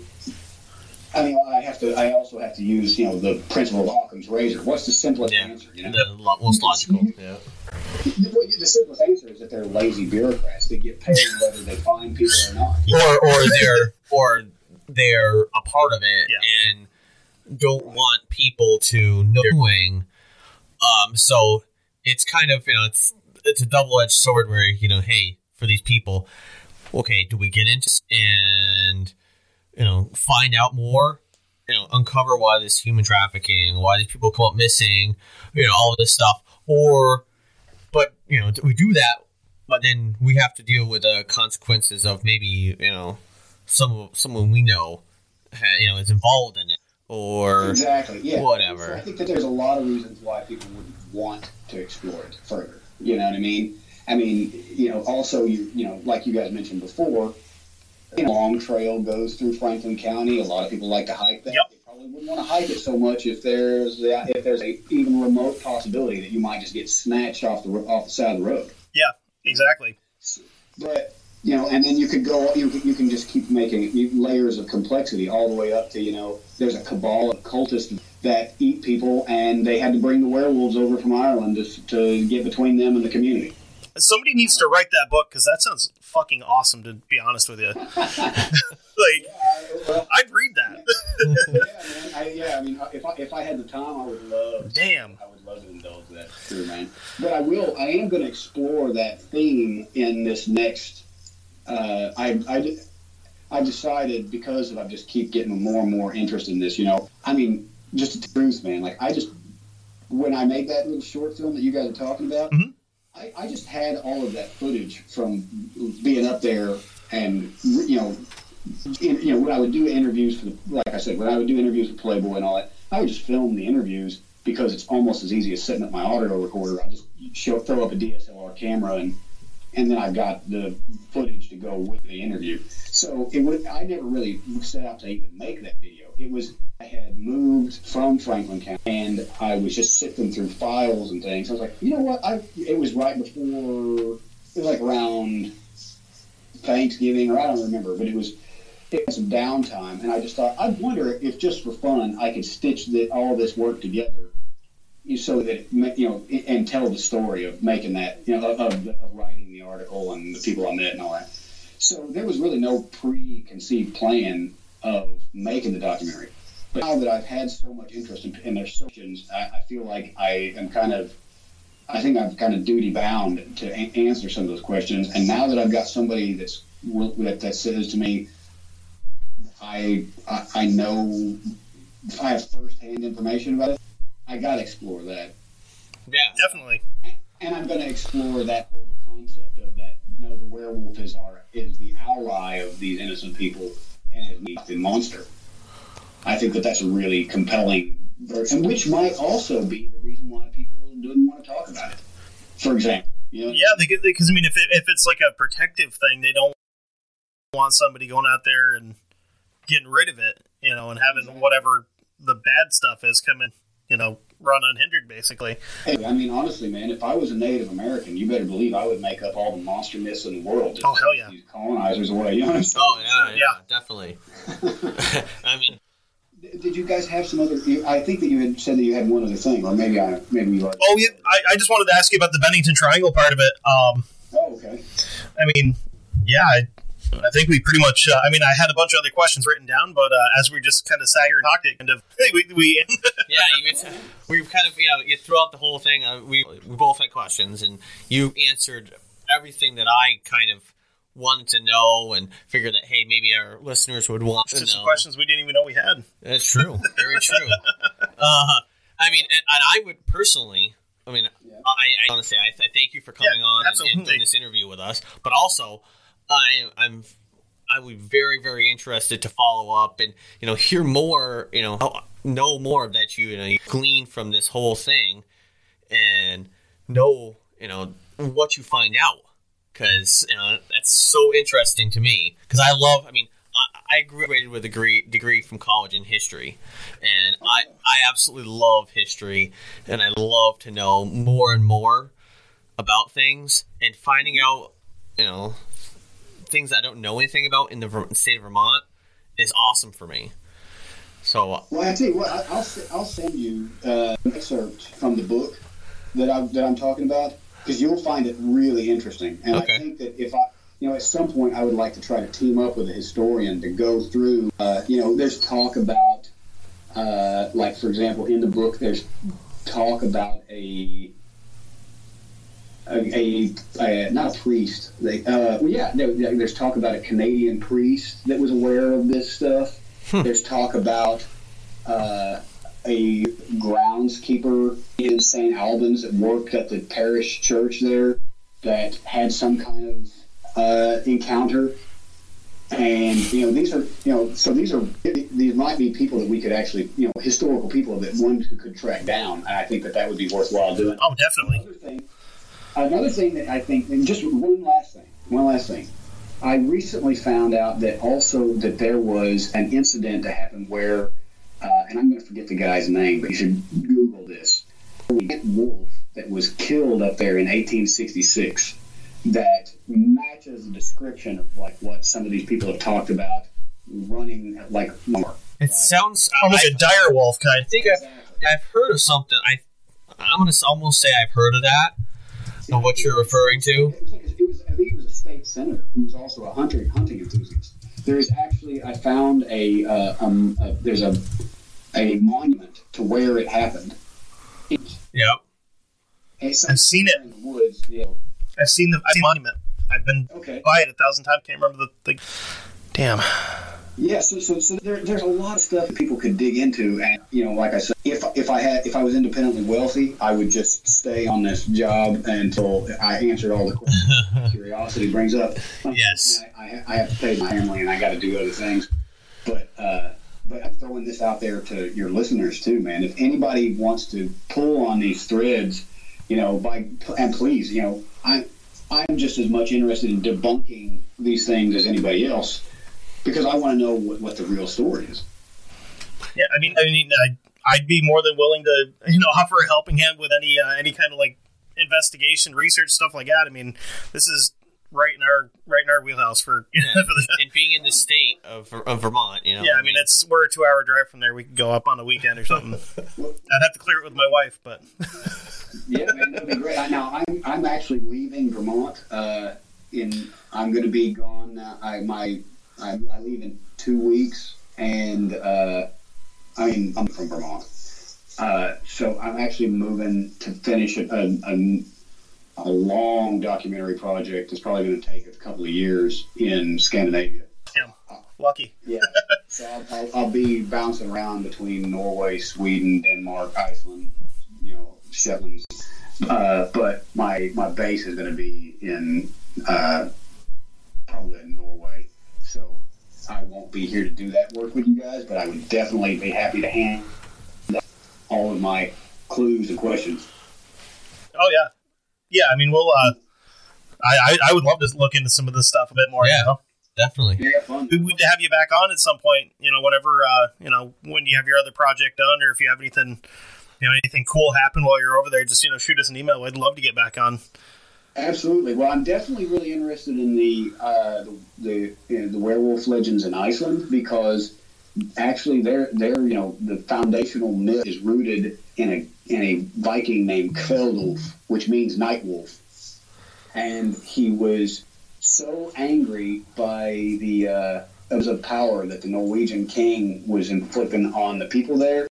I mean, I have to. I also have to use, you know, the principle of Occam's razor. What's the simplest Yeah. answer? You know, The most logical. Yeah. the, the simplest answer is that they're lazy bureaucrats They get paid whether they find people or not. Or or they're or they're a part of it Yeah. and don't want people to know they're doing. Um, so it's kind of you know it's it's a double edged sword where you know hey for these people, okay, do we get into and you know find out more, you know uncover why this human trafficking, why these people come up missing, you know all of this stuff, or but you know we do that, but then we have to deal with the consequences of maybe you know some someone we know you know is involved in it or Exactly. Yeah. whatever. I think that there's a lot of reasons why people would want to explore it further. You know what I mean? I mean, you know, also you you know, like you guys mentioned before, long trail goes through Franklin County. A lot of people like to hike that. Yep. They probably wouldn't want to hike it so much if there's if there's a even remote possibility that you might just get snatched off the off the side of the road. Yeah, exactly. But you know, and then you could go, you can, you can just keep making layers of complexity all the way up to you know, there's a cabal of cultists that eat people, and they had to bring the werewolves over from Ireland to, to get between them and the community. Somebody needs to write that book because that sounds fucking awesome. To be honest with you, like I'd read that. yeah, man. I, yeah, I mean, if I, if I had the time, I would love. Damn. I would love to indulge that, too, man. But I will. I am going to explore that theme in this next. Uh, I, I, I decided because of I just keep getting more and more interest in this. You know, I mean, just the truth, man. Like I just when I made that little short film that you guys are talking about, Mhm. I, I just had all of that footage from being up there and you know in, you know, when I would do interviews for, the, like I said, when I would do interviews with Playboy and all that, I would just film the interviews because it's almost as easy as setting up my audio recorder. I just show, throw up a DSLR camera and and then I've got the footage to go with the interview. So it would, I never really set out to even make that video. It was I had moved from Franklin County and I was just sifting through files and things. I was like, you know what? I it was right before it was like around Thanksgiving or I don't remember, but it was it was some downtime, and I just thought I'd wonder if just for fun I could stitch the, all this work together, so that you know, and tell the story of making that, you know, of, of writing the article and the people I met and all that. So there was really no preconceived plan of making the documentary. But now that I've had so much interest in, in their questions, I, I feel like I am kind of I think I'm kind of duty bound to a- answer some of those questions. And now that I've got somebody that's that, that says to me, I, I I know I have firsthand information about it. I got to explore that, Yeah. Definitely. and I'm going to explore that whole concept of that. No, the werewolf is our is the ally of these innocent people and is not the monster. I think that that's a really compelling version, And which might also be the reason why people didn't want to talk about it. For example, you know, Yeah, because I mean, if it, if it's like a protective thing, they don't want somebody going out there and getting rid of it, you know, and having whatever the bad stuff is coming, you know, run unhindered, basically. Hey, I mean, honestly, man, if I was a Native American, you better believe I would make up all the monster myths in the world. Oh, hell yeah. These colonizers away. You know what I'm saying? Oh yeah, yeah, Yeah. definitely. I mean, Did you guys have some other? I think that you had said that you had one other thing, or maybe I maybe you. Already, Oh, yeah, I, I just wanted to ask you about the Bennington Triangle part of it. Um, oh, okay. I mean, yeah, I, I think we pretty much. Uh, I mean, I had a bunch of other questions written down, but uh, as we just kind of sat here and talked, it kind of we we yeah, you, we've kind of you know you throughout the whole thing. Uh, we we both had questions, and you answered everything that I kind of wanted to know and figured that hey, maybe our listeners would want to Just some questions we didn't even know we had. That's true. Very true. uh, I mean, and, and I would personally. I mean, I, I want to say I, I thank you for coming Yeah, on and, and absolutely. doing this interview with us. But also, I, I'm I would be very very interested to follow up and you know hear more. You know, know more that you, you know you glean from this whole thing, and know you know what you find out because you know that's so interesting to me because I love. I mean, I, I graduated with a degree degree from college in history, and I I absolutely love history, and I love to know more and more about things and finding out you know things I don't know anything about in the state of Vermont is awesome for me. So Well, I tell you what, I'll I'll send you uh, an excerpt from the book that I that I'm talking about because you'll find it really interesting. And Okay. I think that if I, you know, at some point I would like to try to team up with a historian to go through. Uh, you know, there's talk about, uh, like for example, in the book, there's talk about a. A, a, a not a priest. They, uh, well, yeah, there, there's talk about a Canadian priest that was aware of this stuff. There's talk about uh, a groundskeeper in St. Albans that worked at the parish church there that had some kind of uh, encounter. And you know these are you know so these are these might be people that we could actually you know historical people that one could track down. And I think that that would be worthwhile doing. Oh, definitely. Another thing, that I think, and just one last thing, one last thing. I recently found out that also that there was an incident that happened where, uh, and I'm going to forget the guy's name, but you should Google this. A wolf that was killed up there in 1866 that matches the description of like what some of these people have talked about running like more. it sounds Almost a dire wolf kind. I think I've, I've heard of something. I I'm gonna almost say I've heard of that. Of what you're referring to. It was, like, it was, I think it was a state senator who was also a hunter, hunting enthusiast. There is actually, I found a, uh, um, uh, there's a, a monument to where it happened. Yep. I've seen it. in the woods. Know. I've seen the, I've seen monument. I've been Okay. by it a thousand times. Can't remember the, the Damn. Yeah, so so, so there, there's a lot of stuff that people could dig into, and you know, like I said, if if I had if I was independently wealthy, I would just stay on this job until I answered all the questions curiosity brings up. Yes. I, I, I have to pay my family, and I got to do other things. But uh, but I'm throwing this out there to your listeners too, man. If anybody wants to pull on these threads, you know, by and please, you know, I I'm just as much interested in debunking these things as anybody else because I want to know what, what the real story is. Yeah, I mean, I mean, I'd, I'd be more than willing to, you know, offer a helping hand with any uh, any kind of like investigation, research, stuff like that. I mean, this is right in our right in our wheelhouse for, for the, and being in the state of, of Vermont, you know. yeah. I mean, it's we're a two hour drive from there. We could go up on a weekend or something. I'd have to clear it with my wife, but Yeah, man, that'd be great. I- Now I'm I'm actually leaving Vermont. Uh, in I'm going to be gone. Now. I my I, I leave in two weeks, and uh, I mean I'm from Vermont. Uh, so I'm actually moving to finish a, a, a, a long documentary project. It's probably going to take a couple of years in Scandinavia. damn, lucky. Yeah. so I'll, I'll, I'll be bouncing around between Norway, Sweden, Denmark, Iceland, you know, Shetlands. Uh, but my my base is going to be in uh, probably in Norway. So I won't be here to do that work with you guys, but I would definitely be happy to hand all of my clues and questions. Oh yeah, yeah. I mean, we'll. Uh, I, I I would love to look into some of this stuff a bit more. Yeah. You know? Definitely. Yeah, fun. we would have you back on at some point. You know, whenever uh, you know when you have your other project done, or if you have anything, you know, anything cool happen while you're over there, just you know, shoot us an email. I'd love to get back on. Absolutely. Well, I'm definitely really interested in the uh, the the, you know, the werewolf legends in Iceland because actually, they're they're you know the foundational myth is rooted in a in a Viking named Kveldulf, which means night wolf, and he was so angry by the uh, of power that the Norwegian king was inflicting on the people there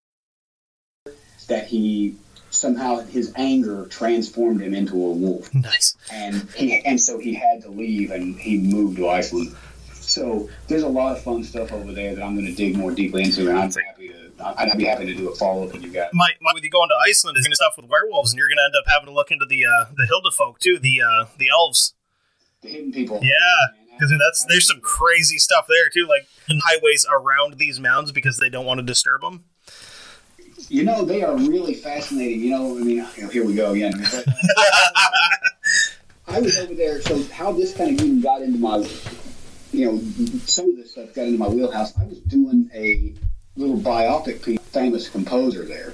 that he somehow his anger transformed him into a wolf. Nice. And he and so he had to leave and he moved to Iceland. So there's a lot of fun stuff over there that I'm going to dig more deeply into, and I'm happy to. I'd be happy to do a follow up with you guys. My, my with you going to Iceland is going to stuff with werewolves, and you're going to end up having to look into the uh, the huldufólk too, the uh, the elves. The hidden people. Yeah, because that's there's some crazy stuff there too, like highways around these mounds because they don't want to disturb them. You know, they are really fascinating. You know, I mean, you know, here we go again. I was over there, so how this kind of even got into my, you know, some of this stuff got into my wheelhouse. I was doing a little biopic piece, famous composer there,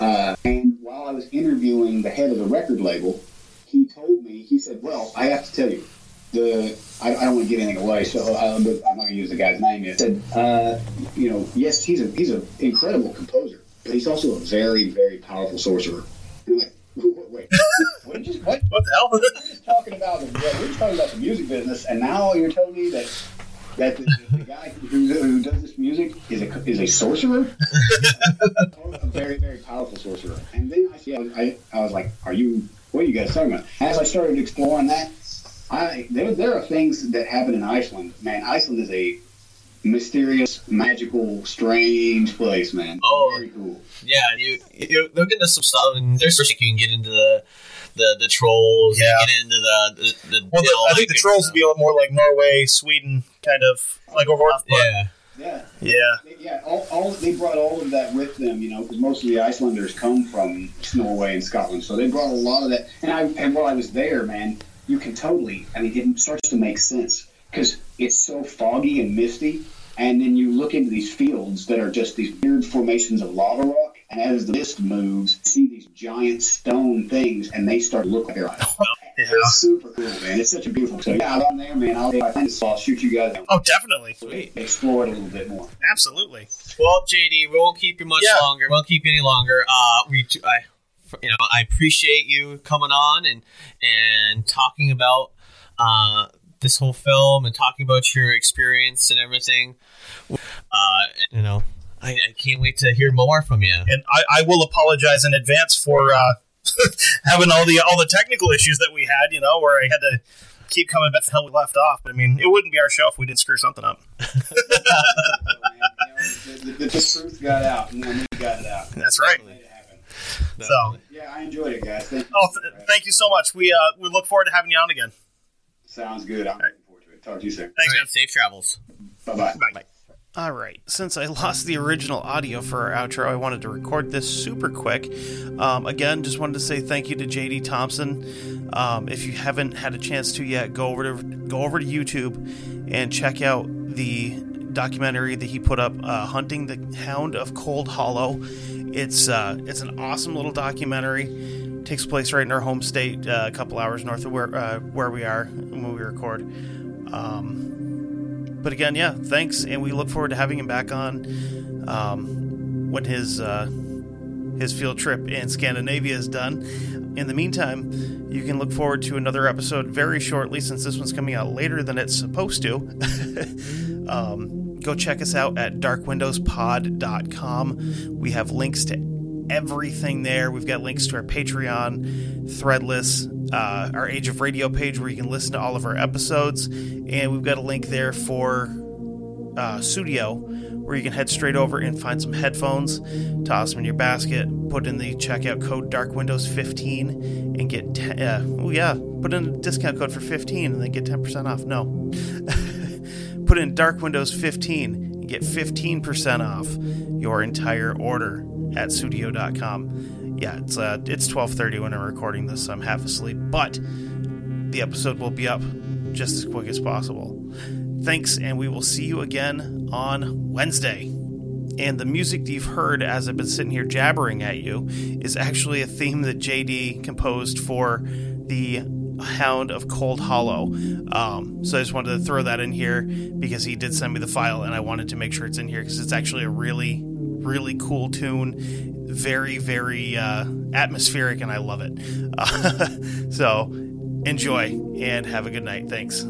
uh, and while I was interviewing the head of the record label, he told me, he said, "Well, I have to tell you, the I, I don't want to give anything away, so I, I'm not going to use the guy's name yet." Said, uh, "You know, yes, he's a he's an incredible composer, but he's also a very very powerful sorcerer." Like, "Wait, what did you what? What the hell?" We're just talking about the yeah, we're talking about the music business, and now you're telling me that." That the, the guy who, who does this music is a is a sorcerer, a very very powerful sorcerer. And then I see, I, I was like, "Are you? What are you guys talking about?" As I started exploring that, I there there are things that happen in Iceland. Man, Iceland is a mysterious, magical, strange place, man. Oh. very cool. Yeah, you you look into some stuff, and there's you can get into the the, the trolls. Yeah. You get into the the, the Well, the, I think the trolls stuff. would be a lot more like Norway, Sweden, kind of like over. but- Yeah, Yeah. yeah. They- Yeah, all, all they brought all of that with them, you know, because most of the Icelanders come from Norway and Scotland, so they brought a lot of that. And I and while I was there, man, you can totally. I mean, it starts to make sense because it's so foggy and misty, and then you look into these fields that are just these weird formations of lava rock, and as the mist moves, you see these giant stone things, and they start to look like they're. Yeah. It's super cool, man. It's such a beautiful. So yeah, I'm there, man. I'll, I find this, I'll shoot you guys. down. Oh, definitely. Sweet. Explore it a little bit more. Absolutely. Well, JD, we won't keep you much Yeah. longer. We won't keep you any longer. Uh, we, t- I, you know, I appreciate you coming on and and talking about uh, this whole film and talking about your experience and everything. Uh, you know, I, I can't wait to hear more from you. And I, I will apologize in advance for uh, having all the all the technical issues that we had. You know, where I had to keep coming back to hell we left off. But I mean, it wouldn't be our show if we didn't screw something up. the, the, the truth got out, and then we got it out. That's right. Made. So, Yeah, I enjoyed it, guys. Thank you. oh, th- thank you so much. We uh, we look forward to having you on again. Sounds good. I'm looking forward to it. Talk to you soon. Thanks, All man. right, safe travels. Bye-bye. bye. Bye. All right. Since I lost the original audio for our outro, I wanted to record this super quick. Um, again, just wanted to say thank you to JD Thompson. Um, if you haven't had a chance to yet, go over to go over to YouTube and check out the documentary that he put up, uh, "Hunting the Hound of Cold Hollow." It's uh, it's an awesome little documentary. takes place right in our home state, uh, a couple hours north of where uh, where we are when we record. Um, but again, yeah, thanks, and we look forward to having him back on um, when his uh, his field trip in Scandinavia is done. In the meantime, you can look forward to another episode very shortly, since this one's coming out later than it's supposed to. um, go check us out at darkwindowspod.com. We have links to everything there. We've got links to our Patreon, Threadless, uh, our Age of Radio page where you can listen to all of our episodes, and we've got a link there for uh, Studio where you can head straight over and find some headphones, toss them in your basket, put in the checkout code Dark Windows 15, and get te- uh, oh yeah, put in a discount code for 15 and then get 10% off. No, put in Dark Windows 15 and get 15% off your entire order at studio.com. Yeah, it's uh, it's 12:30 when I'm recording this, so I'm half asleep, but the episode will be up just as quick as possible. Thanks, and we will see you again on Wednesday. And the music that you've heard as I've been sitting here jabbering at you is actually a theme that JD composed for the Hound of Cold Hollow. Um, so I just wanted to throw that in here because he did send me the file, and I wanted to make sure it's in here because it's actually a really, really cool tune. Very, very uh, atmospheric, and I love it. Uh, so enjoy and have a good night. Thanks.